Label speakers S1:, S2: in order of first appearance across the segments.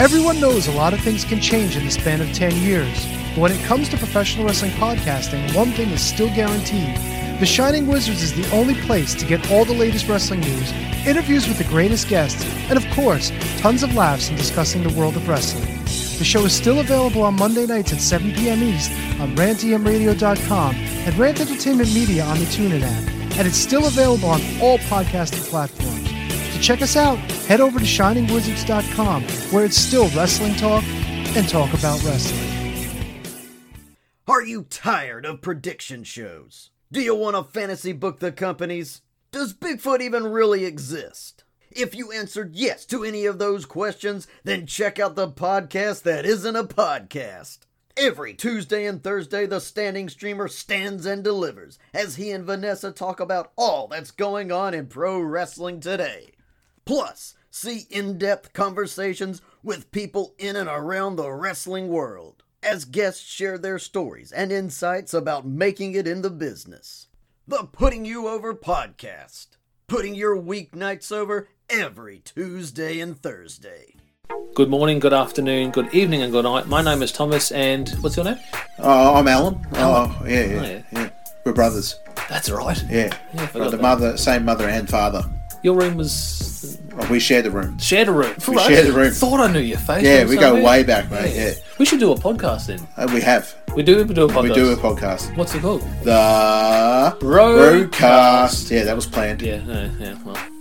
S1: Everyone knows a lot of things can change in the span of 10 years. But when it comes to professional wrestling podcasting, one thing is still guaranteed. The Shining Wizards is the only place to get all the latest wrestling news, interviews with the greatest guests, and of course, tons of laughs in discussing the world of wrestling. The show is still available on Monday nights at 7 p.m. East on rantemradio.com and Rant Entertainment Media on the TuneIn app. And it's still available on all podcasting platforms. Check us out, head over to shiningwizards.com where it's still wrestling talk and talk about wrestling.
S2: Are you tired of prediction shows? Do you want to fantasy book the companies? Does Bigfoot even really exist? If you answered yes to any of those questions, then check out the podcast that isn't a podcast. Every Tuesday and Thursday, the standing streamer stands and delivers as he and Vanessa talk about all that's going on in pro wrestling today. Plus, see in depth conversations with people in and around the wrestling world as guests share their stories and insights about making it in the business. The Putting You Over podcast, putting your weeknights over every Tuesday and Thursday.
S3: Good morning, good afternoon, good evening, and good night. My name is Thomas, and what's your name?
S4: Oh, I'm Alan. Oh, yeah, yeah,
S3: Oh, yeah.
S4: yeah. We're brothers.
S3: That's right.
S4: Yeah.
S3: Yeah, I
S4: the
S3: that.
S4: mother, same mother and father.
S3: Your room was
S4: Oh, we share the room.
S3: shared a room.
S4: We shared a room.
S3: Thought I knew your face.
S4: Yeah, we go
S3: somewhere.
S4: way back, mate. Yeah.
S3: We should do a podcast then.
S4: Uh, we have.
S3: We do. We do a podcast.
S4: We do a podcast.
S3: What's it called?
S4: The
S3: Brokast.
S4: Brokast. Yeah, that was planned.
S3: Yeah. Yeah. yeah well.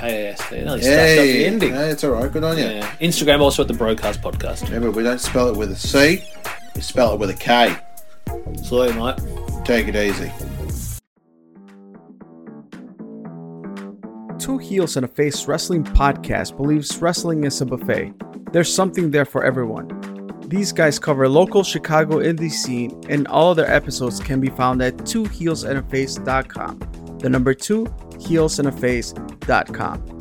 S3: K A S T. Nearly stuffed up the
S4: Hey,
S3: ending.
S4: no, it's all right. Good on you.
S3: Yeah. Instagram also at the Brokast podcast.
S4: Remember, we don't spell it with a C. We spell it with a K.
S3: Sorry, mate.
S4: Take it easy.
S5: Two Heels and a Face Wrestling podcast believes wrestling is a buffet. There's something there for everyone. These guys cover local Chicago indie scene, and all of their episodes can be found at twoheelsandaface.com. The number two, heelsandaface.com.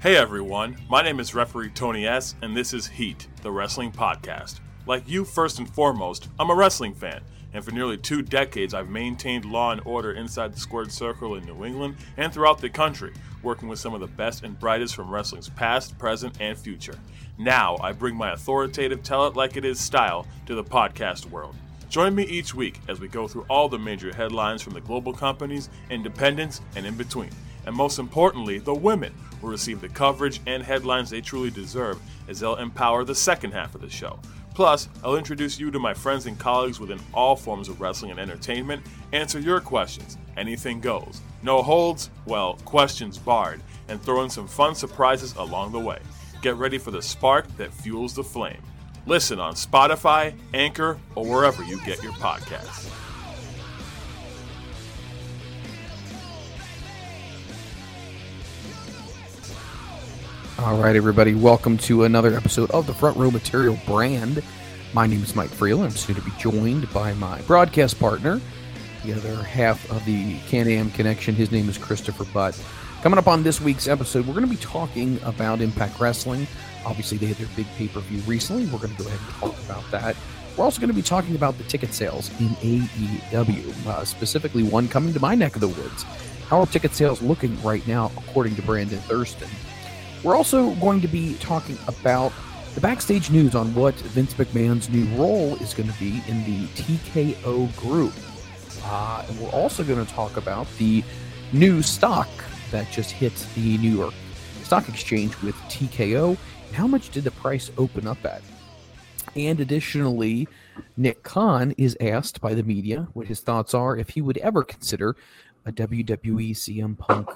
S6: Hey everyone, my name is referee Tony S, and this is Heat, the wrestling podcast. Like you, first and foremost, I'm a wrestling fan, and for nearly two decades I've maintained law and order inside the squared circle in New England and throughout the country, working with some of the best and brightest from wrestling's past, present, and future. Now I bring my authoritative tell it like it is style to the podcast world. Join me each week as we go through all the major headlines from the global companies, independents, and in between. And most importantly, the women will receive the coverage and headlines they truly deserve as they'll empower the second half of the show. Plus, I'll introduce you to my friends and colleagues within all forms of wrestling and entertainment, answer your questions, anything goes. No holds, well, questions barred, and throw in some fun surprises along the way. Get ready for the spark that fuels the flame. Listen on Spotify, Anchor, or wherever you get your podcasts.
S7: All right, everybody, welcome to another episode of the Front Row Material brand. My name is Mike Freland. I'm soon to be joined by my broadcast partner, the other half of the Can Am connection. His name is Christopher Butt. Coming up on this week's episode, we're going to be talking about Impact Wrestling. Obviously, they had their big pay per view recently. We're going to go ahead and talk about that. We're also going to be talking about the ticket sales in AEW, uh, specifically one coming to my neck of the woods. How are ticket sales looking right now, according to Brandon Thurston? We're also going to be talking about the backstage news on what Vince McMahon's new role is going to be in the TKO group. Uh, and we're also going to talk about the new stock that just hit the New York Stock Exchange with TKO. How much did the price open up at? And additionally, Nick Khan is asked by the media what his thoughts are if he would ever consider a WWE CM Punk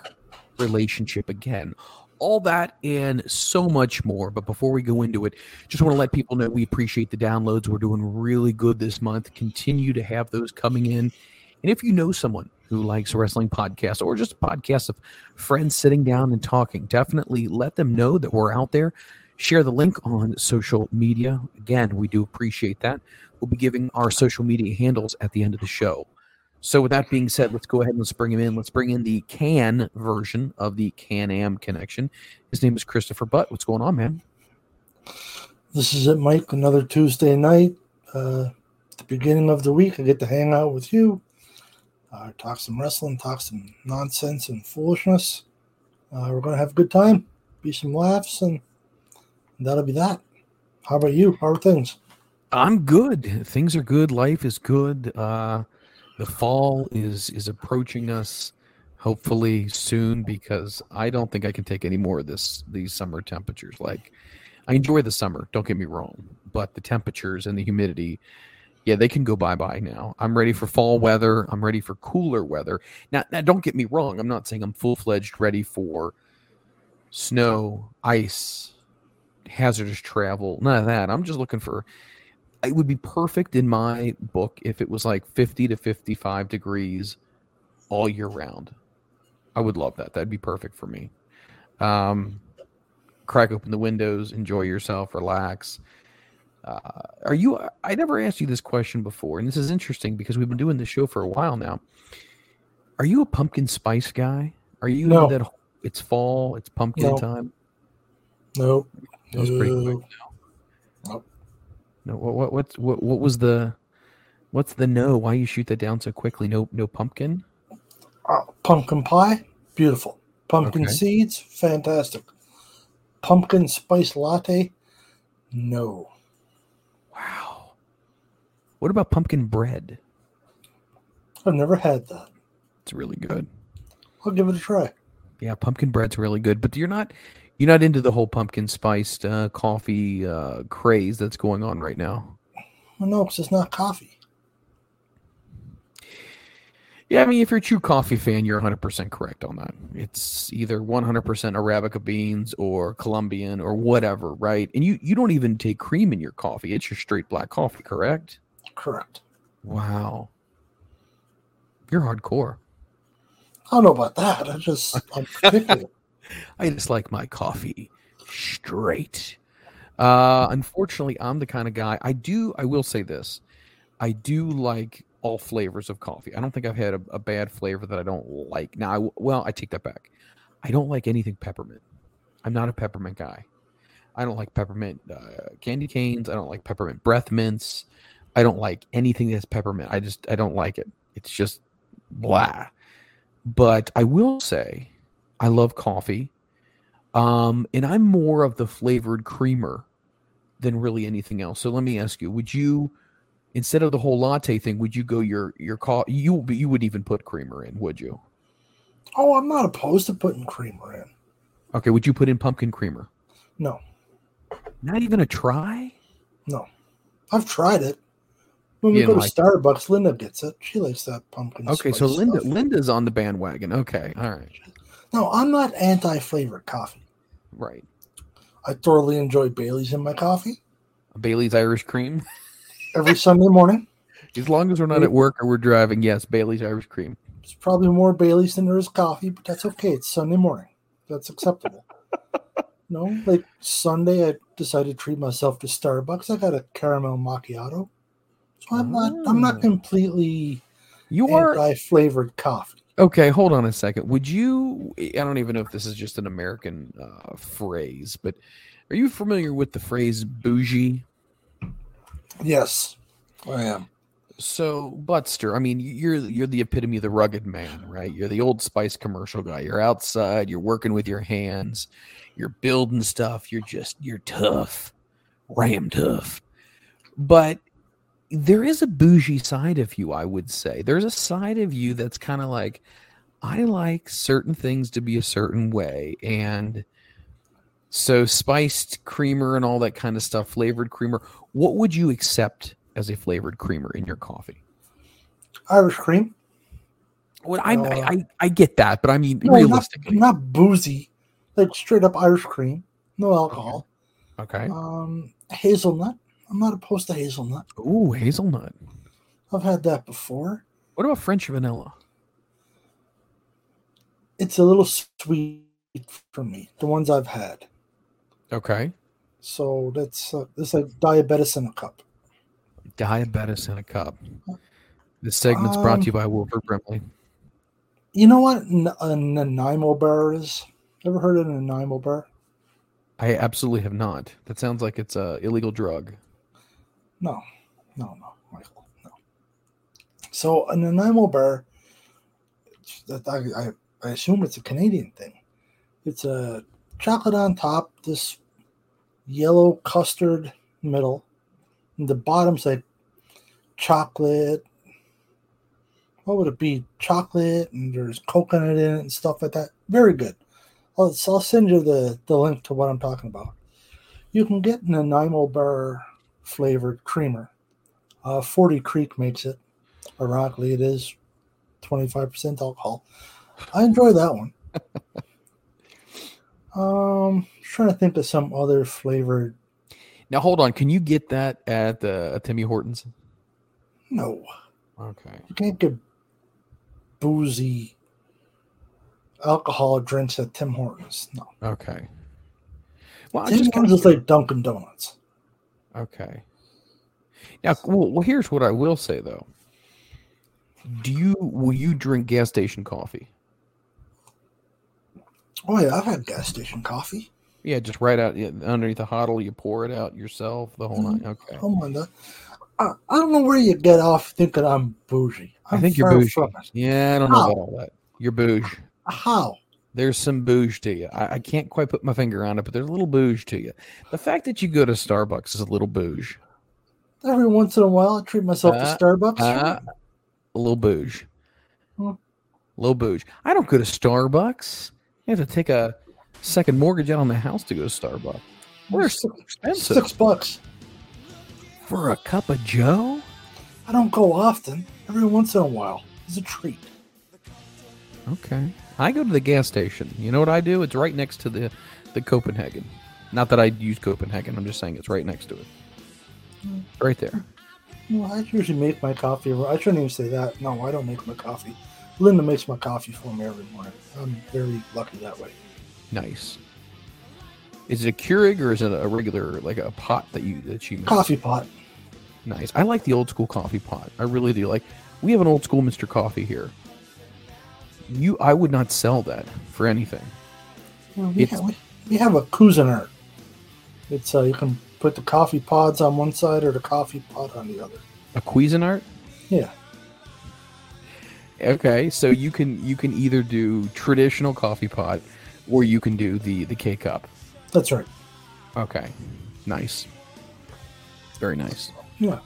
S7: relationship again. All that and so much more. But before we go into it, just want to let people know we appreciate the downloads. We're doing really good this month. Continue to have those coming in. And if you know someone who likes wrestling podcasts or just podcasts of friends sitting down and talking, definitely let them know that we're out there. Share the link on social media. Again, we do appreciate that. We'll be giving our social media handles at the end of the show. So, with that being said, let's go ahead and let's bring him in. Let's bring in the Can version of the Can Am connection. His name is Christopher Butt. What's going on, man?
S8: This is it, Mike. Another Tuesday night. Uh, the beginning of the week, I get to hang out with you, uh, talk some wrestling, talk some nonsense and foolishness. Uh, we're going to have a good time, be some laughs, and that'll be that. How about you? How are things?
S7: I'm good. Things are good. Life is good. Uh, the fall is is approaching us hopefully soon because I don't think I can take any more of this these summer temperatures. Like I enjoy the summer, don't get me wrong, but the temperatures and the humidity, yeah, they can go bye bye now. I'm ready for fall weather. I'm ready for cooler weather. Now, now don't get me wrong. I'm not saying I'm full fledged ready for snow, ice, hazardous travel, none of that. I'm just looking for it would be perfect in my book if it was like 50 to 55 degrees all year round. I would love that. That'd be perfect for me. Um, crack open the windows, enjoy yourself, relax. Uh, are you? I never asked you this question before, and this is interesting because we've been doing this show for a while now. Are you a pumpkin spice guy? Are you
S8: No.
S7: that? It's fall. It's pumpkin
S8: No.
S7: time.
S8: Nope.
S7: That was pretty quick.
S8: No.
S7: No, what what what's what what was the what's the no? Why you shoot that down so quickly? No no pumpkin?
S8: Uh, pumpkin pie, beautiful. Pumpkin
S7: Okay.
S8: seeds, fantastic. Pumpkin spice latte, no.
S7: Wow. What about pumpkin bread?
S8: I've never had that.
S7: It's really good.
S8: I'll give it a try.
S7: Yeah, pumpkin bread's really good, but you're not you're not into the whole pumpkin spiced uh, coffee uh, craze that's going on right now.
S8: Well, no, because it's not coffee.
S7: Yeah, I mean, if you're a true coffee fan, you're 100% correct on that. It's either 100% Arabica beans or Colombian or whatever, right? And you you don't even take cream in your coffee. It's your straight black coffee, correct?
S8: Correct.
S7: Wow. You're hardcore.
S8: I don't know about that. I just, I'm particular.
S7: I just like my coffee straight. Uh, unfortunately, I'm the kind of guy. I do. I will say this. I do like all flavors of coffee. I don't think I've had a, a bad flavor that I don't like. Now, I well, I take that back. I don't like anything peppermint. I'm not a peppermint guy. I don't like peppermint uh, candy canes. I don't like peppermint breath mints. I don't like anything that's peppermint. I just I don't like it. It's just blah. But I will say I love coffee. Um, and I'm more of the flavored creamer than really anything else. So let me ask you, would you instead of the whole latte thing, would you go your your coffee you you would even put creamer in, would you?
S8: oh, I'm not opposed to putting creamer in.
S7: Okay, would you put in pumpkin creamer?
S8: No,
S7: Not even a try?
S8: no. I've tried it. When we
S7: You
S8: go to Starbucks, Linda gets it. She likes that pumpkin.
S7: Okay, so Linda
S8: stuff.
S7: Linda's on the bandwagon. Okay, all right.
S8: No, I'm not anti-flavored coffee.
S7: Right.
S8: I thoroughly enjoy Bailey's in my coffee
S7: Bailey's Irish cream.
S8: every Sunday morning.
S7: As long as we're not at work or we're driving, yes, Bailey's Irish cream.
S8: It's probably more Bailey's than there is coffee, but that's okay. It's Sunday morning. That's acceptable. no, like Sunday, I decided to treat myself to Starbucks. I got a caramel macchiato. So I'm not. I'm
S7: Oh.
S8: not completely
S7: You are
S8: anti-flavored coffee.
S7: Okay, hold on a second. Would you? I don't even know if this is just an American uh, phrase, but are you familiar with the phrase bougie?
S8: Yes, I am.
S7: So, Butster, I mean, you're you're the epitome of the rugged man, right? You're the old Spice commercial guy. You're outside. You're working with your hands. You're building stuff. You're just you're tough, ram tough. But there is a bougie side of you, I would say. There's a side of you that's kind of like, I like certain things to be a certain way, and so spiced creamer and all that kind of stuff, flavored creamer. What would you accept as a flavored creamer in your coffee?
S8: Irish cream.
S7: Well, I,
S8: Uh,
S7: I I I get that, but I mean
S8: No, not,
S7: realistically,
S8: not boozy, like straight up Irish cream, no alcohol.
S7: okay.
S8: Um, hazelnut. I'm not opposed to hazelnut.
S7: Ooh, hazelnut.
S8: I've had that before.
S7: What about French vanilla?
S8: It's a little sweet for me. The ones I've had.
S7: Okay.
S8: So that's uh, it's like diabetes in a cup.
S7: Diabetes in a cup. This segment's brought
S8: Um,
S7: to you by Wilford Brimley.
S8: You know what N- a Nanaimo bar is? Ever heard of a Nanaimo bar?
S7: I absolutely have not. That sounds like it's a illegal drug.
S8: No, no, no, Michael, no. So a Nanaimo bar, it's- that I, I, I assume it's a Canadian thing. It's a chocolate on top, this yellow custard middle, and the bottom's like chocolate. What would it be? Chocolate, and there's coconut in it and stuff like that. Very good. I'll, I'll send you the, the link to what I'm talking about. You can get an Nanaimo bar flavored creamer. Uh, 40 Creek makes it. Ironically, it is 25% alcohol. I enjoy that one. um, trying to think of some other flavored.
S7: Now hold on. Can you get that at the at Timmy Hortons?
S8: No,
S7: Okay.
S8: you can't get boozy alcohol drinks at Tim Hortons. No,
S7: Okay. Well, I'm
S8: Tim Hortons is like Dunkin' Donuts.
S7: Okay. Now, well, here's what I will say though. Do you will you drink gas station coffee?
S8: Oh yeah, I've had gas station coffee.
S7: Yeah, just right out underneath the huddle, you pour it out yourself. The whole
S8: Mhm.
S7: nine. Okay.
S8: Oh my god. I, I don't know where you get off thinking I'm bougie.
S7: I
S8: I'm
S7: think you're bougie. Yeah, I don't know
S8: How?
S7: about all that. You're bouge.
S8: How?
S7: There's some bouge to you. I, I can't quite put my finger on it, but there's a little bouge to you. The fact that you go to Starbucks is a little bouge.
S8: Every once in a while, I treat myself
S7: Uh,
S8: to Starbucks.
S7: Uh, a little bouge.
S8: Hmm.
S7: A little bouge. I don't go to Starbucks. I have to take a second mortgage out on my house to go to Starbucks. They're so expensive.
S8: Six bucks.
S7: For a cup of Joe?
S8: I don't go often. Every once in a while, it's a treat.
S7: Okay. I go to the gas station. You know what I do? It's right next to the, the Copenhagen. Not that I use Copenhagen. I'm just saying it's right next to it. Hmm. Right there.
S8: Well, I usually make my coffee. I shouldn't even say that. No, I don't make my coffee. Linda makes my coffee for me every morning. I'm very lucky that way.
S7: Nice. Is it a Keurig or is it a regular like a pot that you that you make?
S8: Coffee pot.
S7: Nice. I like the old school coffee pot. I really do. Like we have an old school Mr. Coffee here. You I would not sell that for anything.
S8: Well, we, have, we, we have a Cuisinart. It's uh, you can put the coffee pods on one side or the coffee pot on the other.
S7: A Cuisinart?
S8: Yeah.
S7: Okay, so you can you can either do traditional coffee pot or you can do the the K cup.
S8: That's right.
S7: Okay. Nice. Very nice.
S8: Yeah.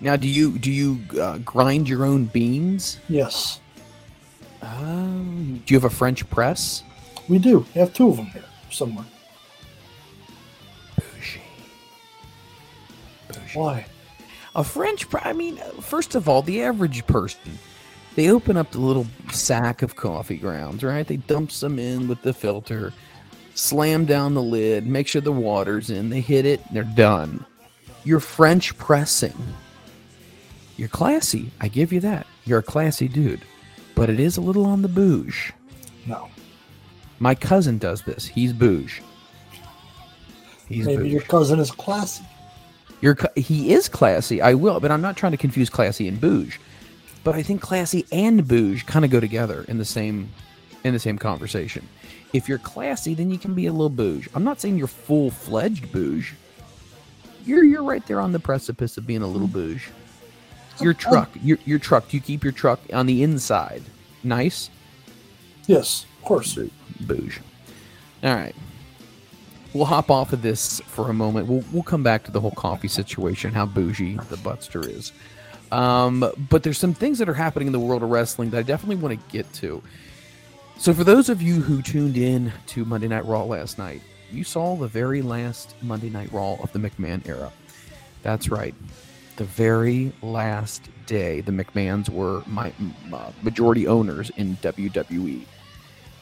S7: Now, do you do you uh, grind your own beans?
S8: Yes,
S7: Um, do you have a French press?
S8: we do. We have two of them here somewhere.
S7: Bougie. Bougie.
S8: Why?
S7: A French press. I mean, first of all, the average person, they open up the little sack of coffee grounds, right? They dump some in with the filter, slam down the lid, make sure the water's in. They hit it, they're done. You're French pressing. You're classy. I give you that. You're a classy dude, but it is a little on the bouge.
S8: No.
S7: My cousin does this. He's bouge. He's
S8: Maybe
S7: bouge.
S8: your cousin is classy.
S7: You're, he is classy. I will, but I'm not trying to confuse classy and bouge. But I think classy and bouge kind of go together in the same in the same conversation. If you're classy, then you can be a little bouge. I'm not saying you're full fledged bouge. You're you're right there on the precipice of being a little hmm. bouge. Your truck, your your truck. Do you keep your truck on the inside. Nice
S8: Yes, of course.
S7: bouge. All right. We'll hop off of this for a moment. We'll, we'll come back to the whole coffee situation, how bougie the Butster is. Um, but there's some things that are happening in the world of wrestling that I definitely want to get to. So, for those of you who tuned in to Monday Night Raw last night, you saw the very last Monday Night Raw of the McMahon era. That's right. The very last day the McMahons were my, uh, majority owners in WWE.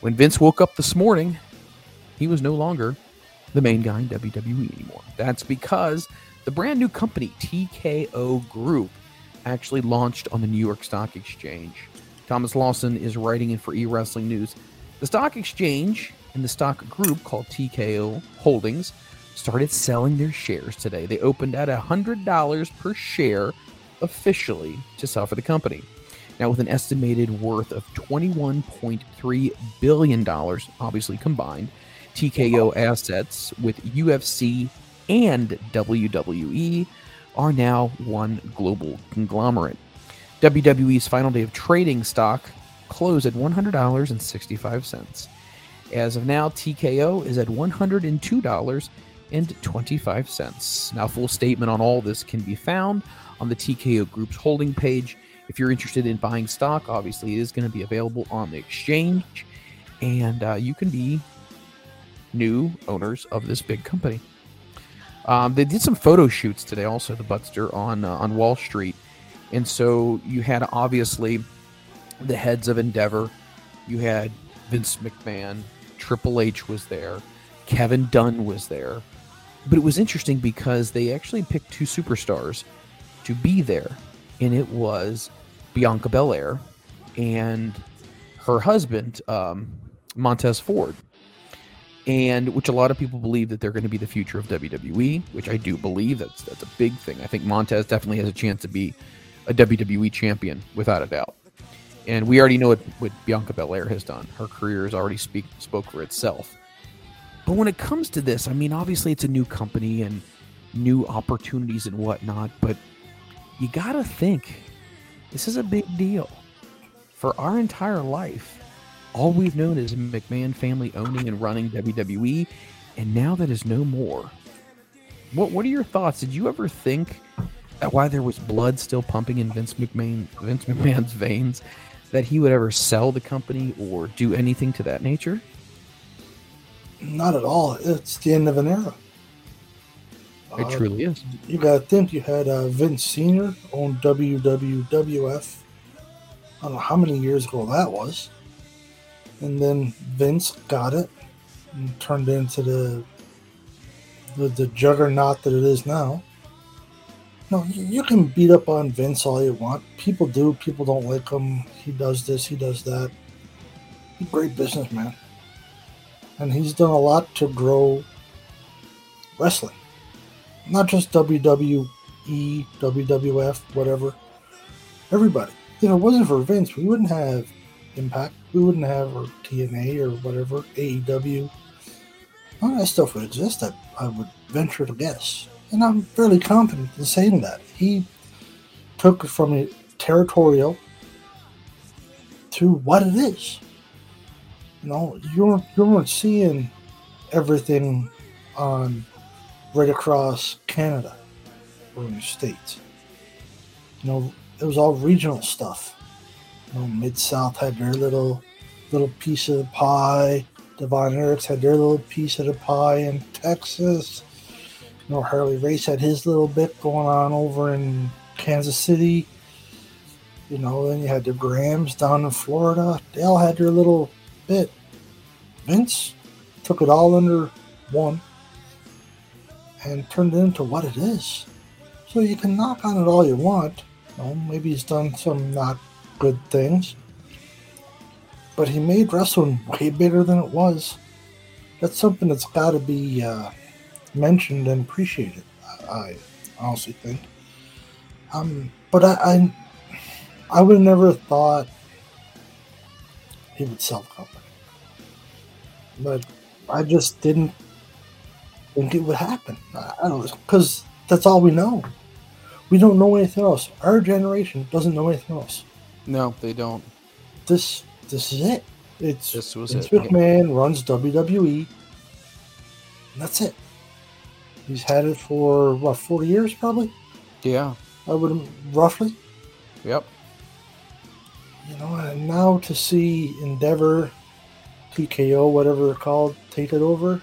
S7: When Vince woke up this morning, he was no longer the main guy in WWE anymore. That's because the brand new company, TKO Group, actually launched on the New York Stock Exchange. Thomas Lawson is writing in for e wrestling news. The stock exchange and the stock group called TKO Holdings started selling their shares today. They opened at $100 per share officially to sell for the company. Now, with an estimated worth of $21.3 billion, obviously combined, TKO assets with UFC and WWE are now one global conglomerate. WWE's final day of trading stock closed at $100.65. As of now, TKO is at $102.25. Now, full statement on all this can be found on the TKO Group's holding page. If you're interested in buying stock, obviously it is going to be available on the exchange, and uh, you can be new owners of this big company. Um, they did some photo shoots today, also the Butster on uh, on Wall Street, and so you had obviously the heads of Endeavor, you had Vince McMahon, Triple H was there, Kevin Dunn was there, but it was interesting because they actually picked two superstars to be there, and it was Bianca Belair and her husband um, Montez Ford and which a lot of people believe that they're going to be the future of WWE, which I do believe that's that's a big thing. I think Montez definitely has a chance to be a WWE champion without a doubt. And we already know what, what Bianca Belair has done. Her career has already speak, spoke for itself. But when it comes to this, I mean, obviously it's a new company and new opportunities and whatnot, but you got to think this is a big deal. For our entire life, all we've known is McMahon family owning and running WWE, and now that is no more. What What are your thoughts? Did you ever think that while there was blood still pumping in Vince McMahon Vince McMahon's veins, that he would ever sell the company or do anything to that nature?
S8: Not at all. It's the end of an era.
S7: It uh, truly is.
S8: You got to think you had uh, Vince Senior on WWF. I don't know how many years ago that was and then Vince got it and turned into the, the the, juggernaut that it is now. No, you can beat up on Vince all you want. People do. People don't like him. He does this. He does that. Great businessman, and he's done a lot to grow wrestling, not just WWE, WWF, whatever. Everybody. If it wasn't for Vince, we wouldn't have Impact. We wouldn't have or TNA or whatever AEW. Of that stuff would exist. I, I would venture to guess, and I'm fairly confident in saying that he took from a territorial to what it is. You know, you you weren't seeing everything on right across Canada or in the states. You know, it was all regional stuff you know, Mid South had their little little piece of the pie. The Von Erichs had their little piece of the pie in Texas. You know, Harley Race had his little bit going on over in Kansas City. You know, then you had the Grahams down in Florida. They all had their little bit. Vince took it all under one and turned it into what it is. So you can knock on it all you want. Maybe he's done some not good things. But he made wrestling way bigger than it was. That's something that's got to be uh, mentioned and appreciated. I honestly think. Um, but I, I, I would have never thought he would sell the. But I just didn't think it would happen. I, don't because that's all we know. We don't know anything else. Our generation doesn't know anything else.
S7: No, they don't.
S8: This this is it. It's
S7: this was
S8: Vince
S7: it.
S8: McMahon runs WWE. And that's it. He's had it for what forty years, probably.
S7: Yeah,
S8: I would roughly.
S7: Yep.
S8: You know, and now to see Endeavor, TKO, whatever they're called, take it over.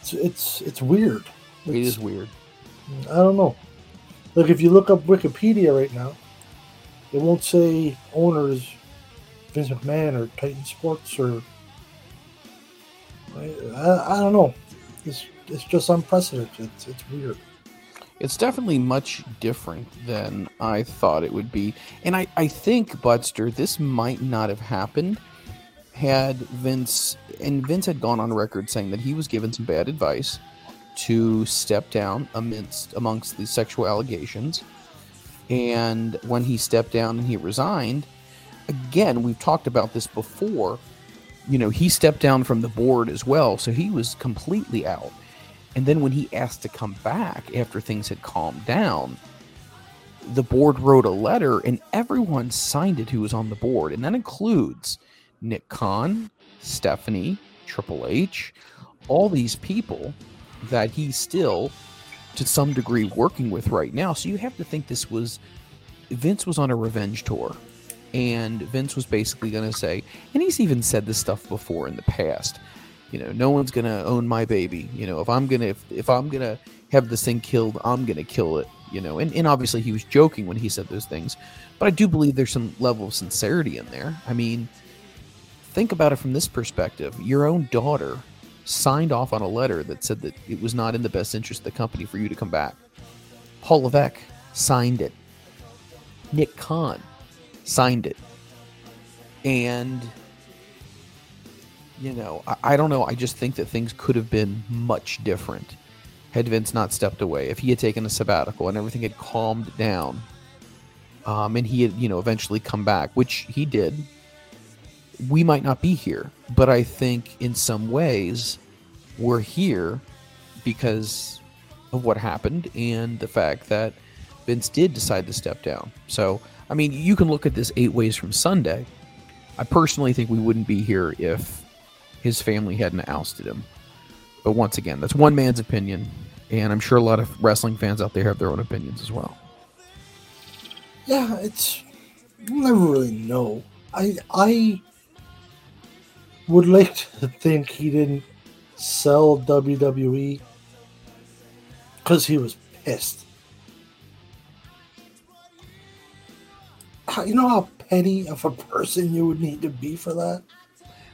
S8: It's it's it's weird. It's,
S7: it is weird.
S8: I don't know. Like if you look up Wikipedia right now, it won't say owners Vince McMahon or Titan Sports or I, I don't know. It's it's just unprecedented. It's, it's weird.
S7: It's definitely much different than I thought it would be. And I, I think, Budster, this might not have happened had Vince and Vince had gone on record saying that he was given some bad advice to step down amidst amongst the sexual allegations. And when he stepped down and he resigned, again, we've talked about this before. You know, he stepped down from the board as well, so he was completely out. And then when he asked to come back after things had calmed down, the board wrote a letter and everyone signed it who was on the board. And that includes Nick Khan, Stephanie, Triple H, all these people that he's still, to some degree, working with right now. So you have to think this was Vince was on a revenge tour. And Vince was basically going to say, and he's even said this stuff before in the past. You know, no one's going to own my baby. You know, if I'm going to, if, if I'm going to have this thing killed, I'm going to kill it. You know, and, and obviously he was joking when he said those things. But I do believe there's some level of sincerity in there. I mean, think about it from this perspective. Your own daughter signed off on a letter that said that it was not in the best interest of the company for you to come back. Paul Levesque signed it. Nick Khan signed it. And, you know, I, I, don't know. I just think that things could have been much different had Vince not stepped away. If he had taken a sabbatical and everything had calmed down, um, and he had, you know, eventually come back, which he did, we might not be here. But I think in some ways, we're here because of what happened and the fact that Vince did decide to step down. So, I mean, you can look at this eight ways from Sunday. I personally think we wouldn't be here if his family hadn't ousted him. But once again, that's one man's opinion, and I'm sure a lot of wrestling fans out there have their own opinions as well.
S8: Yeah, it's you never really know. I I would like to think he didn't sell WWE because he was pissed. You know how petty of a person you would need to be for that?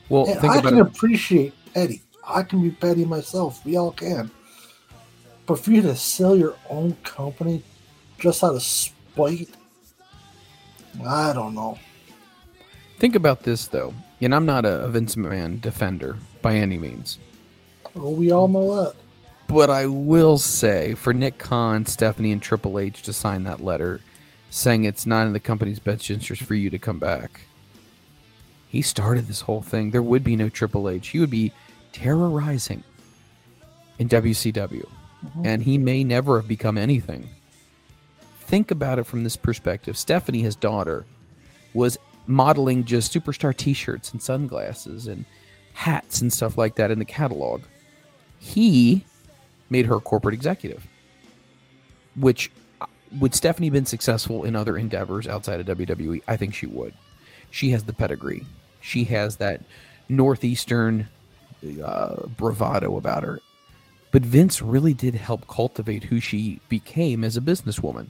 S7: Well,
S8: I can it. appreciate petty. I can be petty myself. We all can. But for you to sell your own company just out of spite, I don't know.
S7: Think about this, though. And I'm not a Vince McMahon defender by any means.
S8: Well, we all know that.
S7: But I will say, for Nick Khan, Stephanie, and Triple H to sign that letter saying it's not in the company's best interest for you to come back, he started this whole thing. There would be no Triple H. He would be terrorizing in WCW. Mm-hmm. And he may never have become anything. Think about it from this perspective. Stephanie, his daughter, was modeling just superstar t-shirts and sunglasses and hats and stuff like that in the catalog. He made her a corporate executive. Which uh, would Stephanie been successful in other endeavors outside of WWE? I think she would. She has the pedigree. She has that northeastern uh, bravado about her. But Vince really did help cultivate who she became as a businesswoman.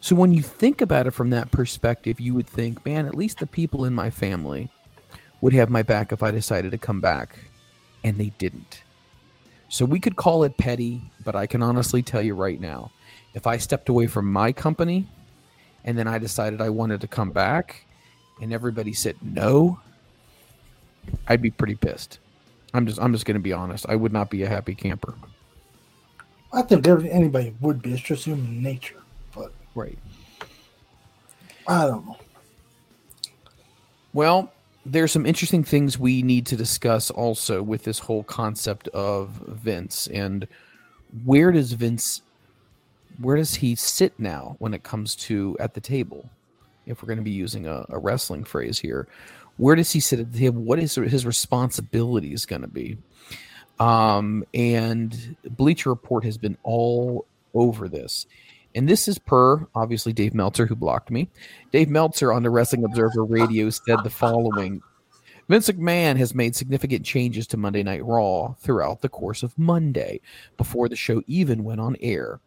S7: So when you think about it from that perspective, you would think, man, at least the people in my family would have my back if I decided to come back. And they didn't. So we could call it petty, but I can honestly tell you right now if I stepped away from my company and then I decided I wanted to come back and everybody said no, I'd be pretty pissed. I'm just I'm just going to be honest. I would not be a happy camper.
S8: I think anybody would be. It's just human nature.
S7: Right.
S8: I don't know.
S7: Well, there's some interesting things we need to discuss also with this whole concept of Vince and where does Vince where does he sit now when it comes to at the table? If we're going to be using a, a wrestling phrase here, where does he sit at the table? What is his responsibility is going to be? Um, and Bleacher Report has been all over this. And this is per, obviously, Dave Meltzer, who blocked me. Dave Meltzer on the Wrestling Observer Radio said the following Vince McMahon has made significant changes to Monday Night Raw throughout the course of Monday before the show even went on air.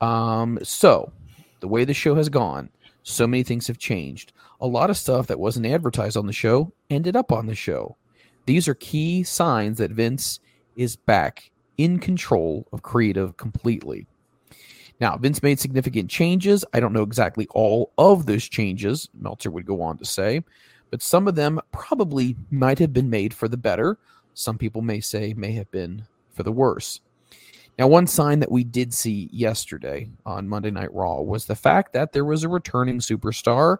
S7: Um, so, the way the show has gone, so many things have changed. A lot of stuff that wasn't advertised on the show ended up on the show. These are key signs that Vince is back in control of creative completely. Now, Vince made significant changes. I don't know exactly all of those changes, Meltzer would go on to say, but some of them probably might have been made for the better. Some people may say may have been for the worse. Now, one sign that we did see yesterday on Monday Night Raw was the fact that there was a returning superstar,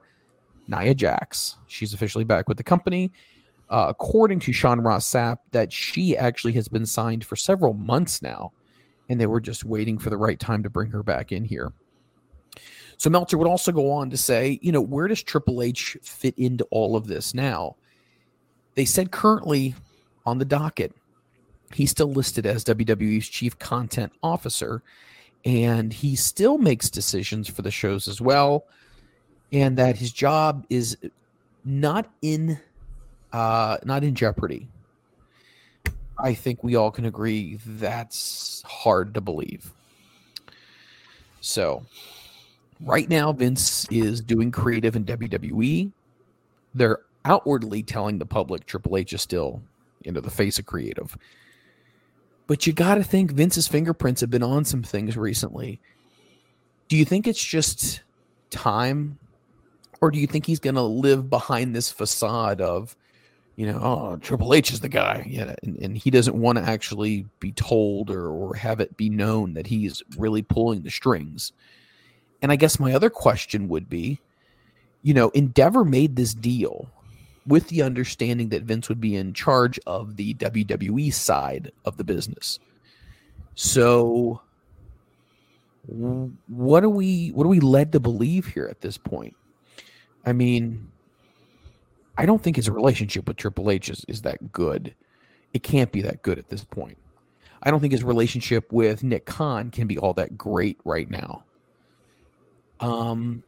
S7: Nia Jax. She's officially back with the company. Uh, according to Sean Ross Sapp, that she actually has been signed for several months now, and they were just waiting for the right time to bring her back in here. So Meltzer would also go on to say, you know, where does Triple H fit into all of this now? They said currently on the docket, he's still listed as WWE's chief content officer, and he still makes decisions for the shows as well, and that his job is not in uh, not in jeopardy. I think we all can agree that's hard to believe. So, right now, Vince is doing creative in WWE. They're outwardly telling the public Triple H is still, into the face of creative. But you got to think Vince's fingerprints have been on some things recently. Do you think it's just time? Or do you think he's going to live behind this facade of, you know, oh, Triple H is the guy, yeah, and, and he doesn't want to actually be told or, or have it be known that he's really pulling the strings. And I guess my other question would be, you know, Endeavor made this deal with the understanding that Vince would be in charge of the WWE side of the business. So what are we what are we led to believe here at this point? I mean, I don't think his relationship with Triple H is, is that good. It can't be that good at this point. I don't think his relationship with Nick Khan can be all that great right now. Um,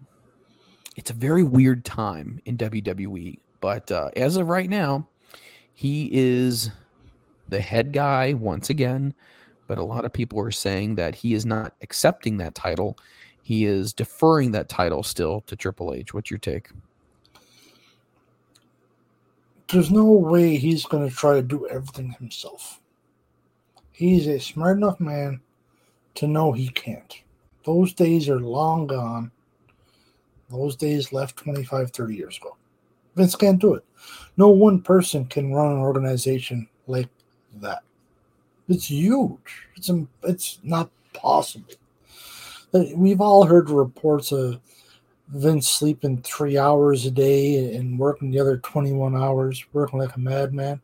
S7: it's a very weird time in WWE, but uh, as of right now, he is the head guy once again. But a lot of people are saying that he is not accepting that title. He is deferring that title still to Triple H. What's your take?
S8: There's no way he's going to try to do everything himself. He's a smart enough man to know he can't. Those days are long gone. Those days left 25, 30 years ago. Vince can't do it. No one person can run an organization like that. It's huge. It's it's not possible. We've all heard reports of Vince sleeping three hours a day and working the other 21 hours, working like a madman.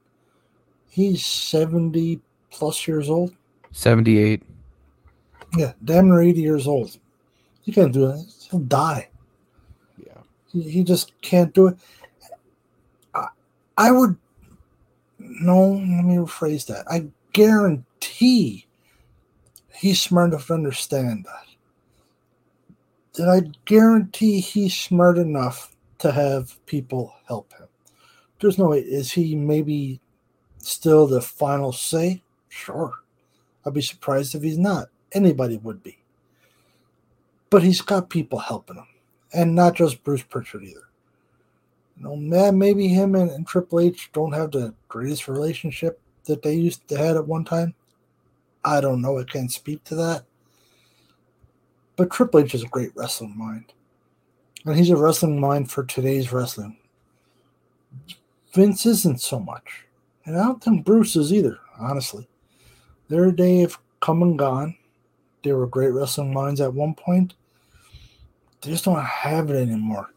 S8: He's 70 plus years old.
S7: 78.
S8: Yeah, damn near 80 years old. He can't do it. He'll die.
S7: Yeah.
S8: He, he just can't do it. I, I would, no, let me rephrase that. I guarantee he's smart enough to understand that then I guarantee he's smart enough to have people help him. There's no way. Is he maybe still the final say? Sure. I'd be surprised if he's not. Anybody would be. But he's got people helping him. And not just Bruce Pritchard either. Know, man, maybe him and, and Triple H don't have the greatest relationship that they used to had at one time. I don't know. I can't speak to that. But Triple H is a great wrestling mind. And he's a wrestling mind for today's wrestling. Vince isn't so much. And I don't think Bruce is either, honestly. Their day have come and gone. They were great wrestling minds at one point. They just don't have it anymore.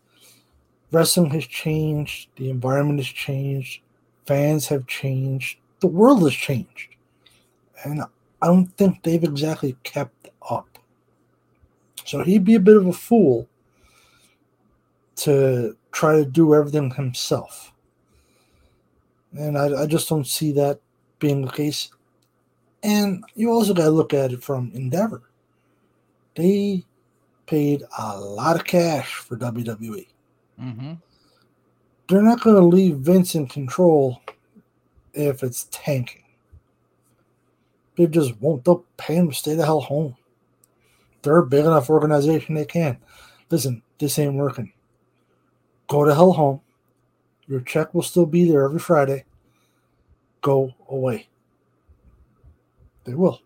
S8: Wrestling has changed. The environment has changed. Fans have changed. The world has changed. And I don't think they've exactly kept up. So he'd be a bit of a fool to try to do everything himself. And I, I just don't see that being the case. And you also got to look at it from Endeavor. They paid a lot of cash for WWE.
S7: Mm-hmm.
S8: They're not going to leave Vince in control if it's tanking. They just won't. They'll pay him to stay the hell home they're a big enough organization they can. Listen, this ain't working. Go to hell home. Your check will still be there every Friday. Go away. They will.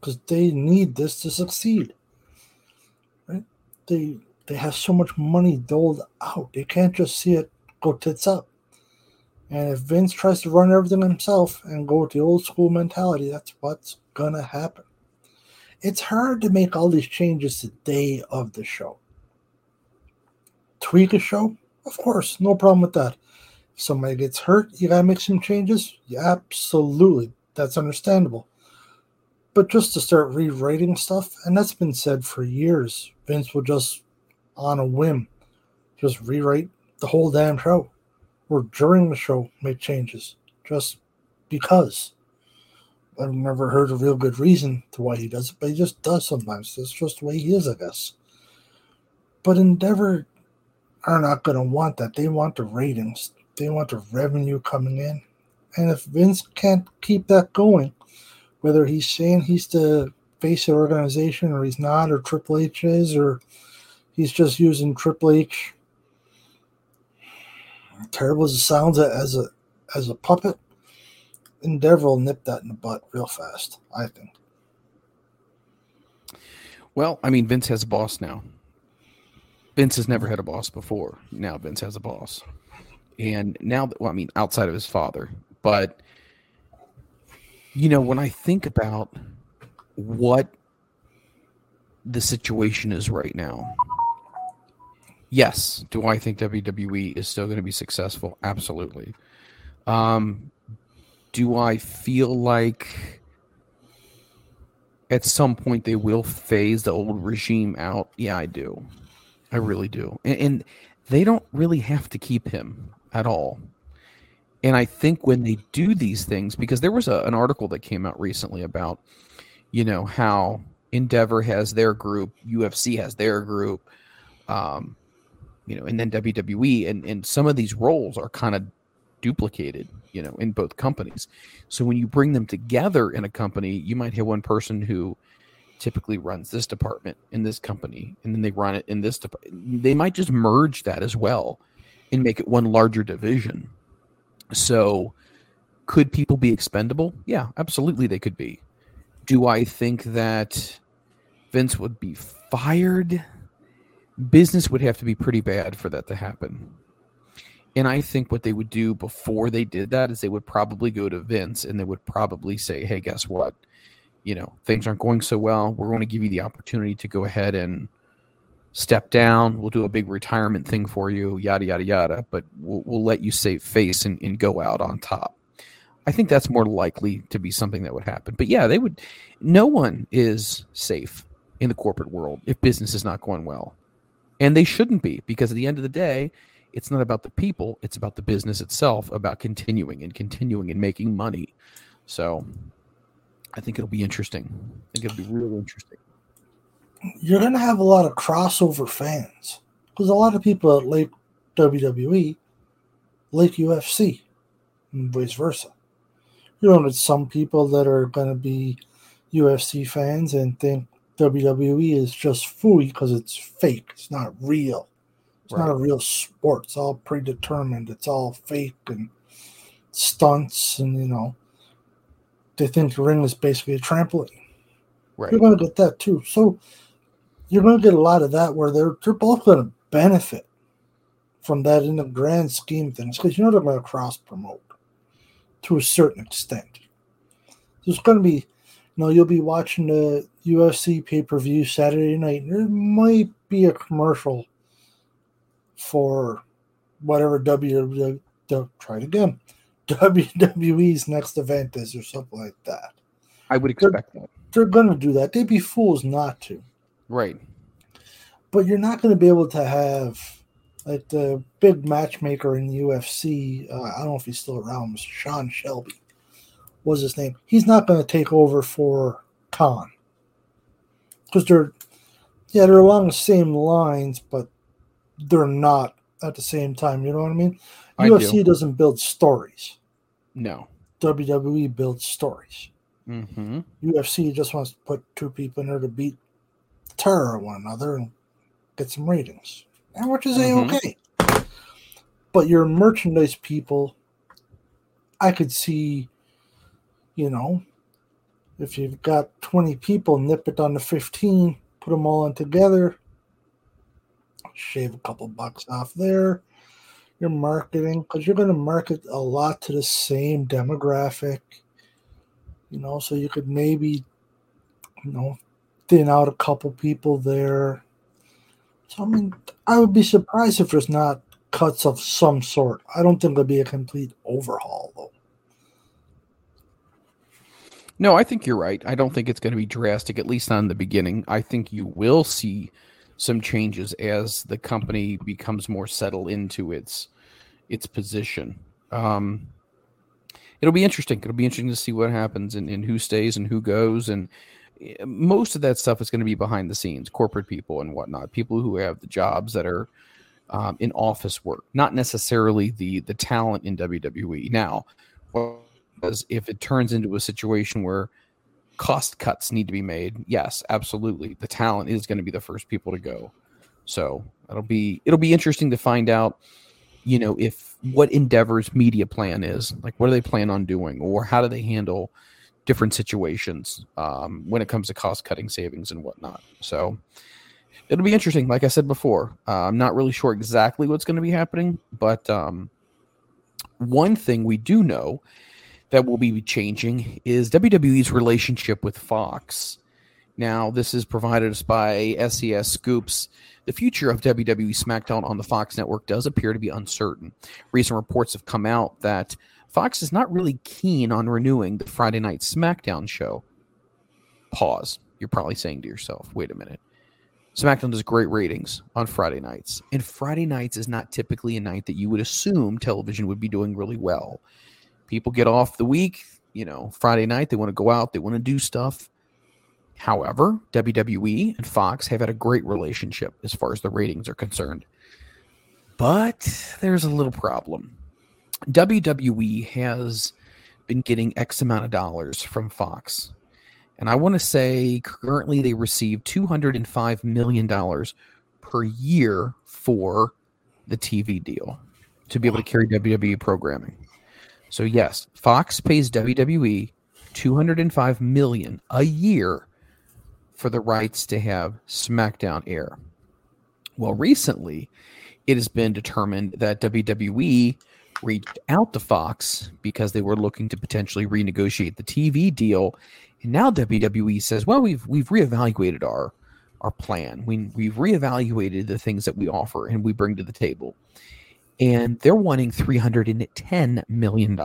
S8: Because they need this to succeed. Right? They they have so much money doled out. They can't just see it go tits up. And if Vince tries to run everything himself and go with the old school mentality, that's what's gonna happen. It's hard to make all these changes the day of the show. Tweak a show? Of course, no problem with that. If somebody gets hurt, you gotta make some changes? Yeah, absolutely. That's understandable. But just to start rewriting stuff, and that's been said for years, Vince will just on a whim just rewrite the whole damn show or during the show make changes just because. I've never heard a real good reason to why he does it, but he just does sometimes. That's just the way he is, I guess. But Endeavor are not going to want that. They want the ratings, they want the revenue coming in. And if Vince can't keep that going, whether he's saying he's the face of the organization or he's not, or Triple H is, or he's just using Triple H terrible as it sounds as a as a puppet, Endeavor will nip that in the butt real fast, I think.
S7: Well, I mean, Vince has a boss now. Vince has never had a boss before. Now Vince has a boss. And now, well, I mean, outside of his father. But, you know, when I think about what the situation is right now, yes, do I think WWE is still going to be successful? Absolutely. Um, do I feel like at some point they will phase the old regime out? Yeah, I do. I really do. And, and they don't really have to keep him at all. And I think when they do these things, because there was a, an article that came out recently about, you know, how Endeavor has their group, UFC has their group, um, you know, and then WWE, and and some of these roles are kind of duplicated, you know, in both companies. So when you bring them together in a company, you might have one person who typically runs this department in this company, and then they run it in this. They might just merge that as well and make it one larger division. So could people be expendable? Yeah, absolutely they could be. Do I think that Vince would be fired? Business would have to be pretty bad for that to happen. And I think what they would do before they did that is they would probably go to Vince and they would probably say, "Hey, guess what? You know, things aren't going so well. We're going to give you the opportunity to go ahead and step down. We'll do a big retirement thing for you, yada yada yada. But we'll, we'll let you save face and, and go out on top." I think that's more likely to be something that would happen. But yeah, they would. No one is safe in the corporate world if business is not going well, and they shouldn't be because at the end of the day it's not about the people it's about the business itself about continuing and continuing and making money so i think it'll be interesting i think it'll be really interesting
S8: You're going to have a lot of crossover fans because a lot of people that like WWE like UFC and vice versa. You know, there's some people that are going to be UFC fans and think WWE is just fooey because it's fake. It's not real. It's not a real sport. It's all predetermined. It's all fake and stunts, and you know, they think the ring is basically a trampoline.
S7: right
S8: You're going to get that too. So you're going to get a lot of that where they're they're both going to benefit from that in the grand scheme of things because you know they're going to cross promote to a certain extent. There's going to be, you know, you'll be watching the UFC pay per view Saturday night. And there might be a commercial for whatever WWE. Try it again. WWE's next event is or something like that.
S7: i would expect that
S8: They're going to do that. They'd be fools not to.
S7: right
S8: but you're not going to be able to have like the big matchmaker in the UFC. Uh, I don't know if he's still around. Sean Shelby was his name. He's not going to take over for Khan because they're yeah they're along the same lines, but they're not at the same time. You know what I mean?
S7: I
S8: UFC
S7: do.
S8: doesn't build stories.
S7: no
S8: WWE builds stories.
S7: mm-hmm.
S8: UFC just wants to put two people in there to beat terror one another and get some ratings, and which is a
S7: Mhm.
S8: okay. But your merchandise people, I could see, you know, if you've got 20 people, nip it down to 15, put them all in together, shave a couple bucks off there. Your marketing, because you're going to market a lot to the same demographic, you know, so you could maybe, you know, thin out a couple people there. So I mean, I would be surprised if there's not cuts of some sort. I don't think it'll be a complete overhaul though.
S7: No, I think you're right. I don't think it's going to be drastic, at least in the beginning. I think you will see some changes as the company becomes more settled into its its position. Um, it'll be interesting. It'll be interesting to see what happens and, and who stays and who goes. And eh, most of that stuff is going to be behind the scenes, corporate people and whatnot, people who have the jobs that are um, in office work, not necessarily the the talent in WWE. Now, because if it turns into a situation where cost cuts need to be made, yes, absolutely, the talent is going to be the first people to go. So it'll be it'll be interesting to find out you know if what endeavor's media plan is. Like what do they plan on doing? Or how do they handle different situations um, when it comes to cost cutting savings and whatnot? So it'll be interesting. Like i said before uh, i'm not really sure exactly what's going to be happening but um, one thing we do know that will be changing is wwe's relationship with fox now this is provided us by SEScoops the future of WWE SmackDown on the Fox network does appear to be uncertain. Recent reports have come out that Fox is not really keen on renewing the Friday Night SmackDown show. Pause. You're probably saying to yourself, wait a minute. SmackDown does great ratings on Friday nights, and Friday nights is not typically a night that you would assume television would be doing really well. People get off the week, you know, Friday night, they want to go out, they want to do stuff. However, WWE and Fox have had a great relationship as far as the ratings are concerned. But there's a little problem. WWE has been getting X amount of dollars from Fox. And I want to say currently they receive $205 million per year for the TV deal to be able to carry WWE programming. So yes, Fox pays WWE 205 million a year for the rights to have SmackDown air. Well, recently, it has been determined that WWE reached out to Fox because they were looking to potentially renegotiate the TV deal. And now WWE says, well, we've we've reevaluated our our plan. We we've reevaluated the things that we offer and we bring to the table. And they're wanting $310 million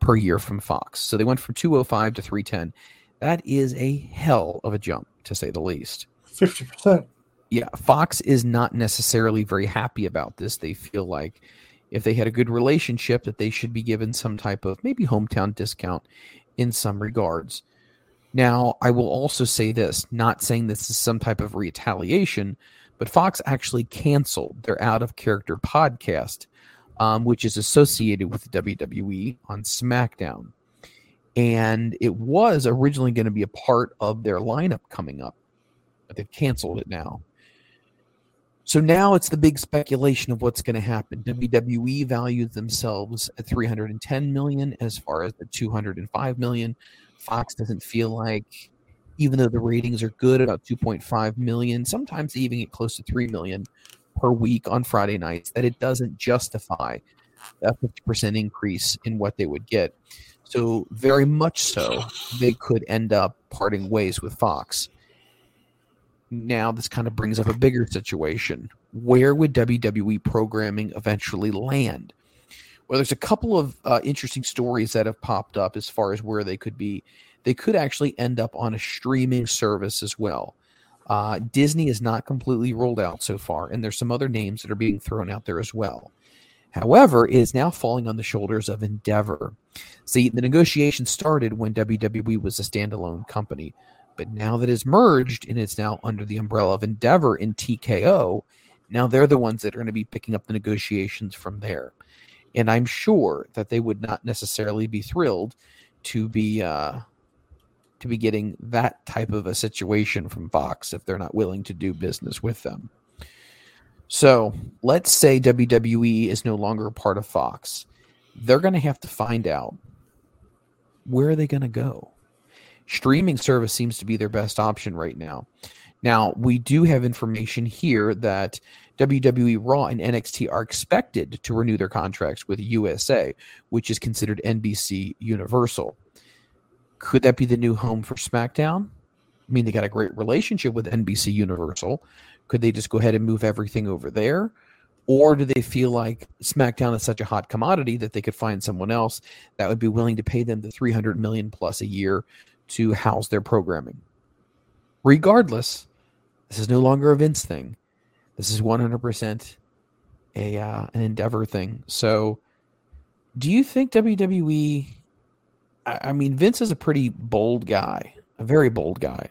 S7: per year from Fox. So they went from 205 to 310. That is a hell of a jump, to say the least.
S8: 50%.
S7: Yeah, Fox is not necessarily very happy about this. They feel like if they had a good relationship, that they should be given some type of maybe hometown discount in some regards. Now, I will also say this, not saying this is some type of retaliation, but Fox actually canceled their out of character podcast, um, which is associated with WWE on SmackDown and it was originally going to be a part of their lineup coming up, but they've canceled it now. So now it's the big speculation of what's going to happen. WWE values themselves at 310 million as far as the 205 million. Fox doesn't feel like even though the ratings are good about 2.5 million, sometimes they even get close to 3 million per week on Friday nights that it doesn't justify a 50% increase in what they would get. So, very much so, they could end up parting ways with Fox. Now, this kind of brings up a bigger situation. Where would WWE programming eventually land? Well, there's a couple of uh, interesting stories that have popped up as far as where they could be. They could actually end up on a streaming service as well. Uh, Disney is not completely rolled out so far, and there's some other names that are being thrown out there as well. However, it is now falling on the shoulders of Endeavor. See, the negotiation started when WWE was a standalone company, but now that it's merged and it's now under the umbrella of Endeavor in TKO, now they're the ones that are going to be picking up the negotiations from there. And I'm sure that they would not necessarily be thrilled to be uh, to be getting that type of a situation from Fox if they're not willing to do business with them. So let's say WWE is no longer a part of Fox. They're going to have to find out where are they going to go. Streaming service seems to be their best option right now. Now, we do have information here that WWE Raw and NXT are expected to renew their contracts with USA, which is considered NBC Universal. Could that be the new home for SmackDown? I mean, they got a great relationship with NBC Universal. Could they just go ahead and move everything over there? Or do they feel like SmackDown is such a hot commodity that they could find someone else that would be willing to pay them the 300 million plus a year to house their programming? Regardless, this is no longer a Vince thing. This is 100% a uh, an Endeavor thing. So, do you think WWE? I, mean, Vince is a pretty bold guy, a very bold guy.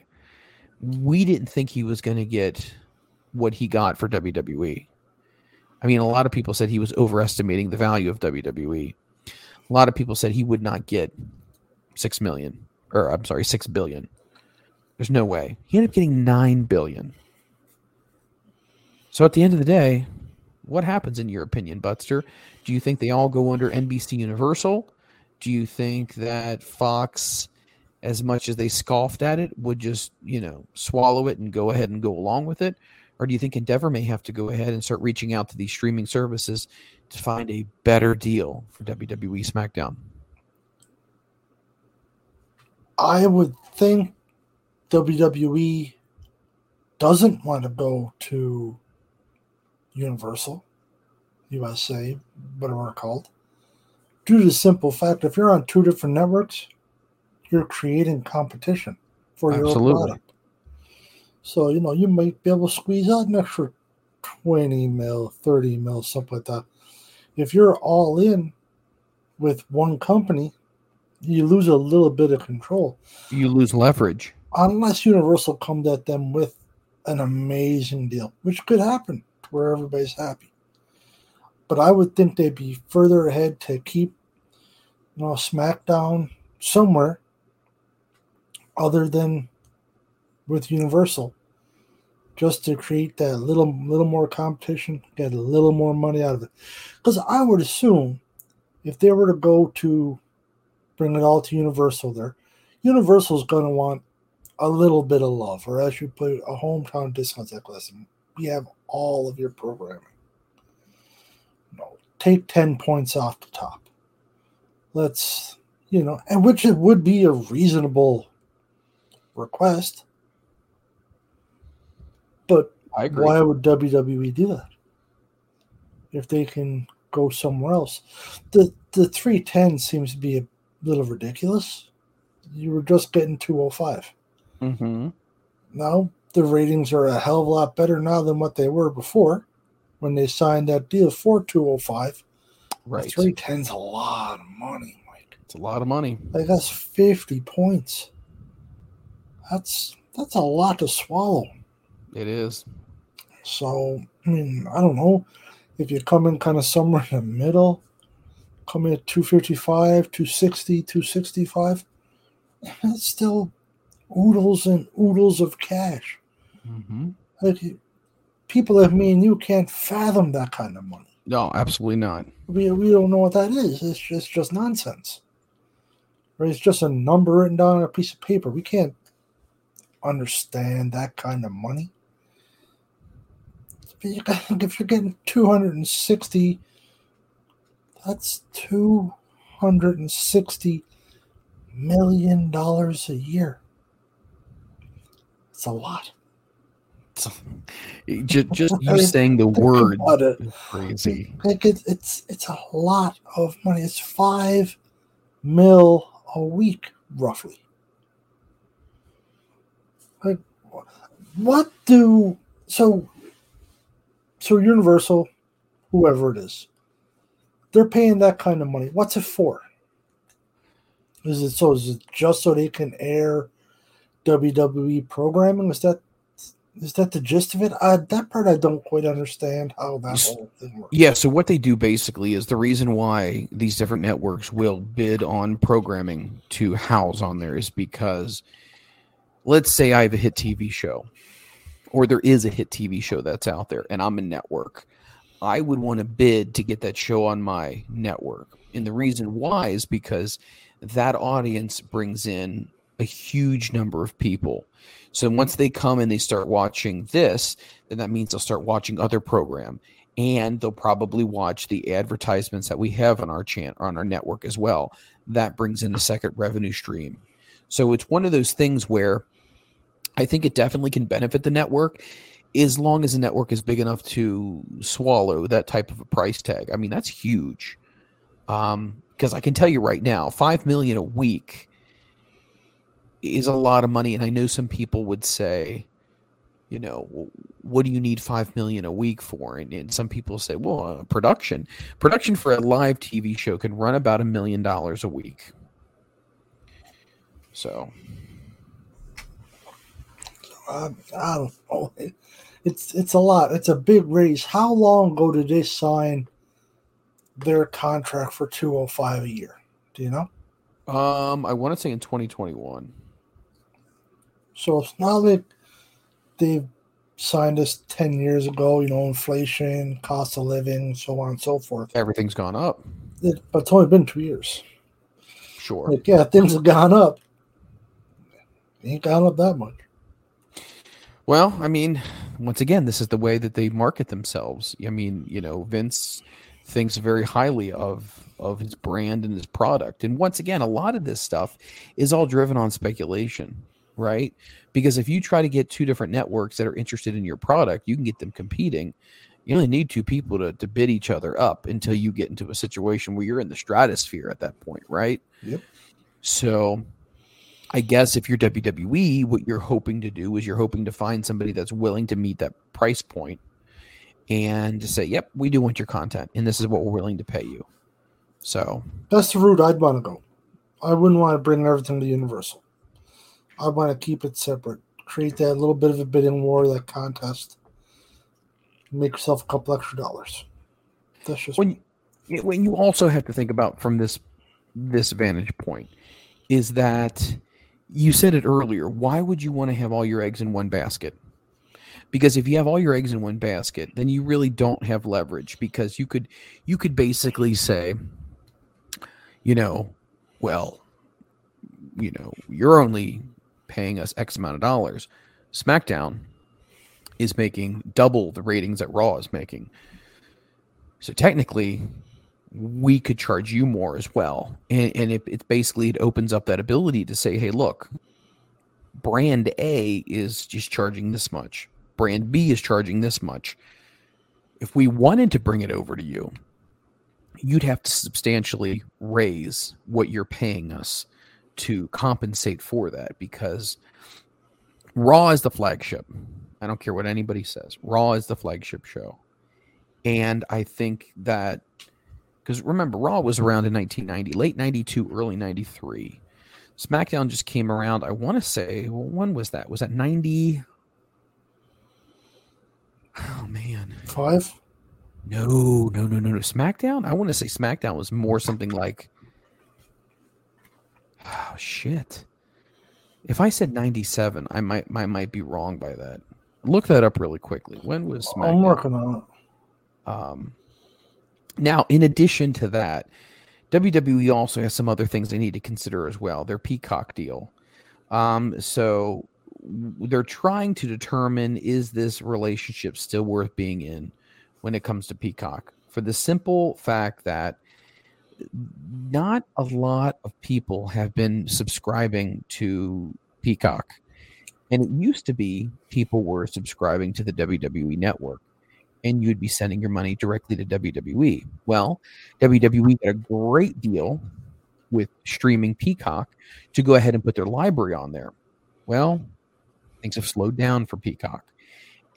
S7: We didn't think he was going to get what he got for WWE. I mean, a lot of people said he was overestimating the value of WWE. A lot of people said he would not get six million, or I'm sorry, six billion. There's no way. He ended up getting nine billion. So at the end of the day, what happens in your opinion, Butster? Do you think they all go under NBC Universal? Do you think that Fox, as much as they scoffed at it, would just, you know, swallow it and go ahead and go along with it? Or do you think Endeavor may have to go ahead and start reaching out to these streaming services to find a better deal for WWE SmackDown?
S8: I would think WWE doesn't want to go to Universal, USA, whatever they're called, due to the simple fact if you're on two different networks, you're creating competition for your
S7: Absolutely.
S8: product. So, you know, you might be able to squeeze out an extra 20 mil, 30 mil, something like that. If you're all in with one company, you lose a little bit of control
S7: You lose leverage.
S8: unless Universal comes at them with an amazing deal, which could happen where everybody's happy. But I would think they'd be further ahead to keep, you know, SmackDown somewhere other than with Universal, just to create that little little more competition, get a little more money out of it. Because I would assume if they were to go to bring it all to Universal, there, Universal's going to want a little bit of love, or as you put it, a hometown discount. Like, listen, we have all of your programming. Take ten points off the top. Let's, you know, and which it would be a reasonable request. But why would WWE do that? If they can go somewhere else, the the three ten seems to be a little ridiculous. You were just getting two oh five.
S7: Mm-hmm.
S8: Now the ratings are a hell of a lot better now than what they were before when they signed that deal for 205.
S7: Right.
S8: 310's a lot of money, Mike.
S7: It's a lot of money.
S8: Like that's 50 points. That's that's a lot to swallow.
S7: It is.
S8: So, I mean, I don't know if you come in kind of somewhere in the middle, come in at 255, 260, 265, that's still oodles and oodles of cash.
S7: Mm-hmm.
S8: Like people like me and you can't fathom that kind of money.
S7: No, absolutely not.
S8: We, we don't know what that is. It's just just nonsense. Right? It's just a number written down on a piece of paper. We can't understand that kind of money. You got- if you're getting 260, that's 260 million dollars a year. It's a lot.
S7: Just, just
S8: I
S7: you
S8: mean,
S7: saying the word crazy.
S8: Like it, it's it's a lot of money. It's five mil a week, roughly. Like, what do so? So Universal, whoever it is, they're paying that kind of money. What's it for? Is it so? Is it just so they can air WWE programming? Is that is that the gist of it? I, that part I don't quite understand how that whole thing works.
S7: Yeah, so what they do basically is the reason why these different networks will bid on programming to house on there is because let's say I have a hit TV show or there is a hit TV show that's out there and I'm a network. I would want to bid to get that show on my network. And the reason why is because that audience brings in a huge number of people. So once they come and they start watching this, then that means they'll start watching other program and they'll probably watch the advertisements that we have on our channel on our network as well. That brings in a second revenue stream. So it's one of those things where I think it definitely can benefit the network as long as the network is big enough to swallow that type of a price tag. I mean, that's huge. Um, because I can tell you right now, five million a week is a lot of money, and I know some people would say, you know, what do you need five million a week for? And, and some people say, well, uh, production, production for a live TV show can run about a million dollars a week. So,
S8: I, I don't know. It, it's it's a lot. It's a big raise. How long ago did they sign their contract for two hundred five a year? Do you know?
S7: um, I want to say in 2021.
S8: So it's not like they've signed us 10 years ago, you know, inflation, cost of living, so on and so forth.
S7: Everything's gone up.
S8: It, but it's only been two years.
S7: Sure.
S8: Like, yeah, things have gone up. Ain't gone up that much.
S7: Well, I mean, once again, this is the way that they market themselves. I mean, you know, Vince thinks very highly of of his brand and his product. And once again, a lot of this stuff is all driven on speculation, right? Because if you try to get two different networks that are interested in your product, you can get them competing. You only need two people to, to bid each other up until you get into a situation where you're in the stratosphere at that point, right?
S8: Yep.
S7: So I guess if you're WWE, what you're hoping to do is you're hoping to find somebody that's willing to meet that price point and to say, yep, we do want your content and this is what we're willing to pay you. So
S8: That's the route I'd want to go. I wouldn't want to bring everything to Universal. I want to keep it separate. Create that little bit of a bidding war, that contest. Make yourself a couple extra dollars. That's just
S7: when you, when you also have to think about from this this vantage point is that you said it earlier why would you want to have all your eggs in one basket because if you have all your eggs in one basket then you really don't have leverage because you could you could basically say you know well you know you're only paying us x amount of dollars smackdown is making double the ratings that raw is making so technically we could charge you more as well. And, and it, it's basically, it opens up that ability to say, hey, look, brand A is just charging this much, brand B is charging this much. If we wanted to bring it over to you, you'd have to substantially raise what you're paying us to compensate for that because Raw is the flagship. I don't care what anybody says. Raw is the flagship show. And I think that because remember, Raw was around in 1990, late 92, early 93. SmackDown just came around, I want to say, well, when was that? Was that 90? Oh, man.
S8: five.
S7: No, no, no, no, no. SmackDown? I want to say SmackDown was more something like, oh, shit. If I said 97, I might, I might be wrong by that. Look that up really quickly. When was SmackDown?
S8: I'm working on it.
S7: Um, now, in addition to that, WWE also has some other things they need to consider as well. Their Peacock deal. Um, so they're trying to determine is this relationship still worth being in when it comes to Peacock for the simple fact that not a lot of people have been subscribing to Peacock. And it used to be people were subscribing to the WWE network and you'd be sending your money directly to WWE. Well, WWE got a great deal with streaming Peacock to go ahead and put their library on there. Well, things have slowed down for Peacock,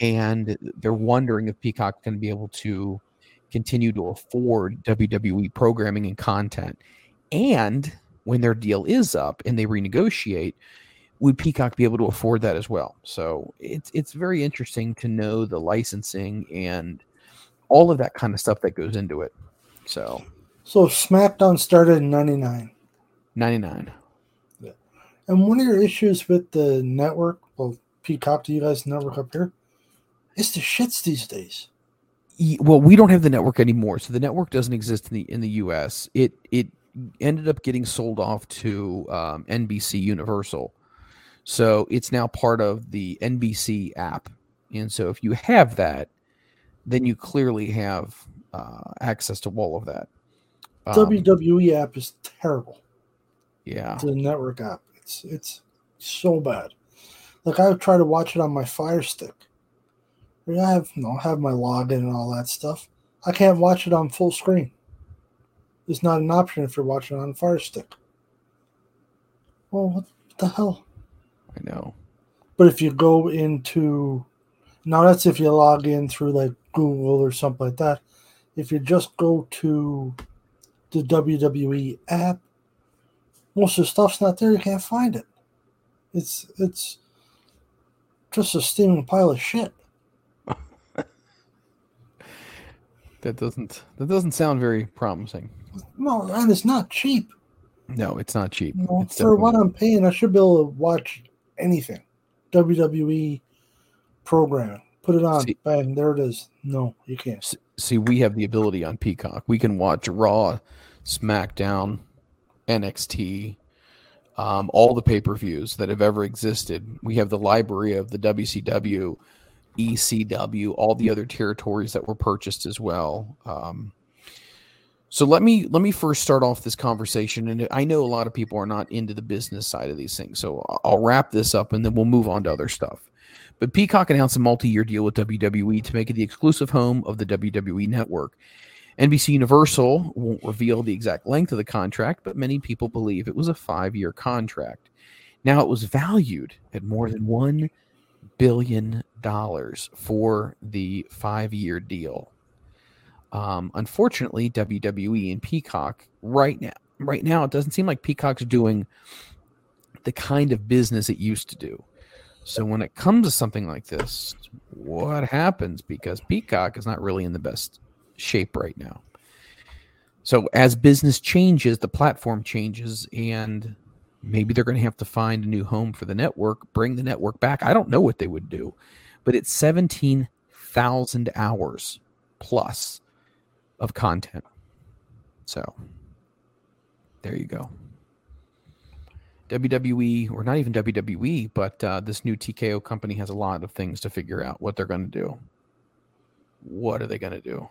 S7: and they're wondering if Peacock going to be able to continue to afford WWE programming and content. And when their deal is up and they renegotiate, would Peacock be able to afford that as well? So it's it's very interesting to know the licensing and all of that kind of stuff that goes into it. So
S8: So SmackDown started in '99,
S7: 99.
S8: and one of your issues with the network, well, Peacock, do you guys network up here? It's the shits these days.
S7: Well, we don't have the network anymore, so the network doesn't exist in the in the U.S. It it ended up getting sold off to um, NBC Universal, so it's now part of the NBC app. And so, if you have that, then you clearly have uh, access to all of that. Um,
S8: WWE app is terrible.
S7: yeah,
S8: The network app, it's it's so bad. Like I try to watch it on my Fire Stick. I, mean, I have you know have my login and all that stuff. I can't watch it on full screen. It's not an option if you're watching on Fire Stick. Well, what the hell?
S7: I know.
S8: But if you go into now, that's if you log in through like Google or something like that. If you just go to the WWE app, most of the stuff's not there. You can't find it. It's it's just a steaming pile of shit.
S7: That doesn't that doesn't sound very promising.
S8: No, and it's not cheap.
S7: No, it's not cheap.
S8: You know,
S7: It's
S8: for what I'm paying, I should be able to watch anything. WWE programming. Put it on.
S7: See-
S8: Bang, there it is. No, you can't.
S7: See, we have the ability on Peacock. We can watch Raw, SmackDown, NXT, um, all the pay per views that have ever existed. We have the library of the WCW, ECW, all the other territories that were purchased as well. Um, so let me let me first start off this conversation, and I know a lot of people are not into the business side of these things, so I'll wrap this up, and then we'll move on to other stuff. But Peacock announced a multi-year deal with WWE to make it the exclusive home of the WWE network. NBC Universal won't reveal the exact length of the contract, but many people believe it was a five-year contract. Now it was valued at more than one billion dollars for the five-year deal. Um, unfortunately, WWE and Peacock right now, right now, it doesn't seem like Peacock's doing the kind of business it used to do. So when it comes to something like this, what happens? Because Peacock is not really in the best shape right now. So as business changes, the platform changes, and maybe they're going to have to find a new home for the network, bring the network back. I don't know what they would do, but it's 17,000 hours plus of content. So there you go. WWE, or not even WWE, but uh, this new TKO company has a lot of things to figure out what they're going to do. What are they going to do?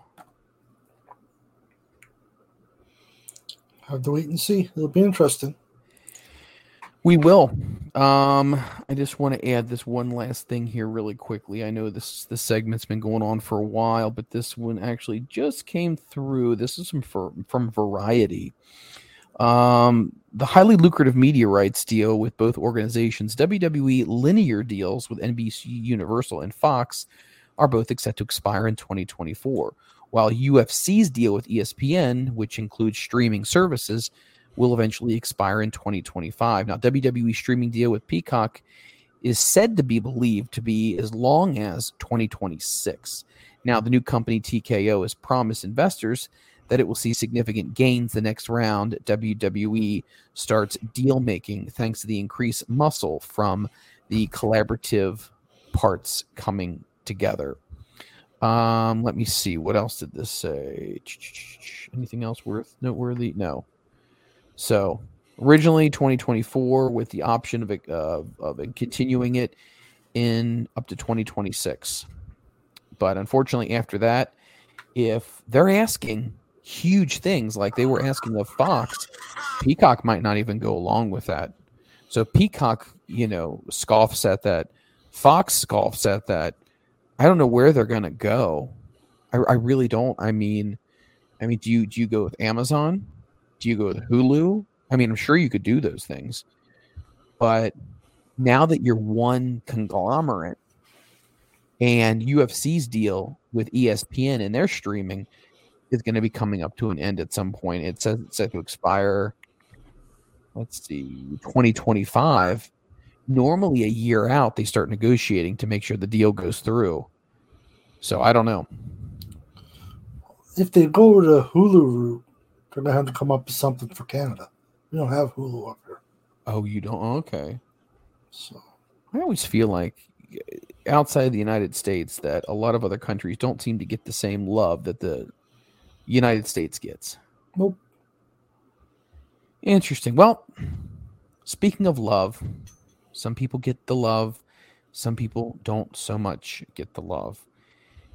S8: Have to wait and see. It'll be interesting.
S7: We will. Um, I just want to add this one last thing here really quickly. I know this this segment's been going on for a while, but this one actually just came through. This is from from, Variety. Um, the highly lucrative media rights deal with both organizations, WWE linear deals with NBC Universal and Fox, are both set to expire in 2024, while UFC's deal with ESPN, which includes streaming services, will eventually expire in 2025. Now, WWE streaming deal with Peacock is said to be believed to be as long as 2026. Now, the new company TKO has promised investors that it will see significant gains the next round WWE starts deal making thanks to the increased muscle from the collaborative parts coming together. Um, let me see. What else did this say? Anything else worth noteworthy? No. So originally 2024 with the option of uh, of continuing it in up to 2026. But unfortunately, after that, if they're asking huge things like they were asking of Fox, Peacock might not even go along with that. So Peacock, you know, scoffs at that. Fox scoffs at that. I don't know where they're gonna go. I, I really don't. I mean, I mean, do you do you go with Amazon? Do you go with Hulu? I mean, I'm sure you could do those things, but now that you're one conglomerate and UFC's deal with ESPN and their streaming is going to be coming up to an end at some point. It says it's set to expire. Let's see, 2025. Normally, a year out, they start negotiating to make sure the deal goes through. So I don't know.
S8: If they go to Hulu route, they're gonna have to come up with something for Canada. We don't have Hulu up here,
S7: Oh, you don't? Okay.
S8: so
S7: I always feel like outside the United States that a lot of other countries don't seem to get the same love that the United States gets.
S8: nope.
S7: Interesting. Well, speaking of love, some people get the love, some people don't so much get the love.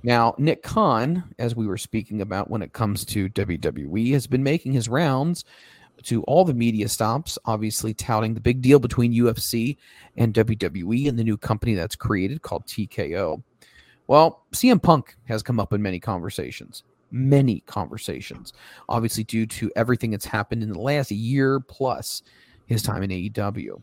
S7: Now, Nick Khan, as we were speaking about when it comes to WWE, has been making his rounds to all the media stops, obviously touting the big deal between UFC and WWE and the new company that's created called TKO. Well, CM Punk has come up in many conversations, many conversations, obviously due to everything that's happened in the last year plus his time in AEW.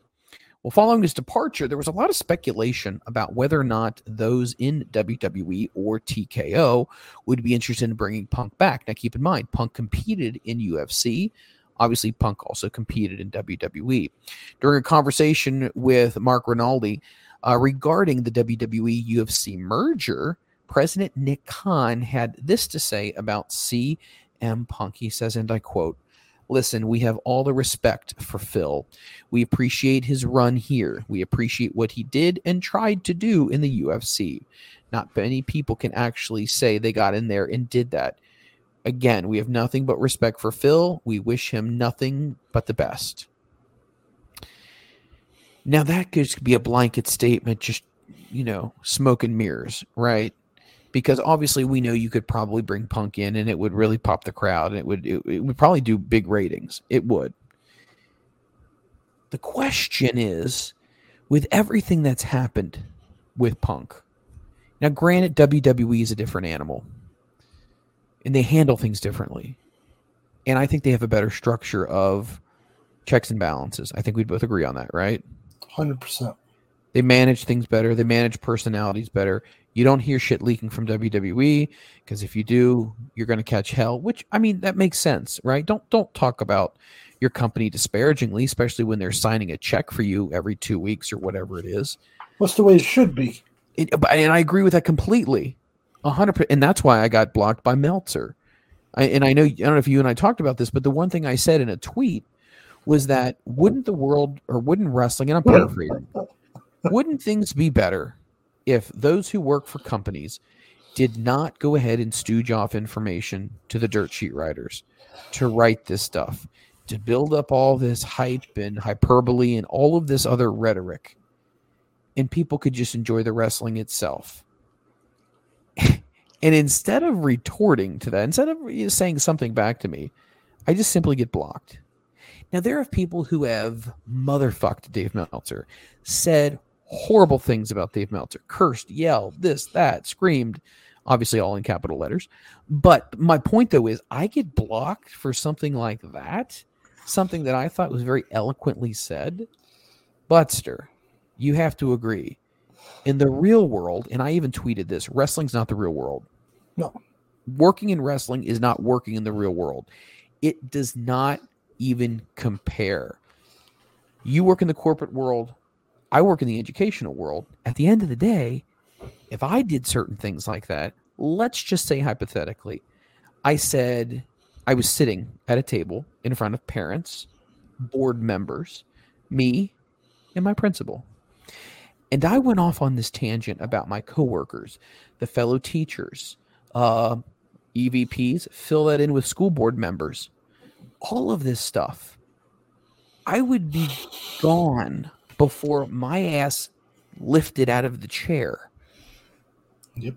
S7: Well, following his departure, there was a lot of speculation about whether or not those in WWE or TKO would be interested in bringing Punk back. Now, keep in mind, Punk competed in UFC. Obviously, Punk also competed in WWE. During a conversation with Marc Raimondi uh, regarding the WWE UFC merger, President Nick Khan had this to say about CM Punk. He says, and I quote, Listen, we have all the respect for Phil. We appreciate his run here. We appreciate what he did and tried to do in the UFC. Not many people can actually say they got in there and did that. Again, we have nothing but respect for Phil. We wish him nothing but the best. Now, that could be a blanket statement, just, you know, smoke and mirrors, right? Because obviously we know you could probably bring punk in and it would really pop the crowd and it would it, it, would probably do big ratings. It would. The question is with everything that's happened with punk now granted wwe is a different animal and they handle things differently. And i think they have a better structure of checks and balances. I think we'd both agree on that right?
S8: 100%
S7: they manage things better they manage personalities better you don't hear shit leaking from WWE because if you do, you're going to catch hell. Which I mean, that makes sense, right? Don't don't talk about your company disparagingly, especially when they're signing a check for you every two weeks or whatever it is.
S8: What's the way it should be?
S7: It, and I agree with that completely, a hundred percent. And that's why I got blocked by Meltzer. I, and I know I don't know if you and I talked about this, but the one thing I said in a tweet was that wouldn't the world or wouldn't wrestling, and I'm paraphrasing, wouldn't things be better if those who work for companies did not go ahead and stooge off information to the dirt sheet writers to write this stuff, to build up all this hype and hyperbole and all of this other rhetoric, and people could just enjoy the wrestling itself. and instead of retorting to that, instead of saying something back to me, I just simply get blocked. Now, there are people who have motherfucked Dave Meltzer, said horrible things about Dave Meltzer, cursed, yelled, this, that, screamed, obviously all in capital letters. But my point though is I get blocked for something like that, something that I thought was very eloquently said. Butster, you have to agree. In the real world, and I even tweeted this, wrestling's not the real world.
S8: No.
S7: Working in wrestling is not working in the real world. It does not even compare. You work in the corporate world, I work in the educational world. At the end of the day, if I did certain things like that, let's just say hypothetically, I said I was sitting at a table in front of parents, board members, me, and my principal. And I went off on this tangent about my coworkers, the fellow teachers, uh, EVPs, fill that in with school board members, all of this stuff. I would be gone before my ass lifted out of the chair.
S8: Yep.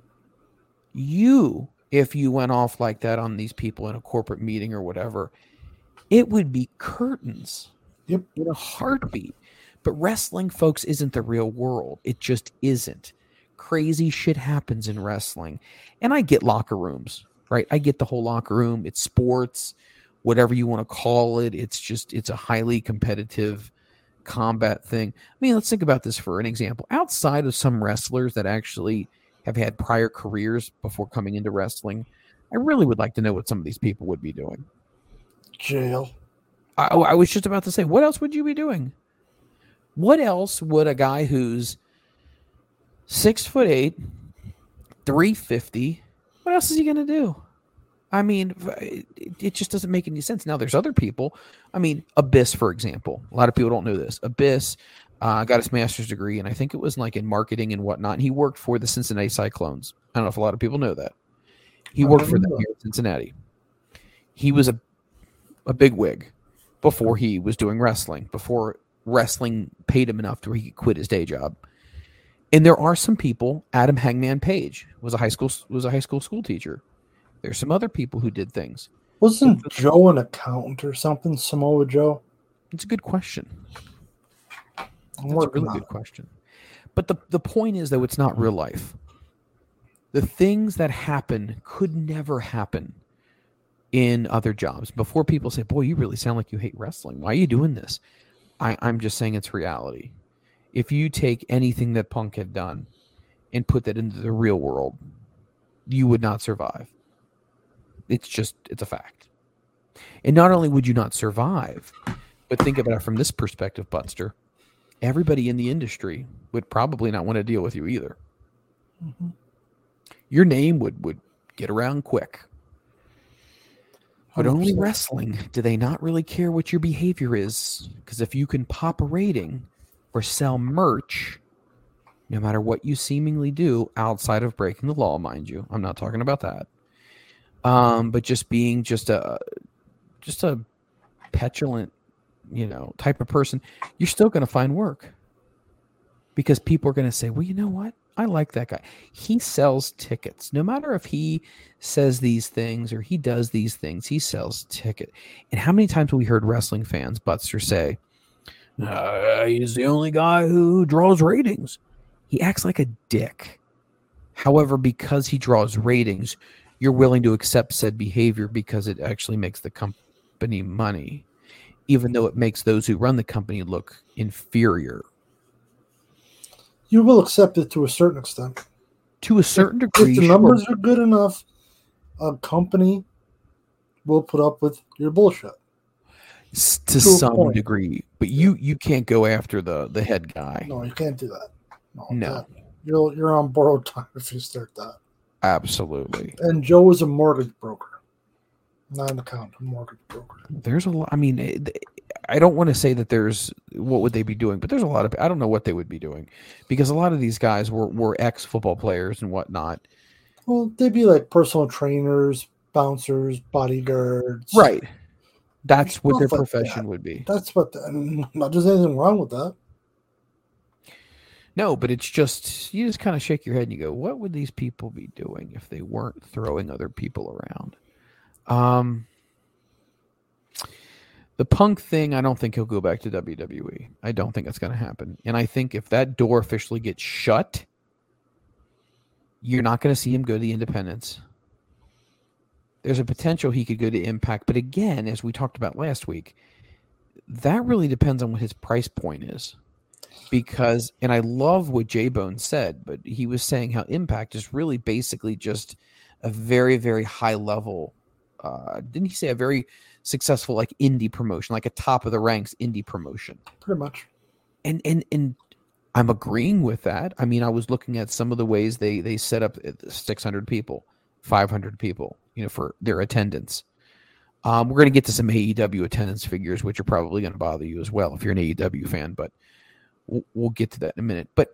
S7: You, if you went off like that on these people in a corporate meeting or whatever, it would be curtains.
S8: Yep.
S7: In a heartbeat. But wrestling, folks, isn't the real world. It just isn't. Crazy shit happens in wrestling. And I get locker rooms, right? I get the whole locker room. It's sports, whatever you want to call it. It's just, it's a highly competitive combat thing. I mean, let's think about this for an example. Outside of some wrestlers that actually have had prior careers before coming into wrestling, I really would like to know what some of these people would be doing.
S8: Jail.
S7: I, oh, I was just about to say, what else would you be doing? What else would a guy who's six foot eight, 350, what else is he going to do? I mean, it just doesn't make any sense. Now, there's other people. I mean, Abyss, for example. A lot of people don't know this. Abyss uh, got his master's degree, and I think it was like in marketing and whatnot. And he worked for the Cincinnati Cyclones. I don't know if a lot of people know that. He worked for them here in Cincinnati. He was a a big wig before he was doing wrestling. Before wrestling paid him enough to where he could quit his day job. And there are some people. Adam Hangman Page was a high school was a high school school teacher there's some other people who did things.
S8: Wasn't Joe an accountant or something? Samoa Joe?
S7: It's a good question. That's a really good
S8: it.
S7: question. But the, the point is, though, it's not real life. The things that happen could never happen in other jobs. Before people say, Boy, you really sound like you hate wrestling. Why are you doing this? I, I'm just saying it's reality. If you take anything that Punk had done and put that into the real world, you would not survive. It's just, it's a fact. And not only would you not survive, but think about it from this perspective, Butster everybody in the industry would probably not want to deal with you either. Mm-hmm. Your name would would get around quick. But only wrestling do they not really care what your behavior is because if you can pop a rating or sell merch, no matter what you seemingly do outside of breaking the law, mind you, I'm not talking about that. Um, but just being just a just a petulant, you know, type of person, you're still going to find work because people are going to say, well, you know what? I like that guy. He sells tickets. No matter if he says these things or he does these things, he sells ticket. And how many times have we heard wrestling fans, Butster, say, uh, he's the only guy who draws ratings. He acts like a dick. However, because he draws ratings, you're willing to accept said behavior because it actually makes the company money, even though it makes those who run the company look inferior
S8: You will accept it to a certain extent.
S7: to a certain
S8: If
S7: degree.
S8: the
S7: sure.
S8: numbers are good enough, a company will put up with your bullshit.
S7: S- to
S8: to
S7: some degree, but you you can't go after the the head guy.
S8: No, you can't do that. No,
S7: No.
S8: that- you're you're on borrowed time if you start that.
S7: Absolutely.
S8: And Joe is a mortgage broker, not an accountant, a mortgage broker.
S7: There's a lot. I mean, I don't want to say that there's what would they be doing, but there's a lot of I don't know what they would be doing because a lot of these guys were were ex football players and whatnot.
S8: Well, they'd be like personal trainers, bouncers, bodyguards.
S7: Right. That's what their
S8: like
S7: profession
S8: that.
S7: would be.
S8: That's what. The, and not there's anything wrong with that.
S7: No, but it's just you just kind of shake your head and you go, "What would these people be doing if they weren't throwing other people around?" Um, the Punk thing, I don't think he'll go back to WWE. I don't think that's going to happen. And I think if that door officially gets shut, you're not going to see him go to the Independents. There's a potential he could go to Impact, but again, as we talked about last week, that really depends on what his price point is because and I love what J Bone said, but he was saying how Impact is really basically just a very very high level. Uh, didn't he say a very successful like indie promotion, like a top of the ranks indie promotion?
S8: Pretty much.
S7: And and and I'm agreeing with that. I mean, I was looking at some of the ways they they set up uh, 600 people, 500 people, you know, for their attendance. Um, we're going to get to some AEW attendance figures, which are probably going to bother you as well if you're an AEW fan, but we'll, get to that in a minute. But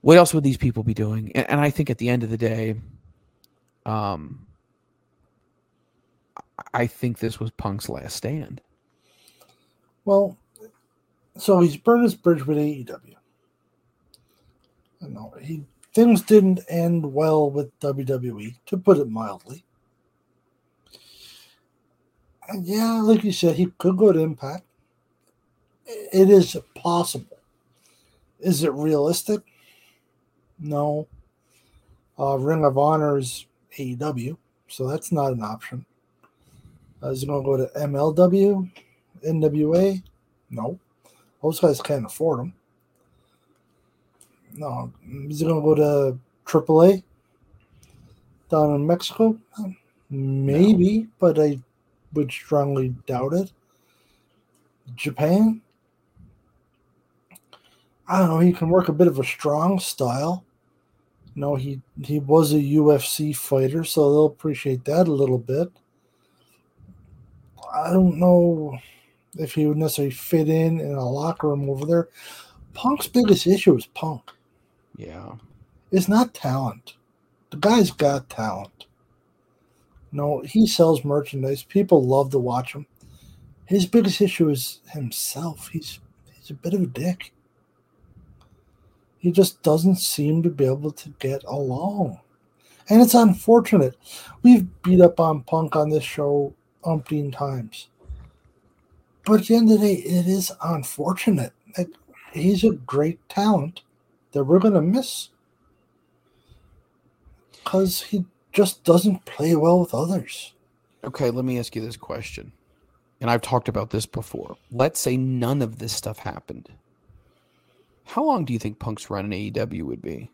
S7: what else would these people be doing? And, and I think at the end of the day, um, I think this was Punk's last stand.
S8: Well, so he's burned his bridge with AEW. Know he things didn't end well with WWE, to put it mildly. And yeah, like you said, he could go to Impact. It is possible. Is it realistic? No. Uh, Ring of Honor is AEW, so that's not an option. Uh, is he going to go to MLW, NWA? No. Those guys can't afford them. No. Is he going to go to AAA down in Mexico? Maybe, but I would strongly doubt it. Japan? I don't know. He can work a bit of a strong style. No, he he was a UFC fighter, so they'll appreciate that a little bit. I don't know if he would necessarily fit in in a locker room over there. Punk's biggest issue is Punk.
S7: Yeah.
S8: It's not talent. The guy's got talent. No, he sells merchandise. People love to watch him. His biggest issue is himself. He's he's a bit of a dick. He just doesn't seem to be able to get along. And it's unfortunate. We've beat up on Punk on this show umpteen times. But at the end of the day, it is unfortunate. Like, he's a great talent that we're going to miss because he just doesn't play well with others.
S7: Okay, let me ask you this question. And I've talked about this before. Let's say none of this stuff happened. How long do you think Punk's run in AEW would be?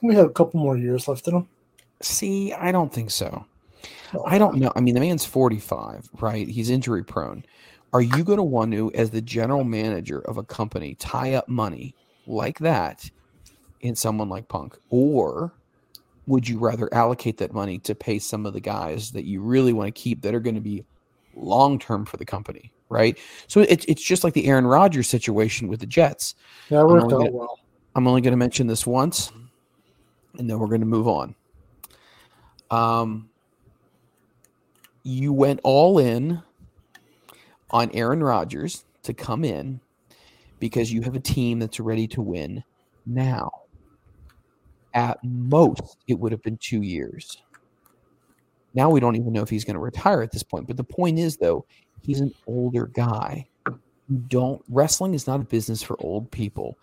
S8: We have a couple more years left in him.
S7: See, I don't think so. I don't know. I mean, the man's 45, right? He's injury prone. Are you going to want to, as the general manager of a company, tie up money like that in someone like Punk? Or would you rather allocate that money to pay some of the guys that you really want to keep that are going to be long term for the company? Right. So it, it's just like the Aaron Rodgers situation with the Jets.
S8: Yeah, it
S7: I'm
S8: worked
S7: only
S8: out
S7: gonna-
S8: well.
S7: I'm only going to mention this once, and then we're going to move on. Um, you went all in on Aaron Rodgers to come in because you have a team that's ready to win now. At most, it would have been two years. Now we don't even know if he's going to retire at this point. But the point is, though, he's an older guy. You don't wrestling is not a business for old people.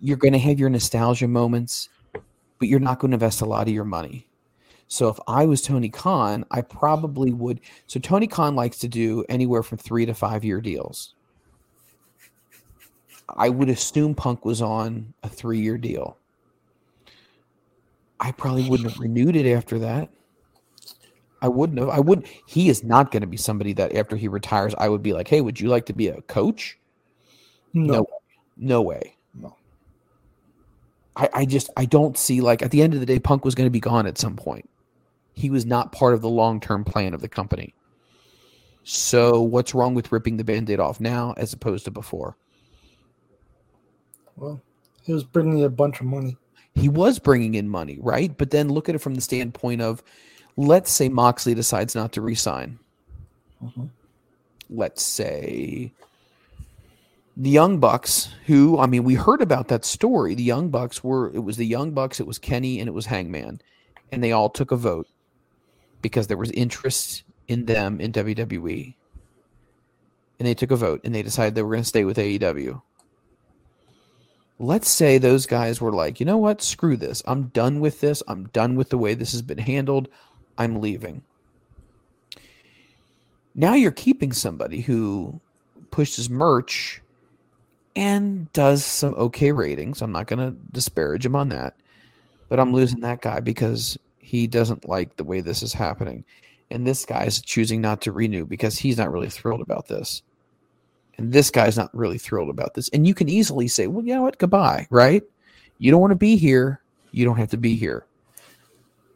S7: You're going to have your nostalgia moments, but you're not going to invest a lot of your money. So if I was Tony Khan, I probably would. So Tony Khan likes to do anywhere from three to five year deals. I would assume Punk was on a three year deal. I probably wouldn't have renewed it after that. I wouldn't have. I would. He is not going to be somebody that after he retires, I would be like, "Hey, would you like to be a coach?"
S8: No,
S7: No, no way.
S8: No.
S7: I, I just I don't see like at the end of the day, Punk was going to be gone at some point. He was not part of the long term plan of the company. So what's wrong with ripping the band-aid off now as opposed to before?
S8: well, he was bringing a bunch of money.
S7: He was bringing in money, right? But then look at it from the standpoint of, let's say Moxley decides not to resign.
S8: Mhm.
S7: Let's say the Young Bucks, who I mean, we heard about that story. The Young Bucks were it was the Young Bucks, it was Kenny, and it was Hangman, and they all took a vote because there was interest in them in WWE, and they took a vote and they decided they were going to stay with AEW. Let's say those guys were like, you know what, screw this. I'm done with this. I'm done with the way this has been handled. I'm leaving. Now you're keeping somebody who pushes merch and does some okay ratings. I'm not going to disparage him on that, but I'm losing that guy because he doesn't like the way this is happening. And this guy's choosing not to renew because he's not really thrilled about this. And this guy's not really thrilled about this. And you can easily say, well, you know what? Goodbye, right? You don't want to be here. You don't have to be here.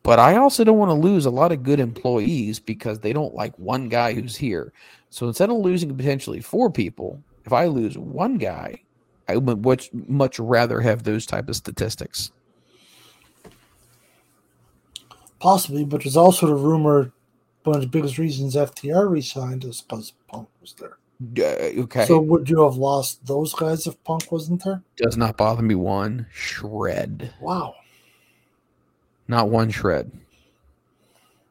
S7: But I also don't want to lose a lot of good employees because they don't like one guy who's here. So instead of losing potentially four people, if I lose one guy, I would much much rather have those type of statistics.
S8: Possibly, but there's also the rumor one of the biggest reasons FTR resigned is because Punk was there.
S7: Uh, okay,
S8: So would you have lost those guys if Punk wasn't there?
S7: does not bother me one shred,
S8: Wow.
S7: Not one shred.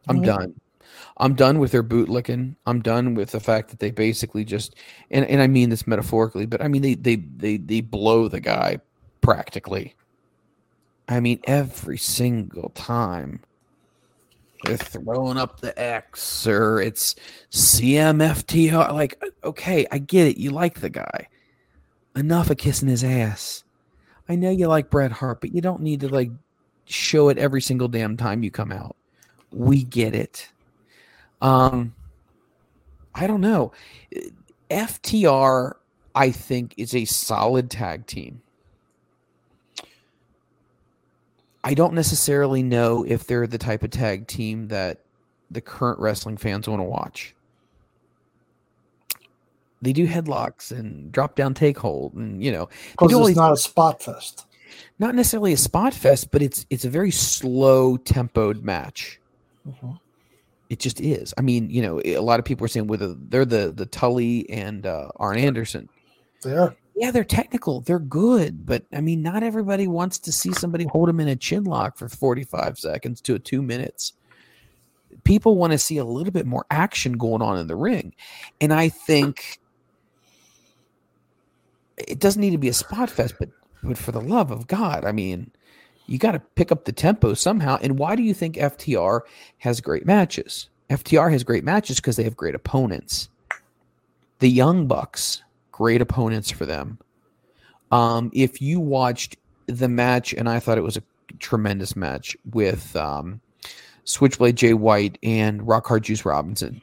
S7: I'm
S8: Mhm.
S7: done. I'm done with their bootlicking. I'm done with the fact that they basically just and, and I mean this metaphorically, but I mean they they they they blow the guy practically. I mean every single time they're throwing up the X or it's CMFTR. Like, okay, I get it. You like the guy. Enough of kissing his ass. I know you like Bret Hart, but you don't need to like show it every single damn time you come out. We get it. Um, I don't know. FTR, I think, is a solid tag team. I don't necessarily know if they're the type of tag team that the current wrestling fans want to watch. They do headlocks and drop down take hold, and you know,
S8: Because it's not a spot fest.
S7: Not necessarily a spot fest, but it's it's a very slow tempoed match.
S8: Mhm.
S7: It just is. I mean, you know, a lot of people are saying whether they're the the Tully and uh, Arn Anderson.
S8: They are.
S7: Yeah, they're technical, they're good, but I mean, not everybody wants to see somebody hold them in a chin lock for forty five seconds to two minutes. people want to see a little bit more action going on in the ring. And I think it doesn't need to be a spot fest, but but for the love of God, I mean, you got to pick up the tempo somehow. And why do you think FTR has great matches? FTR has great matches because they have great opponents. The Young Bucks, great opponents for them. Um, if you watched the match, and I thought it was a tremendous match with um, Switchblade Jay White and Rock Hard Juice Robinson,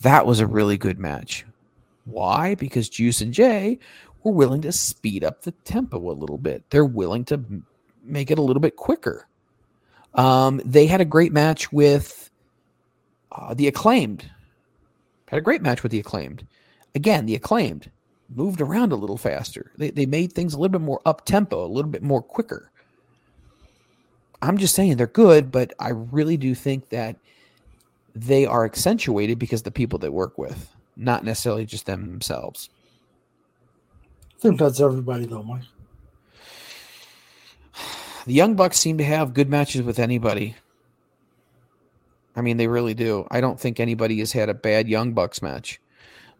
S7: that was a really good match. Why? Because Juice and Jay were willing to speed up the tempo a little bit. They're willing to make it a little bit quicker. Um, they had a great match with uh, the acclaimed. Had a great match with the acclaimed. Again, the acclaimed moved around a little faster. They, they made things a little bit more up tempo, a little bit more quicker. I'm just saying they're good, but I really do think that they are accentuated because the people they work with, not necessarily just them themselves.
S8: Think that's everybody though, Mike.
S7: The Young Bucks seem to have good matches with anybody. I mean, they really do. I don't think anybody has had a bad Young Bucks match.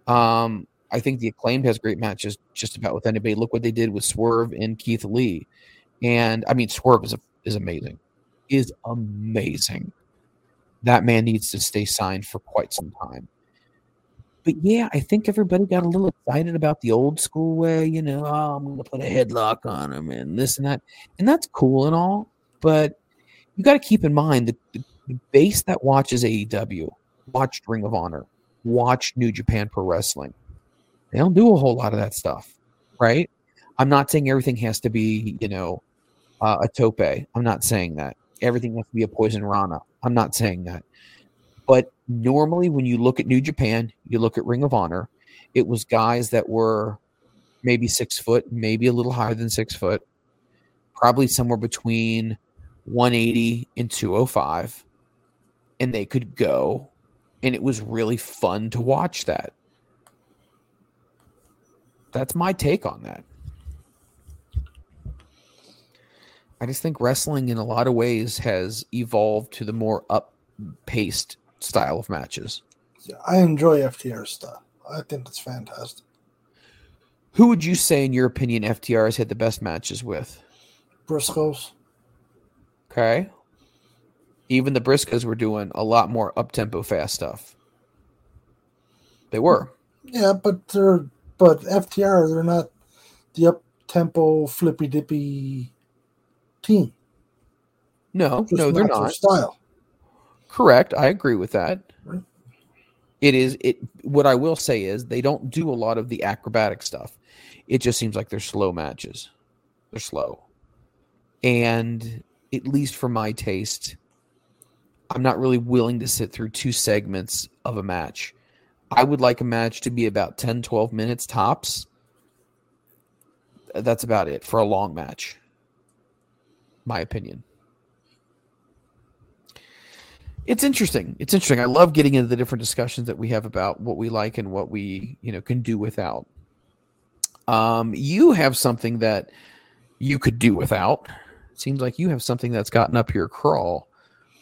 S7: Um, I think the acclaimed has great matches just about with anybody. Look what they did with Swerve and Keith Lee, and I mean, Swerve is a, is amazing, is amazing. That man needs to stay signed for quite some time. But yeah, I think everybody got a little excited about the old school way. You know, oh, I'm going to put a headlock on him and this and that, and that's cool and all. But you got to keep in mind that the, the base that watches AEW, watched Ring of Honor, watched New Japan Pro Wrestling they don't do a whole lot of that stuff, right? I'm not saying everything has to be, you know, uh, a tope. I'm not saying that everything has to be a poison rana. I'm not saying that. But normally, when you look at New Japan, you look at Ring of Honor, it was guys that were maybe six foot, maybe a little higher than six foot, probably somewhere between 180 and 205. And they could go. And it was really fun to watch that that's my take on that. I just think wrestling in a lot of ways has evolved to the more up paced style of matches.
S8: Yeah, I enjoy FTR stuff. I think it's fantastic.
S7: Who would you say, in your opinion, FTR has had the best matches with?
S8: Briscoes.
S7: Okay. Even the Briscoes were doing a lot more up tempo fast stuff. They were.
S8: Yeah, but they're but FTR, they're not the up tempo flippy dippy team.
S7: No, Just no, they're not.
S8: Style.
S7: Correct. I agree with that. It is it. What I will say is they don't do a lot of the acrobatic stuff. It just seems like they're slow matches. They're slow, and at least for my taste, I'm not really willing to sit through two segments of a match I would like a match to be about 10, 12 minutes tops. That's about it for a long match. My opinion. It's interesting. It's interesting. I love getting into the different discussions that we have about what we like and what we, you know, can do without. Um, you have something that you could do without. It seems like you have something that's gotten up your crawl.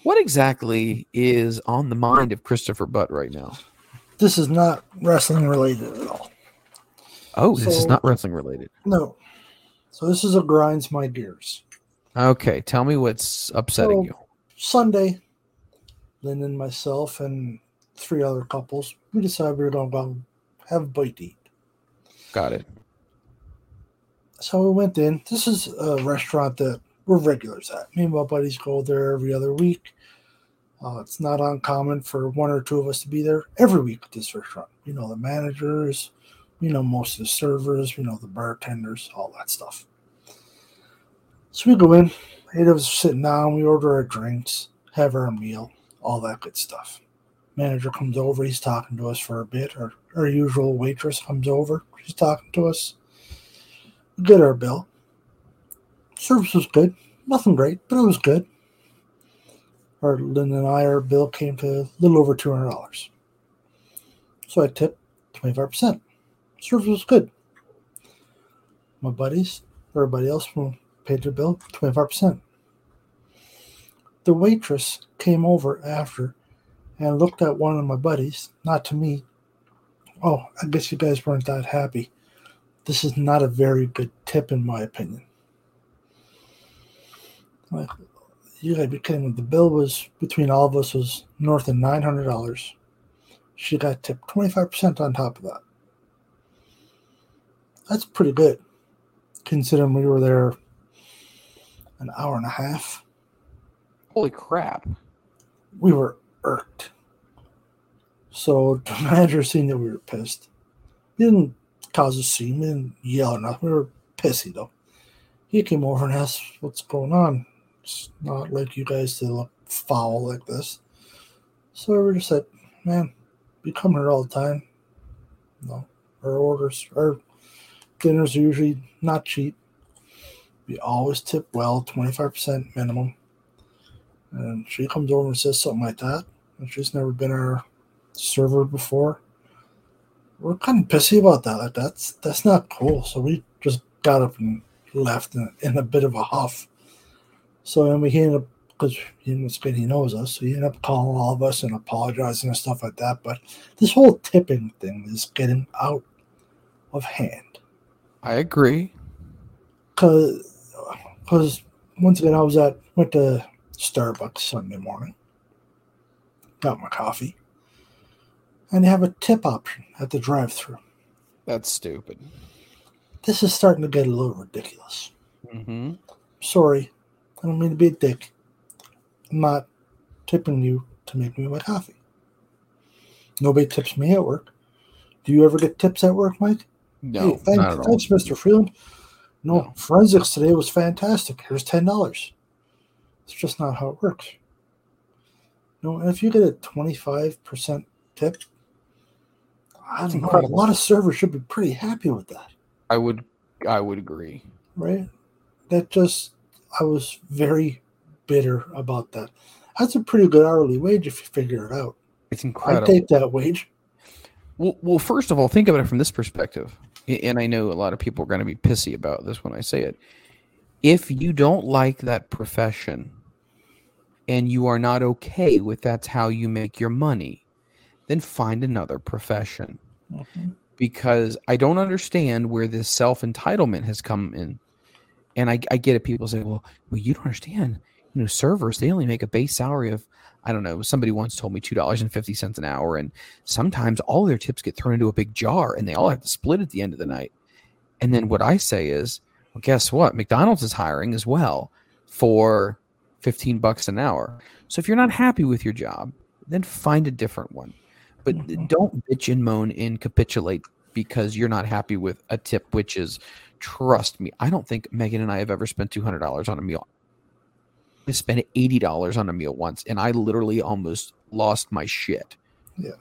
S7: What exactly is on the mind of Christopher Butt right now?
S8: this is not wrestling related at all.
S7: Oh, so, this is not wrestling related.
S8: No. So this is a grinds my gears.
S7: Okay, tell me what's upsetting so, you.
S8: Sunday, Lynn and myself and three other couples, we decided we were going to go have a bite to eat.
S7: Got it.
S8: So we went in. This is a restaurant that we're regulars at. Me and my buddies go there every other week. Uh, it's not uncommon for one or two of us to be there every week at this restaurant. You know the managers, you know most of the servers, you know the bartenders, all that stuff. So we go in, eight of us are sitting down, we order our drinks, have our meal, all that good stuff. Manager comes over, he's talking to us for a bit. Our, our usual waitress comes over, she's talking to us. We get our bill. Service was good, nothing great, but it was good our Lynn and I, our bill came to a little over two hundred dollars. So I tipped twenty five percent. Service was good. My buddies, everybody else paid their bill twenty five percent. The waitress came over after and looked at one of my buddies, not to me. Oh, I guess you guys weren't that happy. This is not a very good tip, in my opinion. Like, you gotta be kidding me. The bill was between all of us was north of nine hundred dollars. She got tipped twenty five percent on top of that. That's pretty good, considering we were there an hour and a half.
S7: Holy crap.
S8: We were irked. So the manager seen that we were pissed. He didn't cause a scene, we didn't yell or nothing. We were pissy though. He came over and asked what's going on. It's not like you guys to look foul like this. So we just said, man, we come here all the time. No, our orders, our dinners are usually not cheap. We always tip well, 25% minimum. And she comes over and says something like that. And she's never been our server before. We're kind of pissy about that. Like that's that's not cool. So we just got up and left in, in a bit of a huff. So then we ended up because he good he knows us, so he ended up calling all of us and apologizing and stuff like that. But this whole tipping thing is getting out of hand.
S7: I agree.
S8: Cause, cause once again, I was at went to Starbucks Sunday morning, got my coffee, and they have a tip option at the drive-through.
S7: That's stupid.
S8: This is starting to get a little ridiculous.
S7: Mm-hmm.
S8: Sorry, I don't mean to be a dick. I'm not tipping you to make me my coffee. Nobody tips me at work. Do you ever get tips at work, Mike?
S7: No,
S8: Hey, thank-
S7: not at all.
S8: thanks, Mr. Freland. No,
S7: No.
S8: forensics today was fantastic. Here's ten dollars. It's just not how it works. No, and if you get a twenty-five percent tip, I don't know. A lot of servers should be pretty happy with that,
S7: I would I would agree.
S8: right? That just I was very bitter about that. That's a pretty good hourly wage if you figure it out.
S7: It's incredible.
S8: I take that wage.
S7: Well, well, first of all, think about it from this perspective. And I know a lot of people are going to be pissy about this when I say it. If you don't like that profession and you are not okay with that's how you make your money, then find another profession. Mm-hmm. Because I don't understand where this self entitlement has come in. And I, I get it. People say, well, well, you don't understand. You know, servers, they only make a base salary of I don't know. Somebody once told me two dollars and fifty cents an hour, and sometimes all their tips get thrown into a big jar, and they all have to split at the end of the night. And then what I say is, well, guess what? McDonald's is hiring as well for fifteen bucks an hour. So if you're not happy with your job, then find a different one. But mm-hmm. don't bitch and moan and capitulate because you're not happy with a tip, which is, trust me, I don't think Megan and I have ever spent two hundred dollars on a meal. I spent eighty dollars on a meal once, and I literally almost lost my shit.
S8: Yeah.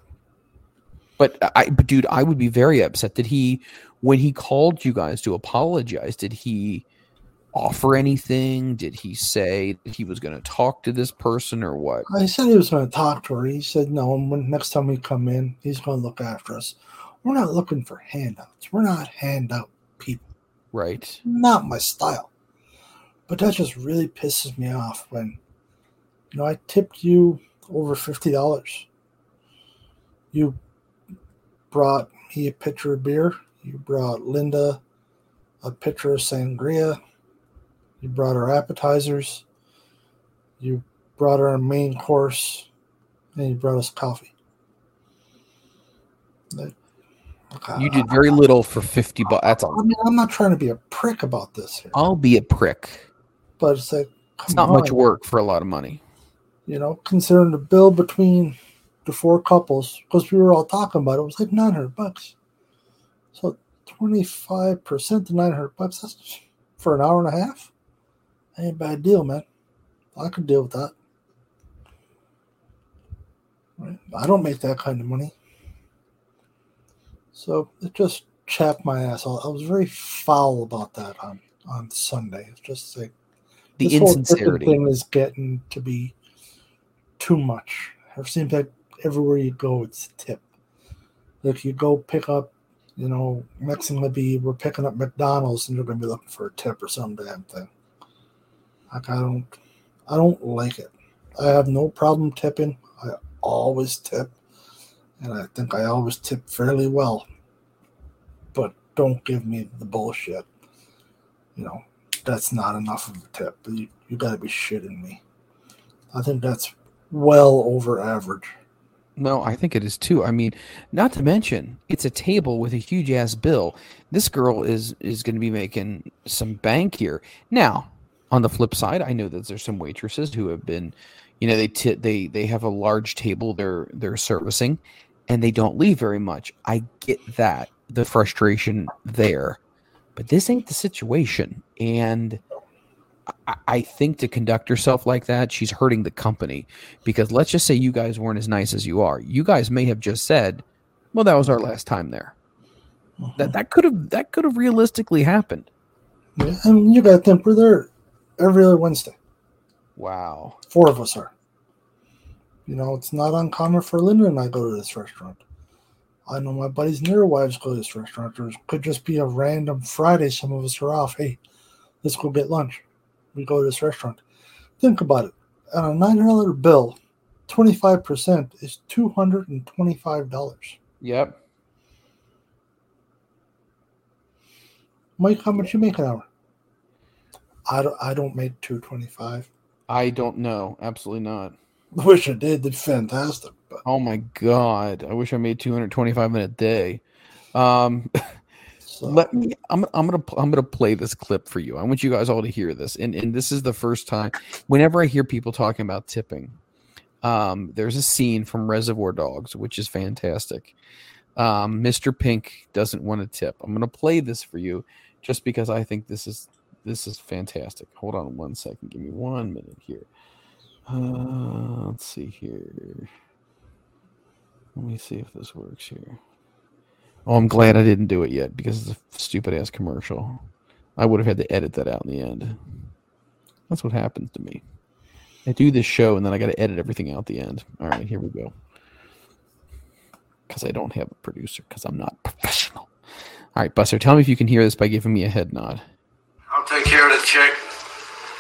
S7: But I, but dude, I would be very upset. that he, when he called you guys to apologize, did he offer anything? Did he say that he was going to talk to this person or what?
S8: I said he was going to talk to her. He said no. And when next time we come in, he's going to look after us. We're not looking for handouts. We're not handout people.
S7: Right.
S8: Not my style. But that just really pisses me off when, you know, I tipped you over fifty dollars. You brought me a pitcher of beer. You brought Linda a pitcher of sangria. You brought her appetizers. You brought her a main course, and you brought us coffee. Like,
S7: You did very little for fifty bucks. That's
S8: I mean, I'm not trying to be a prick about this here,
S7: I'll be a prick.
S8: but it's like,
S7: It's not much work for a lot of money.
S8: you know, considering the bill between the four couples, because we were all talking about it, it was like 900 bucks. So 25% to 900 bucks, that's for an hour and a half. Ain't a bad deal, man. I could deal with that. Right? I don't make that kind of money. So it just chapped my ass. I I was very foul about that on, on Sunday. It's just like,
S7: The
S8: this whole
S7: insincerity.
S8: thing is getting to be too much. It seems like everywhere you go, it's a tip. Like you go pick up, you know, next thing be we're picking up McDonald's and you're going to be looking for a tip or some damn thing. Like I don't, I don't like it. I have no problem tipping. I always tip, and I think I always tip fairly well. But don't give me the bullshit. You know, that's not enough of a tip. You, you got to be shitting me. I think that's well over average.
S7: No, I think it is too. I mean, not to mention, it's a table with a huge ass bill. This girl is is going to be making some bank here. Now, on the flip side, I know that there's some waitresses who have been, you know, they t- they they have a large table they're they're servicing, and they don't leave very much. I get that the frustration there, but this ain't the situation, and. I- think to conduct herself like that, she's hurting the company. Because let's just say you guys weren't as nice as you are. You guys may have just said, "Well, that was our last time there." That uh-huh. that could have that could have realistically happened.
S8: Yeah, and you got think we're there every other Wednesday.
S7: Wow.
S8: Four of us are. You know, it's not uncommon for Linda and I go to this restaurant. I know my buddies and their wives go to this restaurant. Or it could just be a random Friday. Some of us are off. Hey, let's go get lunch. We go to this restaurant. Think about it. On a nine dollar bill, twenty five percent is two hundred and twenty five dollars.
S7: Yep.
S8: Mike, how much you make an hour? I don't. I don't make two twenty five.
S7: I don't know. Absolutely not.
S8: I Wish I did. Did fantastic, but
S7: Oh my god. I wish I made 225 in a day. Um
S8: so,
S7: let me I'm I'm to I'm to play this clip for you. I want you guys all to hear this. And and this is the first time whenever I hear people talking about tipping. Um there's a scene from Reservoir Dogs which is fantastic. Um Mr. Pink doesn't want to tip. I'm to play this for you just because I think this is this is fantastic. Hold on one second. Give me one minute here. Uh, let's see here. Let me see if this works here. Oh, I'm glad I didn't do it yet because it's a stupid ass commercial. I would have had to edit that out in the end. That's what happens to me. I do this show and then I got to edit everything out the end. All right, here we go. Because I don't have a producer because I'm not professional. All right, Buster, tell me if you can hear this by giving me a head nod.
S9: I'll take care of the check.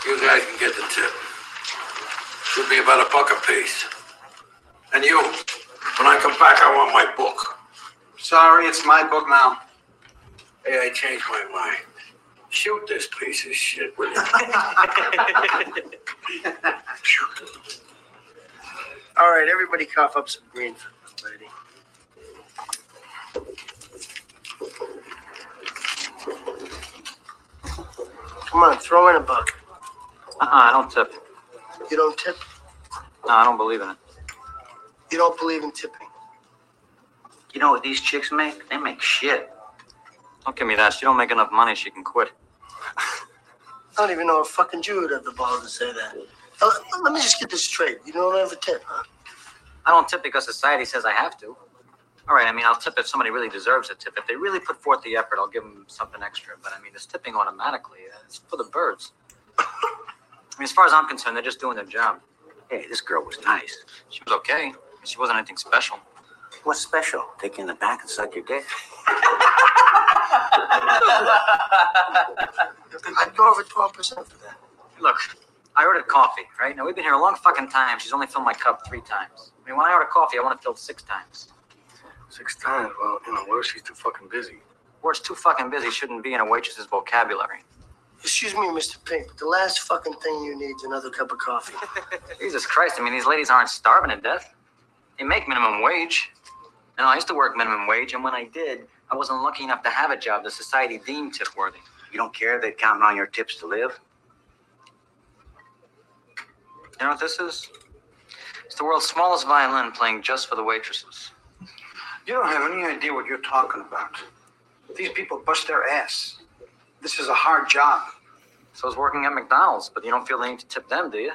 S9: You guys can get the tip. Should be about a buck a piece. And you, when I come back, I want my book.
S10: Sorry, it's my book now.
S9: Hey, I changed my mind. Shoot this piece of shit, will you?
S10: All right, everybody cough up some green for this lady. Come on, throw in a buck.
S11: Uh-uh, I don't tip.
S10: You don't tip?
S11: No, I don't believe in it.
S10: You don't believe in tipping?
S11: You know what these chicks make? They make shit. Don't give me that. She don't make enough money. She can quit.
S10: I don't even know a fucking Jew would have the balls to say that. Uh, let me just get this straight. You don't ever tip, huh?
S11: I don't tip because society says I have to. All right, I mean, I'll tip if somebody really deserves a tip. If they really put forth the effort, I'll give them something extra. But I mean, it's tipping automatically. Uh, It's for the birds. I mean, as far as I'm concerned, they're just doing their job. Hey, this girl was nice. She was okay. She wasn't anything special. What's special? Take you in the back and suck your dick.
S10: I'd go over 12% for that.
S11: Look, I ordered coffee, right? Now we've been here a long fucking time. She's only filled my cup three times. I mean, when I order coffee, I want it filled six times.
S9: Six times. Well, you know, what if she's too fucking busy?
S11: Words too fucking busy shouldn't be in a waitress's vocabulary.
S10: Excuse me, Mr. Pink, but the last fucking thing you need is another cup of coffee.
S11: Jesus Christ, I mean, these ladies aren't starving to death. They make minimum wage. And I used to work minimum wage, and when I did, I wasn't lucky enough to have a job the society deemed tip worthy.
S12: You don't care they're counting on your tips to live?
S11: You know what this is? It's the world's smallest violin playing just for the waitresses.
S12: You don't have any idea what you're talking about. These people bust their ass. This is a hard job.
S11: So I was working at McDonald's, but you don't feel the need to tip them, do you?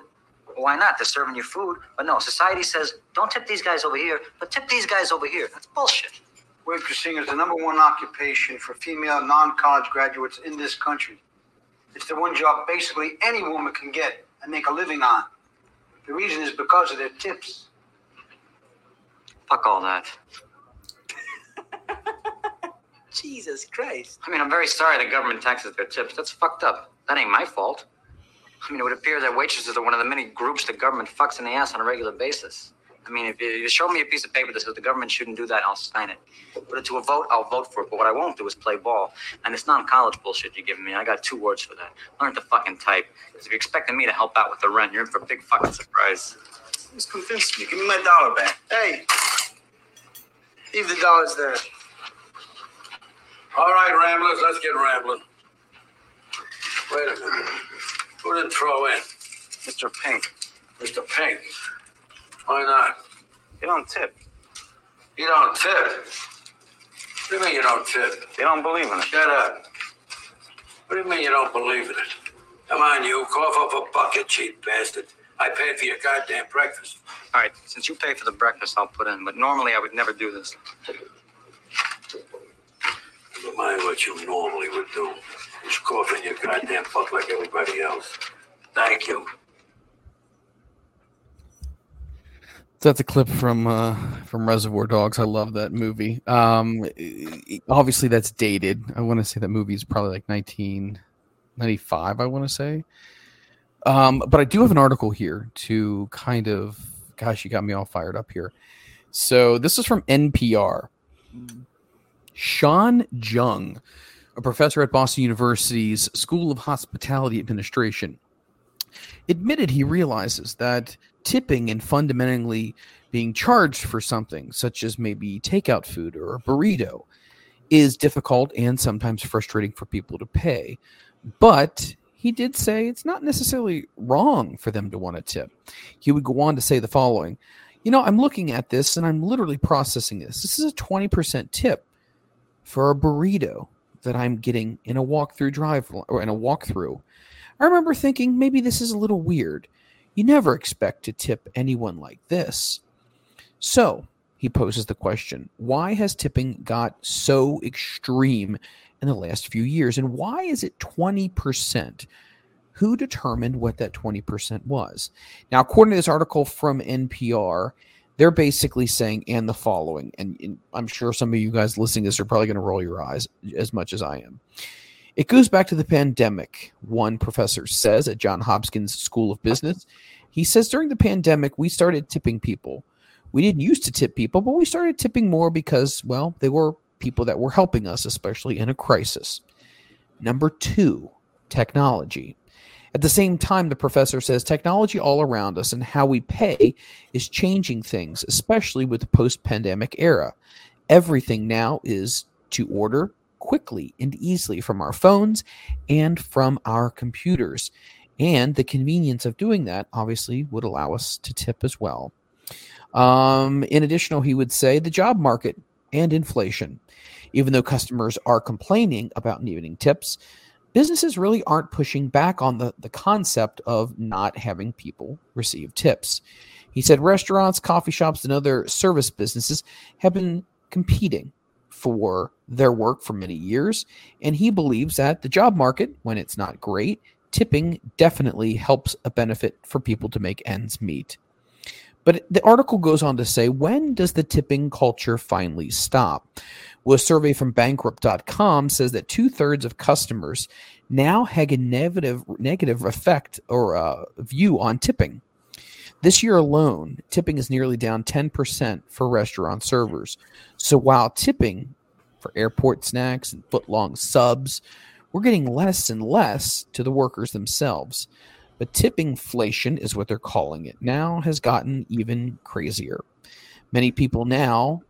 S11: Well, why not? They're serving you food. But no, society says don't tip these guys over here, but tip these guys over here. That's bullshit.
S12: Waitressing is the number one occupation for female non-college graduates in this country. It's the one job basically any woman can get and make a living on. The reason is because of their tips.
S11: Fuck all that.
S10: Jesus Christ.
S11: I mean, I'm very sorry the government taxes their tips. That's fucked up. That ain't my fault. I mean, it would appear that waitresses are one of the many groups the government fucks in the ass on a regular basis. I mean, if you show me a piece of paper that says the government shouldn't do that, I'll sign it. Put it to a vote, I'll vote for it. But what I won't do is play ball. And it's non-college bullshit you're giving me. I got two words for that. Learn to fucking type. Because if you're expecting me to help out with the rent, you're in for a big fucking surprise.
S12: Just convince me. Give me my dollar back.
S10: Hey, leave the dollars there.
S9: All right, Ramblers, let's get rambling. Wait a minute. Who didn't throw in?
S11: Mr. Pink.
S9: Mr. Pink. Why not?
S11: You don't tip.
S9: You don't tip. What do you mean you don't tip?
S11: They don't believe in it.
S9: Shut up. What do you mean you don't believe in it? Come on, you. Cough up a bucket, cheap bastard. I paid for your goddamn breakfast.
S11: All right, since you pay for the breakfast, I'll put in. But normally I would never do this.
S9: Never mind what you normally would do. Just cough in your goddamn fuck like everybody else. Thank you.
S7: That's a clip from uh, from Reservoir Dogs. I love that movie. Um, obviously, that's dated. I want to say that movie is probably like 1995. I want to say. Um, but I do have an article here to kind of, gosh, you got me all fired up here. So this is from NPR. Sean Jung, a professor at Boston University's School of Hospitality Administration, admitted he realizes that tipping and fundamentally being charged for something, such as maybe takeout food or a burrito, is difficult and sometimes frustrating for people to pay. But he did say it's not necessarily wrong for them to want to tip. He would go on to say the following You know, I'm looking at this and I'm literally processing this. This is a 20% tip for a burrito that I'm getting in a walkthrough drive or in a walkthrough. I remember thinking maybe this is a little weird. You never expect to tip anyone like this. So he poses the question why has tipping got so extreme in the last few years? And why is it 20%? Who determined what that 20% was? Now, according to this article from NPR, they're basically saying and the following, and, and I'm sure some of you guys listening to this are probably going to roll your eyes as much as I am. It goes back to the pandemic, one professor says at John Hopkins School of Business. He says during the pandemic, we started tipping people. We didn't used to tip people, but we started tipping more because, well, they were people that were helping us, especially in a crisis. Number two, technology. At the same time, the professor says technology all around us and how we pay is changing things, especially with the post pandemic era. Everything now is to order quickly and easily from our phones and from our computers. And the convenience of doing that obviously would allow us to tip as well. Um, in addition, he would say the job market and inflation. Even though customers are complaining about needing tips, businesses really aren't pushing back on the, the concept of not having people receive tips. He said restaurants, coffee shops, and other service businesses have been competing for their work for many years. And he believes that the job market, when it's not great, tipping definitely helps a benefit for people to make ends meet. But the article goes on to say, when does the tipping culture finally stop? Well, a survey from bankrate.com says that two thirds of customers now have a negative, negative effect or uh, view on tipping. This year alone, tipping is nearly down 10% for restaurant servers. So while tipping for airport snacks and footlong subs, we're getting less and less to the workers themselves. But tipping inflation is what they're calling it now has gotten even crazier. Many people now,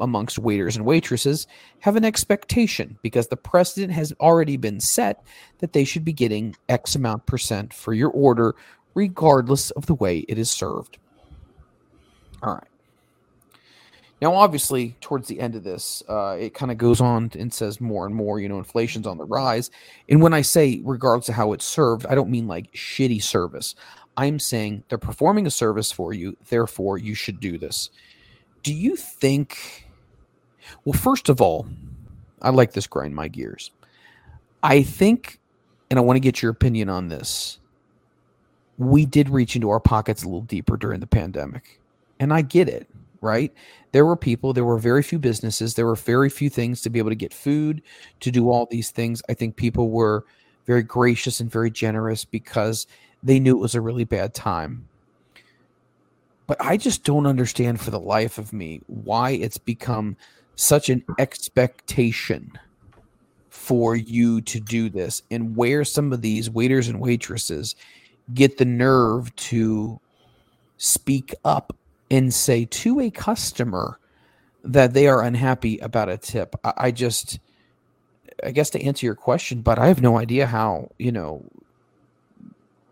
S7: amongst waiters and waitresses, have an expectation because the precedent has already been set that they should be getting X amount percent for your order, regardless of the way it is served. All right. Now, obviously, towards the end of this, uh, it kind of goes on and says more and more, you know, inflation's on the rise. And when I say regardless of how it's served, I don't mean like shitty service. I'm saying they're performing a service for you, therefore you should do this. Do you think? Well, first of all, I like this grind my gears. I think, and I want to get your opinion on this. We did reach into our pockets a little deeper during the pandemic, and I get it right? There were people, there were very few businesses, there were very few things to be able to get food, to do all these things. I think people were very gracious and very generous because they knew it was a really bad time. But I just don't understand for the life of me why it's become such an expectation for you to do this and where some of these waiters and waitresses get the nerve to speak up and say to a customer that they are unhappy about a tip. I, I just, I guess to answer your question, but I have no idea how, you know,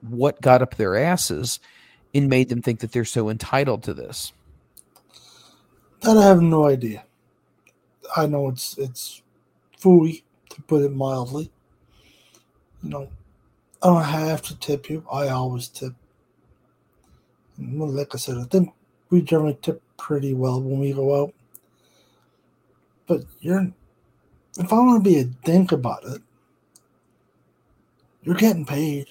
S7: what got up their asses and made them think that they're so entitled to this.
S8: That I have no idea. I know it's it's fooey to put it mildly. You know, I don't have to tip you. I always tip. Like I said, I think we generally tip pretty well when we go out. But you're, if I want to be a dink about it, you're getting paid.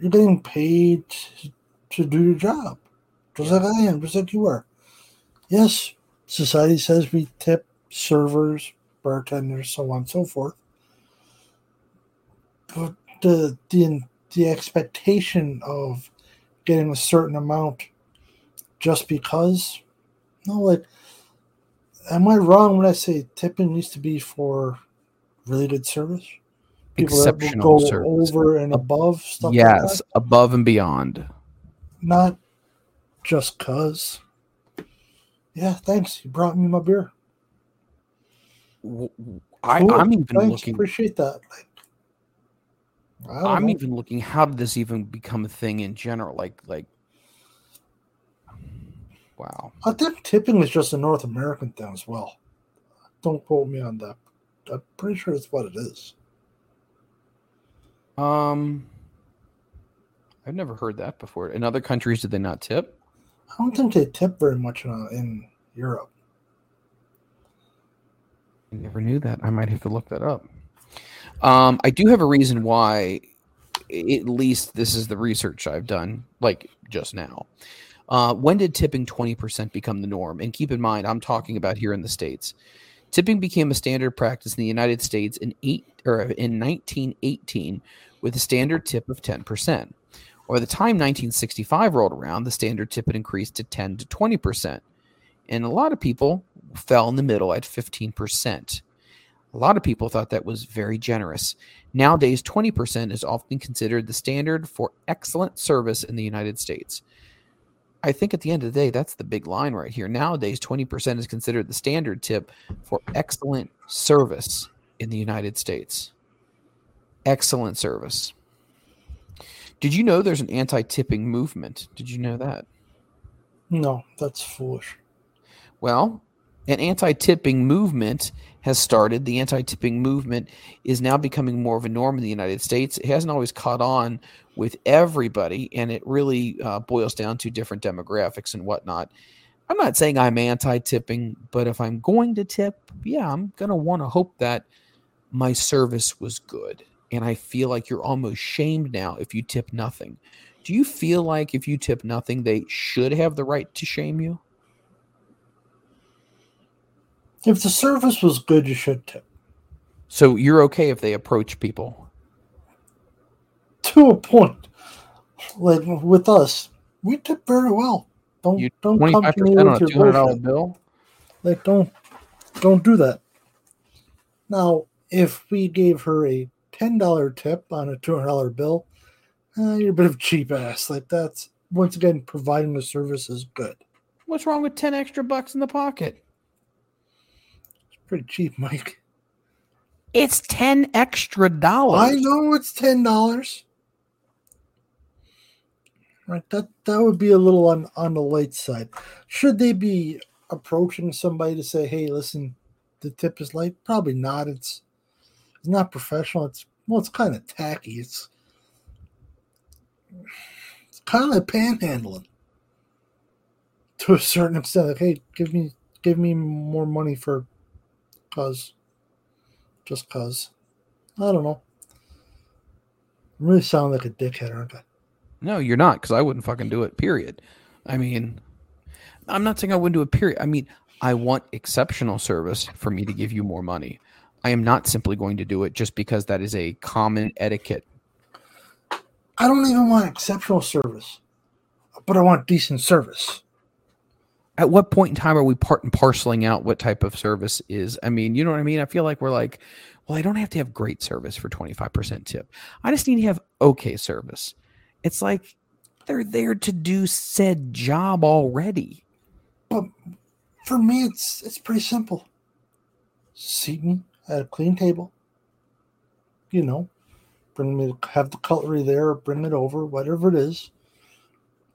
S8: You're getting paid to, to do your job, just like I am, just like you are. Yes, society says we tip servers, bartenders, so on and so forth. But the the the expectation of getting a certain amount just because, no, like, am I wrong when I say tipping needs to be for really good service? People
S7: Exceptional
S8: that go over and above stuff. like
S7: yes,
S8: that?
S7: above and beyond.
S8: not just cause. Yeah, thanks. You brought me my beer.
S7: I,
S8: Cool.
S7: I'm even
S8: Thanks,
S7: looking.
S8: Appreciate that. Like,
S7: I'm
S8: know.
S7: even looking. How did this even become a thing in general? Like, like, wow.
S8: I think tipping is just a North American thing as well. Don't quote me on that. I'm pretty sure it's what it is.
S7: Um, I've never heard that before. In other countries, did they not tip?
S8: I don't think they tip very much in, in Europe.
S7: I never knew that. I might have to look that up. Um, I do have a reason why. At least this is the research I've done, like just now. Uh, when did tipping 20% become the norm? And keep in mind, I'm talking about here in the States. Tipping became a standard practice in the United States in eight or in 1918 with a standard tip of 10%. By the time 1965 rolled around, the standard tip had increased to 10 to 20%. And a lot of people fell in the middle at 15%. A lot of people thought that was very generous. Nowadays, 20% is often considered the standard for excellent service in the United States. I think at the end of the day, that's the big line right here. Nowadays, 20% is considered the standard tip for excellent service in the United States. Excellent service. Did you know there's an anti tipping movement? Did you know that?
S8: No, that's foolish.
S7: Well, an anti tipping movement has started. The anti tipping movement is now becoming more of a norm in the United States. It hasn't always caught on with everybody, and it really uh, boils down to different demographics and whatnot. I'm not saying I'm anti tipping, but if I'm going to tip, yeah, I'm going to want to hope that my service was good. And I feel like you're almost shamed now if you tip nothing. Do you feel like if you tip nothing, they should have the right to shame you?
S8: If the service was good, you should tip.
S7: So you're okay if they approach people.
S8: To a point. Like with us, we tip very well. Don't
S7: You
S8: don't come to me with your
S7: two hundred dollar bill.
S8: Like don't don't do that. Now, if we gave her a ten dollar tip on a two hundred dollar bill, uh, you're a bit of cheap ass. Like that's once again providing the service is good.
S7: What's wrong with ten extra bucks in the pocket?
S8: Pretty cheap, Mike.
S7: It's ten extra dollars.
S8: I know it's ten dollars. Right, that that would be a little on on the light side. Should they be approaching somebody to say, "Hey, listen, the tip is light"? Probably not. It's it's not professional. It's well, it's kind of tacky. It's it's kind of like panhandling to a certain extent. Like, hey, give me give me more money for cause just cause. I don't know. I really sound like a dickhead, aren't I?
S7: No, you're not, because I wouldn't fucking do it. Period. I mean, I'm not saying I wouldn't do it. Period. I mean, I want exceptional service for me to give you more money. I am not simply going to do it just because that is a common etiquette.
S8: I don't even want exceptional service. but I want decent service.
S7: At what point in time are we part and parceling out what type of service is? I mean, you know what I mean? I feel like we're like, well, I don't have to have great service for 25% tip. I just need to have okay service. It's like they're there to do said job already.
S8: But for me, it's it's pretty simple. Seating at a clean table. You know, bring me have the cutlery there, bring it over, whatever it is.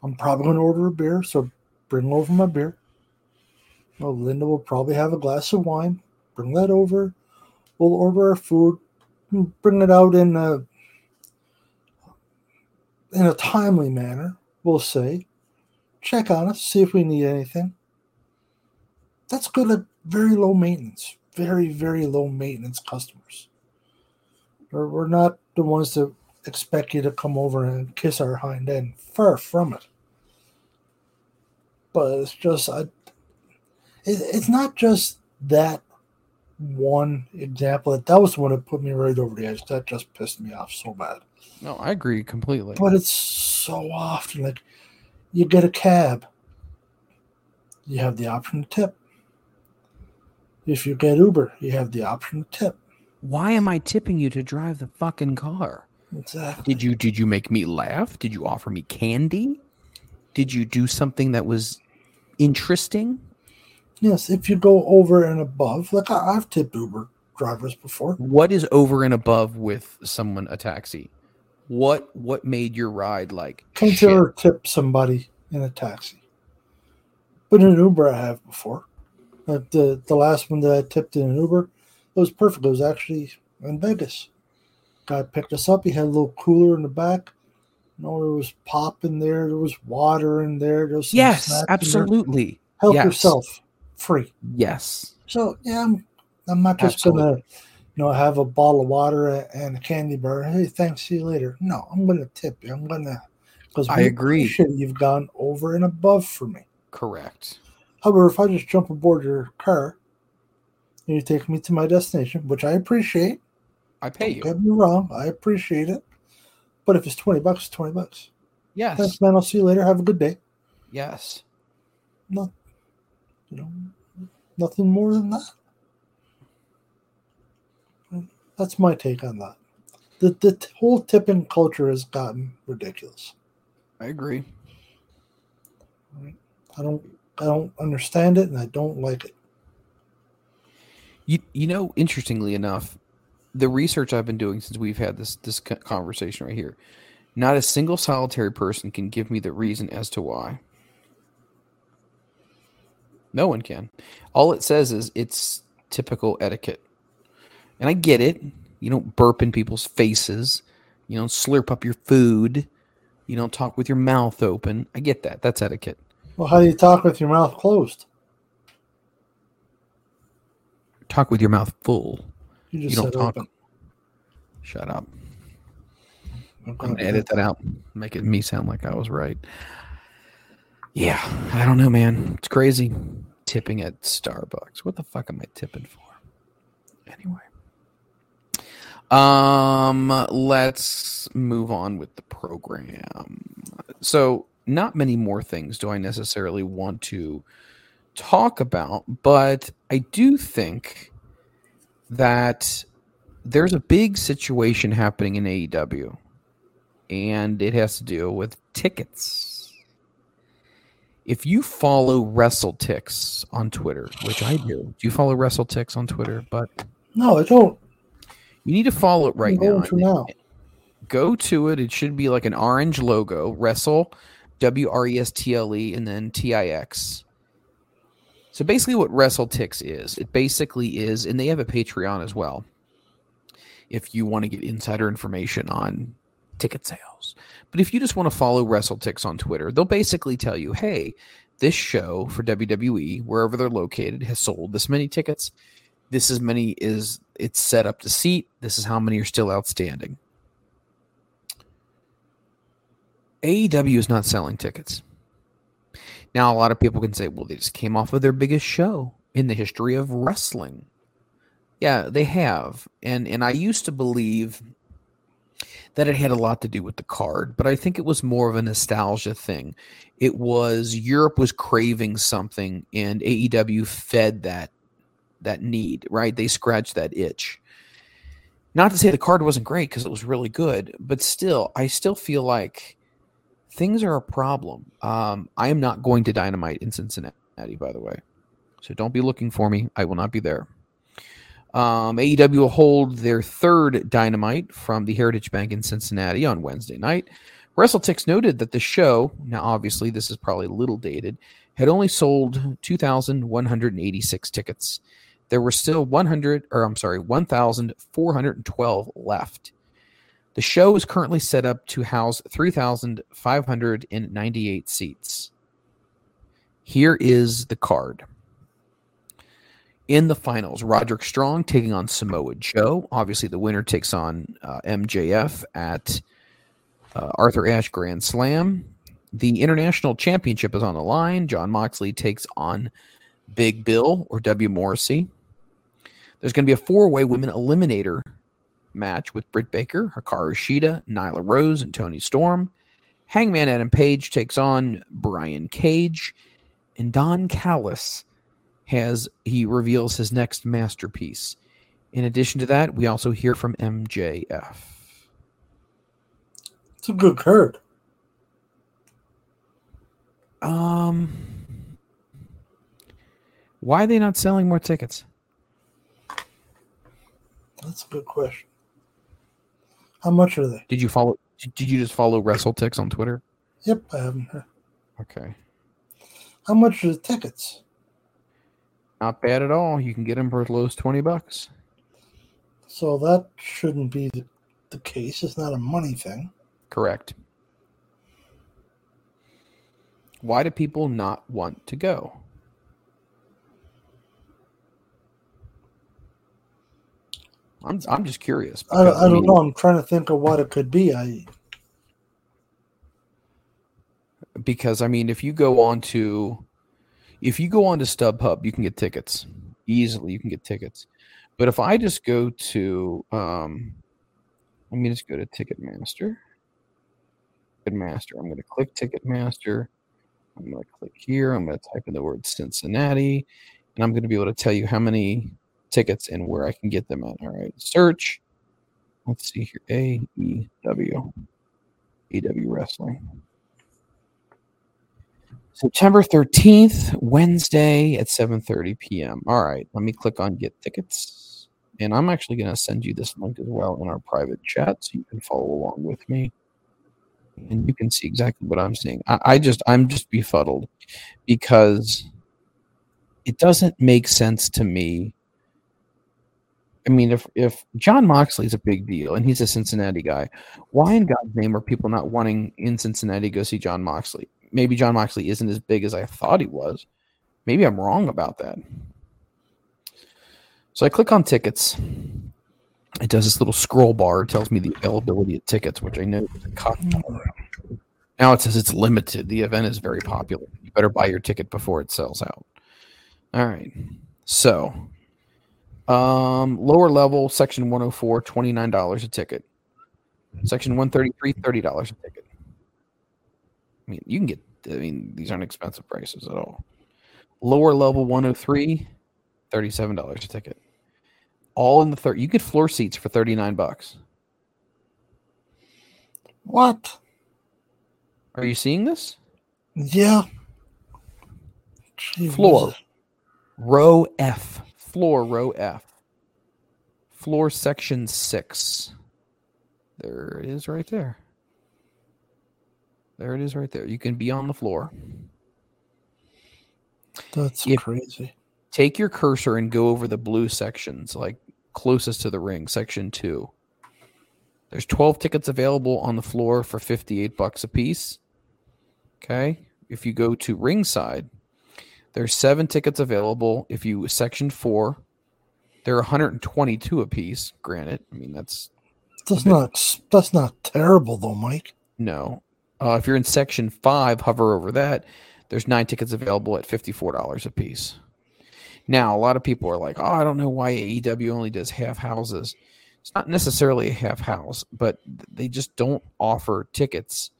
S8: I'm probably going to order a beer, so bring over my beer. Well, Linda will probably have a glass of wine. Bring that over. We'll order our food. Bring it out in a in a timely manner. We'll say, check on us, see if we need anything. That's good at very low maintenance, very very low maintenance customers. We're, not the ones that expect you to come over and kiss our hind end. Far from it but it's just I, it, it's not just that one example. That that was the one that put me right over the edge. That just pissed me off so bad.
S7: No, I agree completely.
S8: But it's so often like you get a cab, you have the option to tip. If you get Uber, you have the option to tip.
S7: Why am I tipping you to drive the fucking car?
S8: Exactly.
S7: Did you did you make me laugh? Did you offer me candy? Did you do something that was interesting.
S8: Yes, if you go over and above, like I, have tipped Uber drivers before.
S7: What is over and above with someone a taxi? What what made your ride like?
S8: Consider tip somebody in a taxi. But in an Uber, I have before. Like the the last one that I tipped in an Uber, it was perfect. It was actually in Vegas. Guy picked us up. He had a little cooler in the back. You know, there was pop in there. There was water in there. There
S7: yes, absolutely.
S8: Help
S7: yes.
S8: yourself, free.
S7: Yes.
S8: So yeah, I'm, I'm not just absolutely. gonna, you know, have a bottle of water and a candy bar. Hey, thanks. See you later. No, I'm gonna tip you. I'm gonna because
S7: I agree.
S8: You've gone over and above for me.
S7: Correct.
S8: However, if I just jump aboard your car and you take me to my destination, which I appreciate,
S7: I pay
S8: don't
S7: you.
S8: Get me wrong, I appreciate it. But if it's 20 bucks, it's 20 bucks.
S7: Yes.
S8: Thanks, man. I'll see you later. Have a good day.
S7: Yes.
S8: No, you know, nothing more than that. That's my take on that. The, the whole tipping culture has gotten ridiculous.
S7: I agree.
S8: I don't I don't understand it and I don't like it.
S7: You you know, interestingly enough, the research I've been doing since we've had this this conversation right here, not a single solitary person can give me the reason as to why. No one can. All it says is it's typical etiquette. And I get it. You don't burp in people's faces. You don't slurp up your food. You don't talk with your mouth open. I get that. That's etiquette.
S8: Well, how do you talk with your mouth closed?
S7: Talk with your mouth full.
S8: You, just
S7: you don't talk.
S8: Open.
S7: Shut up. I'm gonna edit that out. Make it me sound like I was right. Yeah, I don't know, man. It's crazy. Tipping at Starbucks. What the fuck am I tipping for? Anyway. Um, let's move on with the program. So, not many more things do I necessarily want to talk about, but I do think that there's a big situation happening in AEW, and it has to do with tickets. If you follow WrestleTix on Twitter, which I do, do you follow WrestleTix on Twitter? But
S8: no, I don't.
S7: You need to follow it right now.
S8: now.
S7: Go to it. It should be like an orange logo. Wrestle, W R E S T L E, and then T I X. So basically, what WrestleTix is, it basically is, and they have a Patreon as well. If you want to get insider information on ticket sales, but if you just want to follow WrestleTix on Twitter, they'll basically tell you, "Hey, this show for WWE, wherever they're located, has sold this many tickets. This is many is it's set up to seat. This is how many are still outstanding." AEW is not selling tickets. Now, a lot of people can say, well, they just came off of their biggest show in the history of wrestling. Yeah, they have. And and I used to believe that it had a lot to do with the card, but I think it was more of a nostalgia thing. It was Europe was craving something, and AEW fed that that need. Right? They scratched that itch. Not to say the card wasn't great because it was really good, but still, I still feel like things are a problem. Um, I am not going to Dynamite in Cincinnati, by the way, so don't be looking for me. I will not be there. Um, AEW will hold their third Dynamite from the Heritage Bank in Cincinnati on Wednesday night. WrestleTix noted that the show, now obviously this is probably a little dated, had only sold 2,186 tickets. There were still 100, or I'm sorry, 1,412 left. The show is currently set up to house 3,598 seats. Here is the card. In the finals, Roderick Strong taking on Samoa Joe. Obviously, the winner takes on uh, MJF at uh, Arthur Ashe Grand Slam. The International Championship is on the line. Jon Moxley takes on Big Bill or W. Morrissey. There's going to be a four way women eliminator match with Britt Baker, Hikaru Shida, Nyla Rose, and Toni Storm. Hangman Adam Page takes on Brian Cage. And Don Callis has he reveals his next masterpiece. In addition to that, we also hear from MJF.
S8: It's a good card.
S7: Um, why are they not selling more tickets?
S8: That's a good question. How much are they?
S7: Did you follow? Did you just follow WrestleTix on Twitter?
S8: Yep, I haven't. Heard.
S7: Okay.
S8: How much are the tickets?
S7: Not bad at all. You can get them for as low as twenty bucks.
S8: So that shouldn't be the, the case. It's not a money thing.
S7: Correct. Why do people not want to go? I'm I'm just curious.
S8: I,
S7: because,
S8: I don't
S7: mean,
S8: know. I'm trying to think of what it could be. I
S7: because I mean, if you go on to if you go on to StubHub, you can get tickets easily. You can get tickets, but if I just go to um, let me just go to Ticketmaster. Ticketmaster. I'm going to click Ticketmaster. I'm going to click here. I'm going to type in the word Cincinnati, and I'm going to be able to tell you how many tickets and where I can get them at. All right, search. Let's see here. A E W. AEW Wrestling. September 13th, Wednesday at 7:30 p.m. All right, let me click on get tickets. And I'm actually going to send you this link as well in our private chat so you can follow along with me. And you can see exactly what I'm seeing. I, I just I'm just befuddled because it doesn't make sense to me. I mean, if if Jon Moxley's a big deal and he's a Cincinnati guy, why in God's name are people not wanting in Cincinnati go see Jon Moxley? maybe Jon Moxley isn't as big as I thought he was. Maybe I'm wrong about that. So I click on tickets. It does this little scroll bar. It tells me the availability of tickets, which I know is a. Now it says it's limited. The event is very popular. You better buy your ticket before it sells out. All right. So, um, lower level, section 104, $29 a ticket. Section 133, $30 a ticket. I mean, you can get, I mean, these aren't expensive prices at all. Lower level 103, $37 a ticket. All in the third. You get floor seats for 39 bucks.
S8: what?
S7: Are you seeing this?
S8: Yeah. Gee
S7: Floor. Row F. Floor, row F. Floor section six. There it is right there. There it is right there. You can be on the floor.
S8: That's
S7: If-
S8: crazy.
S7: Take your cursor and go over the blue sections, like closest to the ring, section two. There's 12 tickets available on the floor for 58 bucks a piece. Okay. If you go to ringside, there's seven tickets available. If you section four, they're 122 a piece. Granted, I mean that's
S8: That's not that's not terrible though, Mike.
S7: no. Uh, if you're in section five, hover over that. There's nine tickets available at $54 a piece. Now, a lot of people are like, oh, I don't know why AEW only does half houses. It's not necessarily a half house, but they just don't offer tickets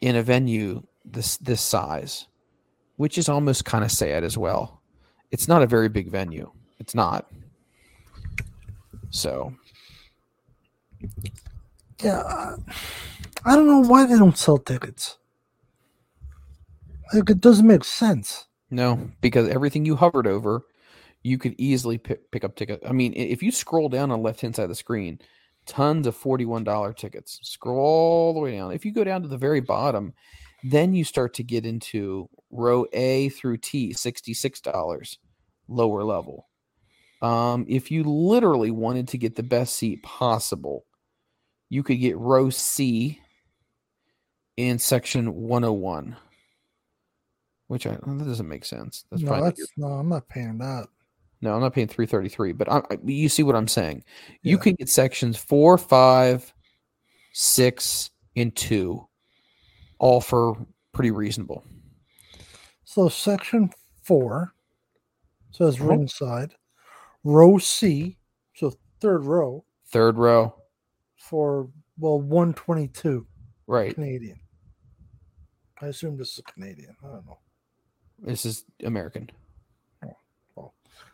S7: in a venue this this size, which is almost kind of sad as well. It's not a very big venue. It's not. So
S8: Yeah, I don't know why they don't sell tickets. Like it doesn't make sense.
S7: No, because everything you hovered over, you could easily pick, pick up ticket. I mean, if you scroll down on the left hand side of the screen, tons of $41 tickets. Scroll all the way down. If you go down to the very bottom, then you start to get into row A through T, $66 lower level. Um, if you literally wanted to get the best seat possible, you could get row C in section 101 which I that doesn't make sense. That's
S8: no, that's no, I'm not paying that.
S7: no, I'm not paying 333, but I, you see what I'm saying. You can get sections four, five, six, and two, all for pretty reasonable.
S8: So section four says
S7: Uh-huh.
S8: ringside, row C, so third row
S7: Third row,
S8: for well 122
S7: right?
S8: Canadian. I assume this is Canadian. I don't know.
S7: This is American.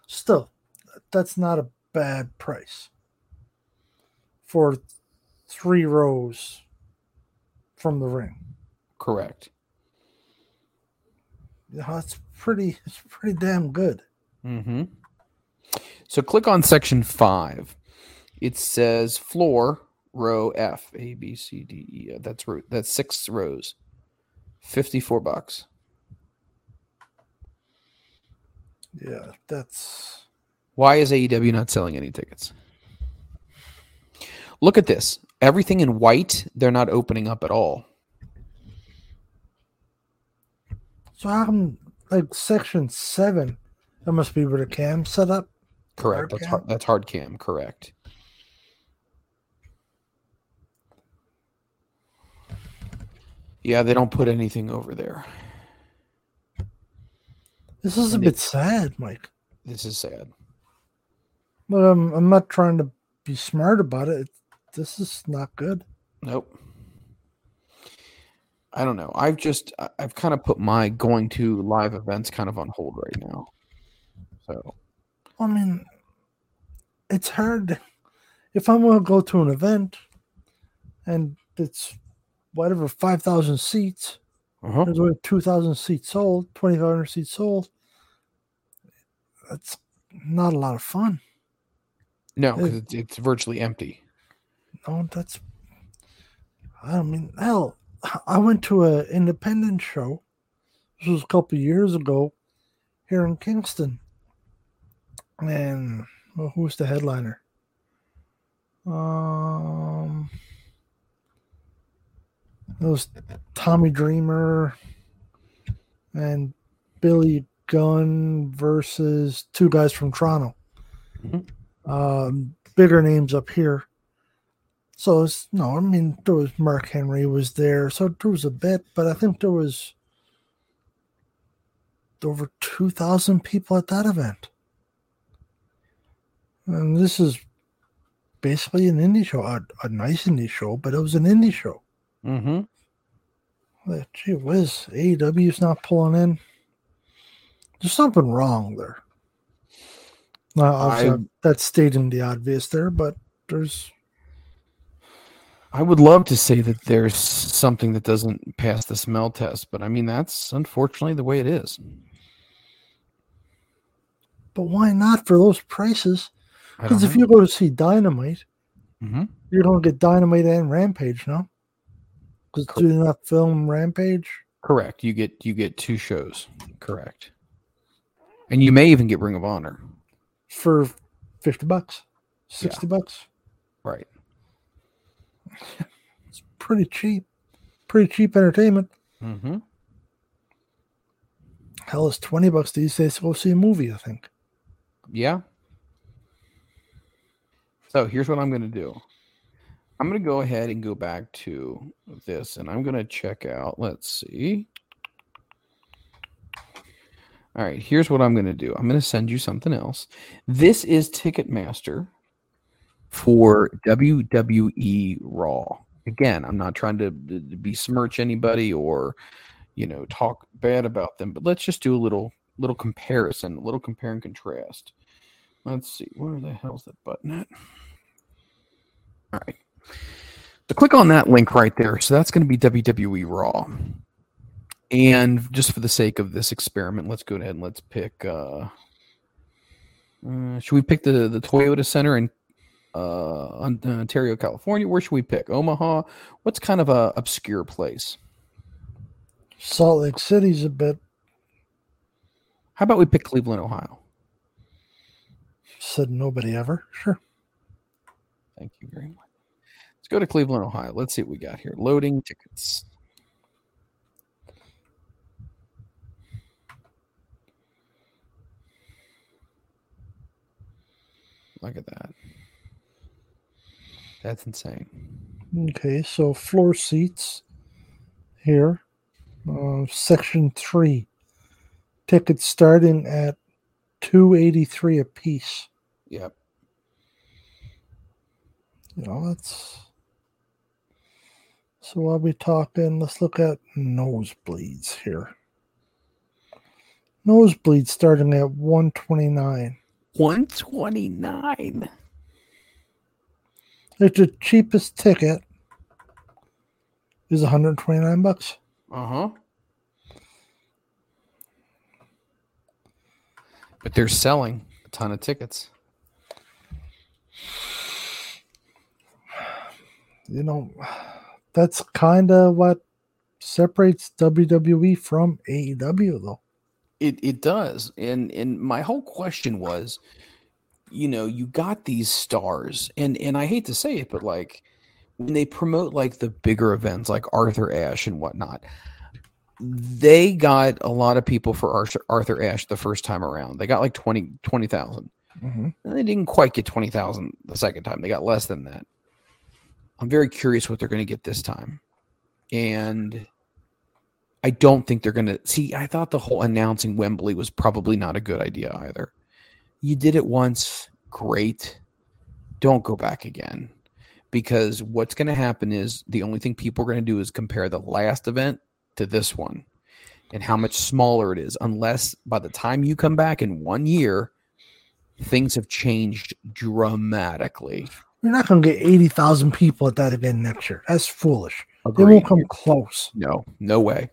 S8: Still, that's not a bad price for three rows from the ring.
S7: Correct.
S8: Yeah, that's pretty. It's pretty damn good.
S7: Mm-hmm. So click on section five. It says floor row F A B C D E. That's row. That's six rows. Fifty-four bucks.
S8: Yeah, that's
S7: Why is AEW not selling any tickets? Look at this. Everything in white, they're not opening up at all.
S8: So. I'm like section seven. That must be where the cam set up.
S7: Correct.
S8: Hard
S7: That's
S8: cam?
S7: hard, that's hard cam. Correct. Yeah, they don't put anything over there.
S8: This is a
S7: And
S8: bit sad, Mike.
S7: This is sad.
S8: But I'm I'm not trying to be smart about it. This is not good.
S7: Nope. I don't know. I've just I've kind of put my going to live events kind of on hold right now. So
S8: I mean, it's hard. If I'm going to go to an event and it's whatever, 5,000 seats,
S7: Uh-huh.
S8: there's only 2,000 seats sold, 2,500 seats sold. That's not a lot of fun.
S7: no, 'cause
S8: It-
S7: it's, it's virtually empty.
S8: No, that's. I mean, hell, I went to an independent show. This was a couple of years ago here in Kingston. And well, who was the headliner? Um, it was Tommy Dreamer and Billy Gunn versus two guys from Toronto. Um, bigger names up here. So it's no, I mean there was Mark Henry was there, so there was a bit, but I think there was over two thousand people at that event. And this is basically an indie show, a, a nice indie show, but it was an indie show.
S7: Mm-hmm.
S8: Like, gee whiz, AEW's not pulling in. There's something wrong there. Now, obviously,
S7: I-
S8: that's stating the obvious there, but there's
S7: I would love to say that there's something that doesn't pass the smell test, but I mean that's unfortunately the way it is.
S8: But why not for those prices? Because if you go to see Dynamite,
S7: Mhm.
S8: you're going to get Dynamite and Rampage, no? Because do they not film Rampage?
S7: Correct. You get you get two shows. Correct. And you may even get Ring of Honor.
S8: for 50 bucks, 60 bucks.
S7: Right.
S8: It's pretty cheap. Pretty cheap entertainment.
S7: Mm-hmm.
S8: Hell, it's 20 bucks these days to go see a movie, I think.
S7: Yeah. So here's what I'm going to do. I'm going to go ahead and go back to this and I'm going to check out. Let's see. All right, here's what I'm going to do. I'm going to send you something else. This is Ticketmaster for WWE Raw. Again, I'm not trying to, to besmirch anybody or you know talk bad about them, but let's just do a little little comparison, a little compare and contrast. Let's see, where the hell's that button at? All right. So click on that link right there. So that's going to be WWE Raw. And just for the sake of this experiment, let's go ahead and let's pick. Uh, uh, should we pick the the Toyota Center in uh, Ontario, California? Where should we pick? Omaha? What's kind of a obscure place?
S8: Salt Lake City's a bit.
S7: How about we pick Cleveland, Ohio?
S8: Said nobody ever. Sure.
S7: Thank you very much. Let's go to Cleveland, Ohio. Let's see what we got here. Loading tickets. Look at that. That's insane.
S8: Okay, so floor seats here. Uh, section three. Tickets starting at two eighty three a piece.
S7: Yep.
S8: You know, that's so while we talking, let's look at nosebleeds here. Nosebleeds starting at 129.
S7: 129.
S8: It's the cheapest ticket is 129 bucks.
S7: Uh-huh. But they're selling a ton of tickets.
S8: You know, that's kind of what separates WWE from AEW, though.
S7: It it does, and and my whole question was, you know, you got these stars, and and I hate to say it, but like when they promote like the bigger events, like Arthur Ashe and whatnot, they got a lot of people for Arthur, Arthur Ashe the first time around. They got like 20 20,000.
S8: Mm-hmm.
S7: And they didn't quite get 20,000 the second time. They got less than that. I'm very curious what they're going to get this time. And I don't think they're going to see. I thought the whole announcing Wembley was probably not a good idea either. You did it once, great. Don't go back again. Because what's going to happen is the only thing people are going to do is compare the last event to this one and how much smaller it is, unless by the time you come back in one year, things have changed dramatically.
S8: You're not going to get 80,000 people at that event next year. That's foolish.
S7: Agreed.
S8: They won't come close.
S7: No, no way.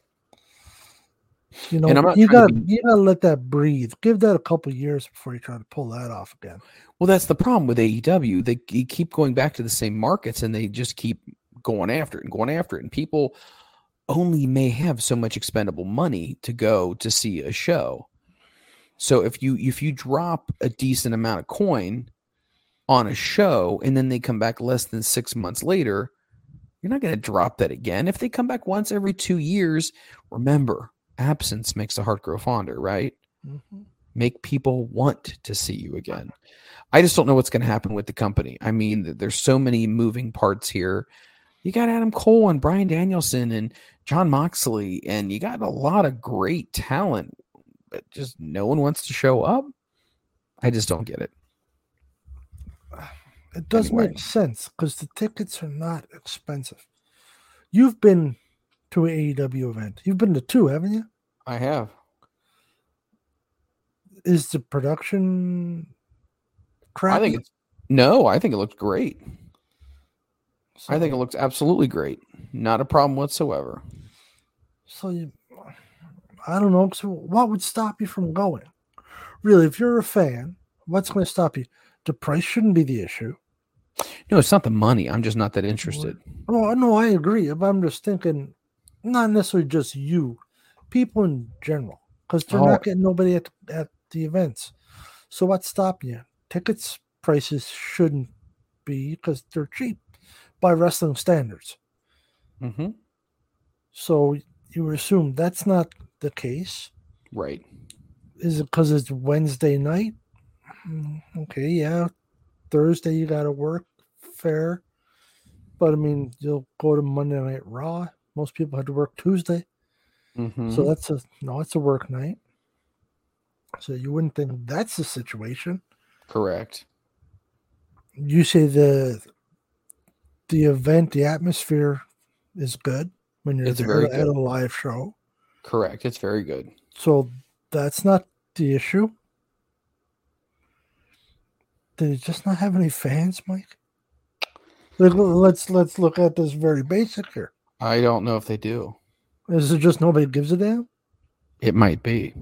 S8: You know,
S7: And I'm not
S8: you got
S7: to be-
S8: you got to let that breathe. Give that a couple years before you try to pull that off again.
S7: Well, that's the problem with AEW. They keep going back to the same markets and they just keep going after it and going after it. And people only may have so much expendable money to go to see a show. So if you if you drop a decent amount of coin on a show and then they come back less than six months later, you're not going to drop that again. If they come back once every two years, remember, absence makes the heart grow fonder, right? Mm-hmm. make people want to see you again. I just don't know what's going to happen with the company. I mean, there's so many moving parts here. You got Adam Cole and Bryan Danielson and Jon Moxley, and you got a lot of great talent, but just no one wants to show up. I just don't get it.
S8: It does
S7: Anyway.
S8: make sense because the tickets are not expensive. You've been to an AEW event. You've been to two, haven't you?
S7: I have.
S8: Is the production crappy?
S7: I think it's no. I think it looks great. I think it looks absolutely great. Not a problem whatsoever.
S8: so. You, I don't know. So what would stop you from going? Really, if you're a fan, what's going to stop you? The price shouldn't be the issue.
S7: No, it's not the money. I'm just not that interested.
S8: Oh no, I agree. But I'm just thinking, not necessarily just you, people in general, because they're
S7: Oh.
S8: not getting nobody at at the events. So what's stopping you? Tickets prices shouldn't be because they're cheap by wrestling standards.
S7: Mm-hmm.
S8: So you assume that's not the case.
S7: Right.
S8: Is it because it's Wednesday night? Mm, Okay, yeah. Thursday you got to work, fair. But I mean, you'll go to Monday Night Raw. Most people had to work Tuesday,
S7: Mm-hmm.
S8: so that's a no. It's a work night. So you wouldn't think that's the situation.
S7: correct.
S8: you say the the event, the atmosphere is good when you're
S7: It's
S8: there at a live show.
S7: Correct. It's very good.
S8: So that's not the issue. Did it just not have any fans, Mike? Let's let's look at this very basic here.
S7: I don't know if they do.
S8: Is it just nobody gives a damn?
S7: It might be.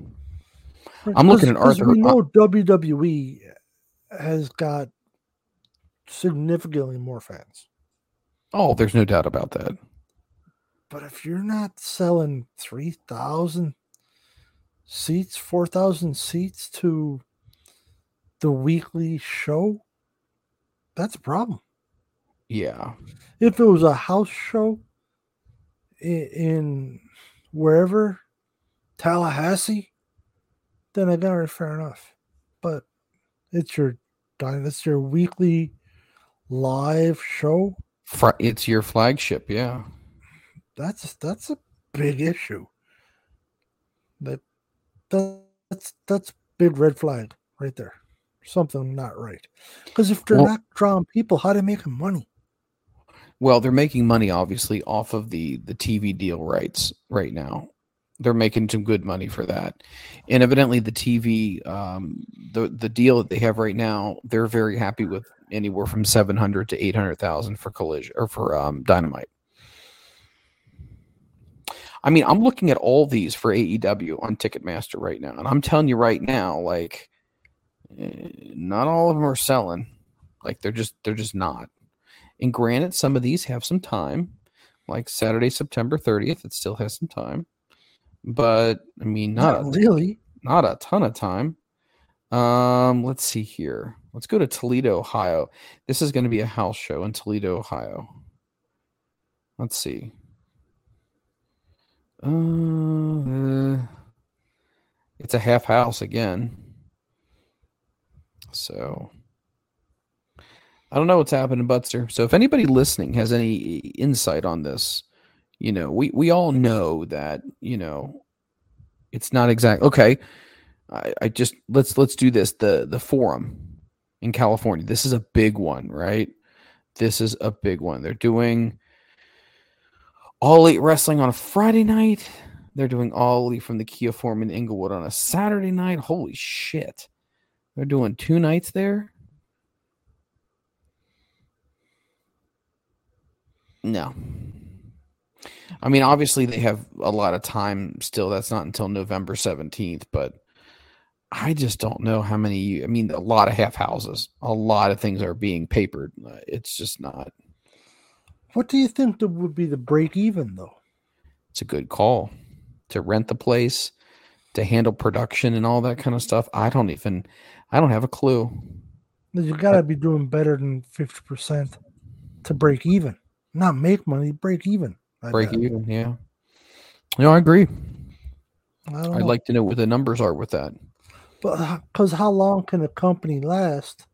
S7: I'm looking at Arthur.
S8: We know WWE has got significantly more fans,
S7: Oh, there's no doubt about that.
S8: but if you're not selling three thousand seats, four thousand seats to the weekly show, that's a problem.
S7: Yeah.
S8: If it was a house show in wherever Tallahassee, then I got it fair enough. But it's your it's your weekly live show.
S7: It's your flagship. Yeah.
S8: That's that's a big issue. That that's that's big red flag right there. Something not right. Because if they're
S7: Well-
S8: not drawing people, how do they making money?
S7: Well, they're making money obviously off of the the TV deal rights right now. They're making some good money for that, and evidently the TV um, the the deal that they have right now, they're very happy with anywhere from seven hundred to eight hundred thousand for collision or for um, dynamite. I mean, I'm looking at all these for AEW on Ticketmaster right now, and I'm telling you right now, like, eh, not all of them are selling. Like, they're just they're just not. And granted, some of these have some time, like Saturday, September 30th. It still has some time, but I mean, not,
S8: Not
S7: a,
S8: really.
S7: not a ton of time. Um, let's see here. Let's go to Toledo, Ohio. This is going to be a house show in Toledo, Ohio. Let's see. Uh, it's a half house again. So I don't know what's happening, Butster. So if anybody listening has any insight on this, you know, we we all know that you know it's not exact. Okay, I, I just let's let's do this. The the forum in California. This is a big one, right? This is a big one. They're doing all elite wrestling on a Friday night. They're doing all elite from the Kia Forum in Inglewood on a Saturday night. Holy shit! They're doing two nights there. No. I mean, obviously they have a lot of time still. That's not until November 17th, but I just don't know how many. I mean, a lot of half houses, a lot of things are being papered. Uh, It's just not.
S8: What do you think that would be the break even though?
S7: It's a good call to rent the place, to handle production and all that kind of stuff. I don't even, I don't have a clue.
S8: You gotta be doing better than fifty percent to break even. Not make money, break even. I
S7: Break
S8: bet.
S7: even, yeah. No, I agree.
S8: I don't
S7: I'd
S8: know.
S7: like to know what the numbers are with that.
S8: But because how long can a company last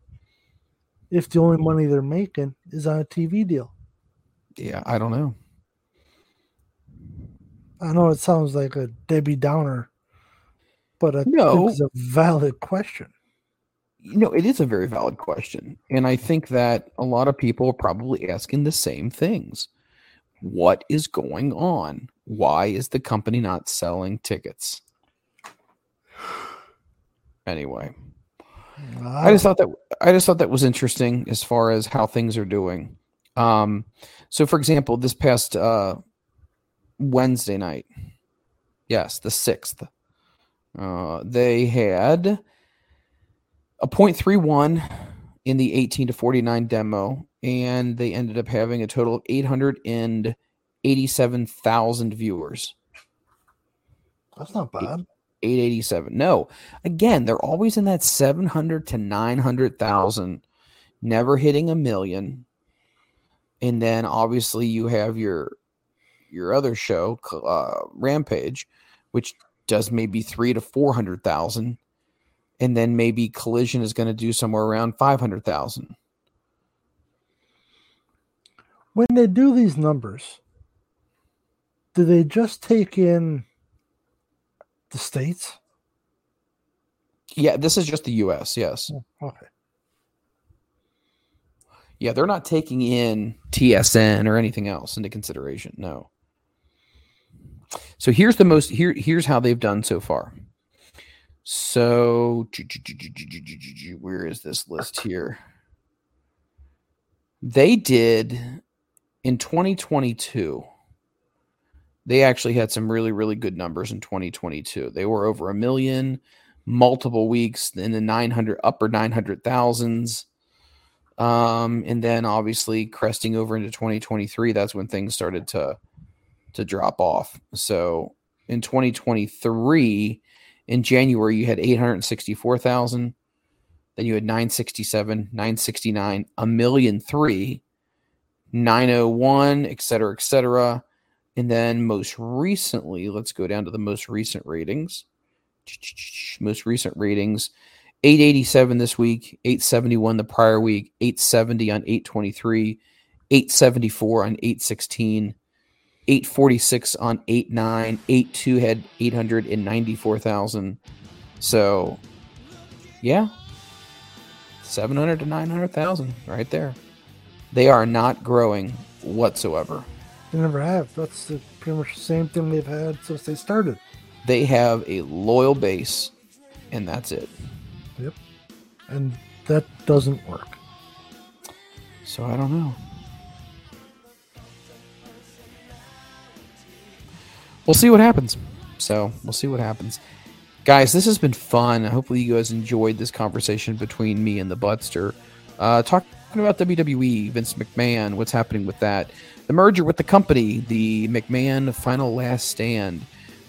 S8: if the only money they're making is on a TV deal?
S7: Yeah, I don't know.
S8: I know it sounds like a Debbie Downer, but I
S7: No.
S8: think it's a valid question.
S7: You know, it is a very valid question. And I think that a lot of people are probably asking the same things. What is going on? Why is the company not selling tickets? Anyway, I just thought that I just thought that was interesting as far as how things are doing. Um, so for example, this past uh, Wednesday night, yes, the sixth, uh, they had a 0.31 in the 18 to 49 demo, and they ended up having a total of 887,000 viewers.
S8: That's not bad.
S7: 887. No, again, they're always in that 700 to 900,000, never hitting a million. And then obviously you have your your other show, uh, Rampage, which does maybe three to 400,000 and then maybe collision is going to do somewhere around 500,000.
S8: When they do these numbers, do they just take in the states?
S7: Yeah, this is just the US, yes.
S8: Oh, okay.
S7: Yeah, they're not taking in TSN or anything else into consideration. No. So here's the most here here's how they've done so far. So where is this list here? They did in 2022. They actually had some really really good numbers in 2022. They were over a million multiple weeks in the 900 upper 900,000s. Um, and then obviously cresting over into 2023, that's when things started to to drop off. So in 2023, in January, you had 864,000. Then you had 967, 969, a million three, 901, et cetera, et cetera. And then most recently, let's go down to the most recent ratings. Most recent ratings 887 this week, 871 the prior week, 870 on 823, 874 on 816, 846 on 89, 82 had 894,000. So, yeah, 700 to 900,000 right there. They are not growing whatsoever.
S8: They never have. That's the, pretty much the same thing they've had since they started.
S7: They have a loyal base, and that's it.
S8: Yep. And that doesn't work.
S7: So I don't know. We'll see what happens. So we'll see what happens. Guys, this has been fun. Hopefully, you guys enjoyed this conversation between me and the Butster. Uh, talking about WWE, Vince McMahon, what's happening with that, the merger with the company, the McMahon Final Last Stand.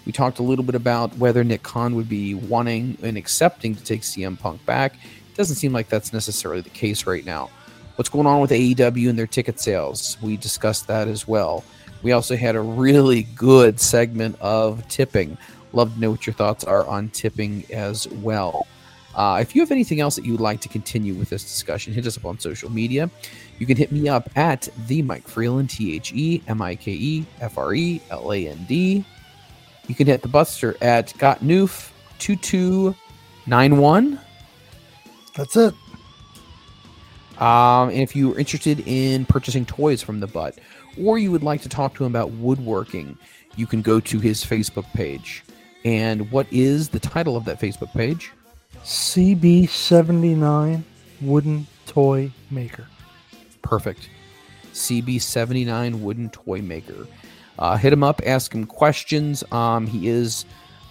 S7: We talked a little bit about whether Nick Khan would be wanting and accepting to take CM Punk back. It doesn't seem like that's necessarily the case right now. What's going on with AEW and their ticket sales? We discussed that as well. We also had a really good segment of tipping. Love to know what your thoughts are on tipping as well. Uh, if you have anything else that you would like to continue with this discussion, hit us up on social media. You can hit me up at the Mike Freland, T H E M I K E F R E L A N D. You can hit the Buster at Gotnoof2291.
S8: That's it.
S7: Um, and if you're interested in purchasing toys from the butt, or you would like to talk to him about woodworking, you can go to his Facebook page. And what is the title of that Facebook page?
S8: CB79 Wooden Toy Maker.
S7: Perfect. CB79 Wooden Toy Maker. Uh, hit him up, ask him questions. Um, he is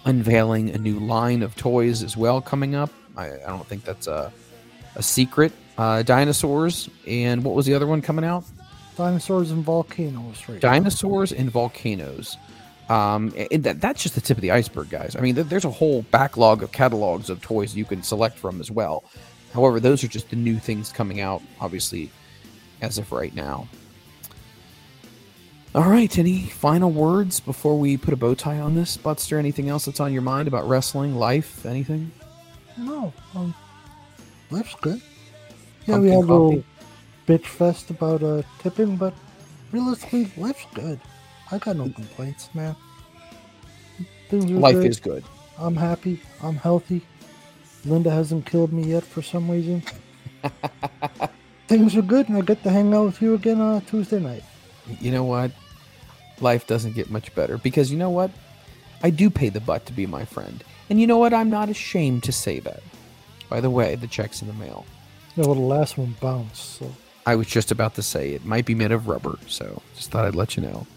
S7: unveiling a new line of toys as well coming up. I, I don't think that's a, a secret. Uh, dinosaurs, and what was the other one coming out?
S8: Dinosaurs and volcanoes, right?
S7: Dinosaurs and volcanoes. Um, and that, that's just the tip of the iceberg, guys. I mean, there's a whole backlog of catalogs of toys you can select from as well. However, those are just the new things coming out, obviously, as of right now. All right, any final words before we put a bow tie on this? Butster, anything else that's on your mind about wrestling, life, anything?
S8: No, um, life's good. Yeah, Pumpkin we had a little bitch fest about uh, tipping, but realistically, life's good. I got no complaints, man.
S7: Things Life good. is good.
S8: I'm happy. I'm healthy. Linda hasn't killed me yet for some reason. Things are good, and I get to hang out with you again on Tuesday night.
S7: You know what? Life doesn't get much better because you know what? I do pay the butt to be my friend. And you know what? I'm not ashamed to say that. By the way, the check's in the mail.
S8: Yeah, well, the last one bounced. So.
S7: I was just about to say it might be made of rubber, so just thought I'd let you know.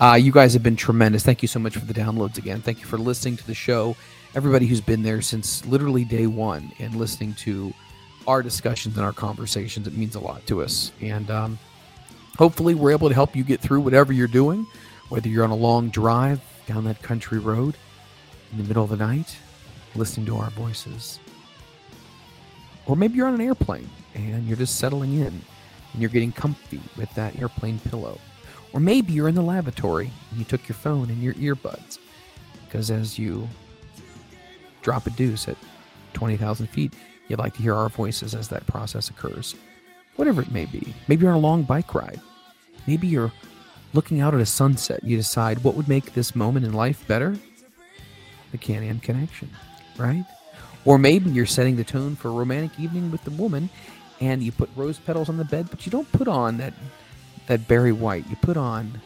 S7: Uh, you guys have been tremendous. Thank you so much for the downloads again. Thank you for listening to the show. Everybody who's been there since literally day one and listening to our discussions and our conversations, it means a lot to us. And um, hopefully, we're able to help you get through whatever you're doing, whether you're on a long drive down that country road in the middle of the night, listening to our voices. Or maybe you're on an airplane and you're just settling in and you're getting comfy with that airplane pillow. Or maybe you're in the lavatory and you took your phone and your earbuds. Because as you drop a deuce at 20,000 feet, you'd like to hear our voices as that process occurs. Whatever it may be. Maybe you're on a long bike ride. Maybe you're looking out at a sunset. You decide what would make this moment in life better? The Can Am connection, right? Or maybe you're setting the tone for a romantic evening with the woman and you put rose petals on the bed, but you don't put on that that Barry White. You put on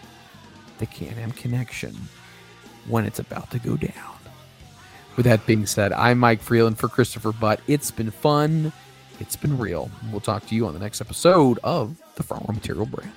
S7: the Can-Am Connection when it's about to go down. With that being said, I'm Mike Freland for Christopher Butt. It's been fun. It's been real. We'll talk to you on the next episode of the Farm Material Brand.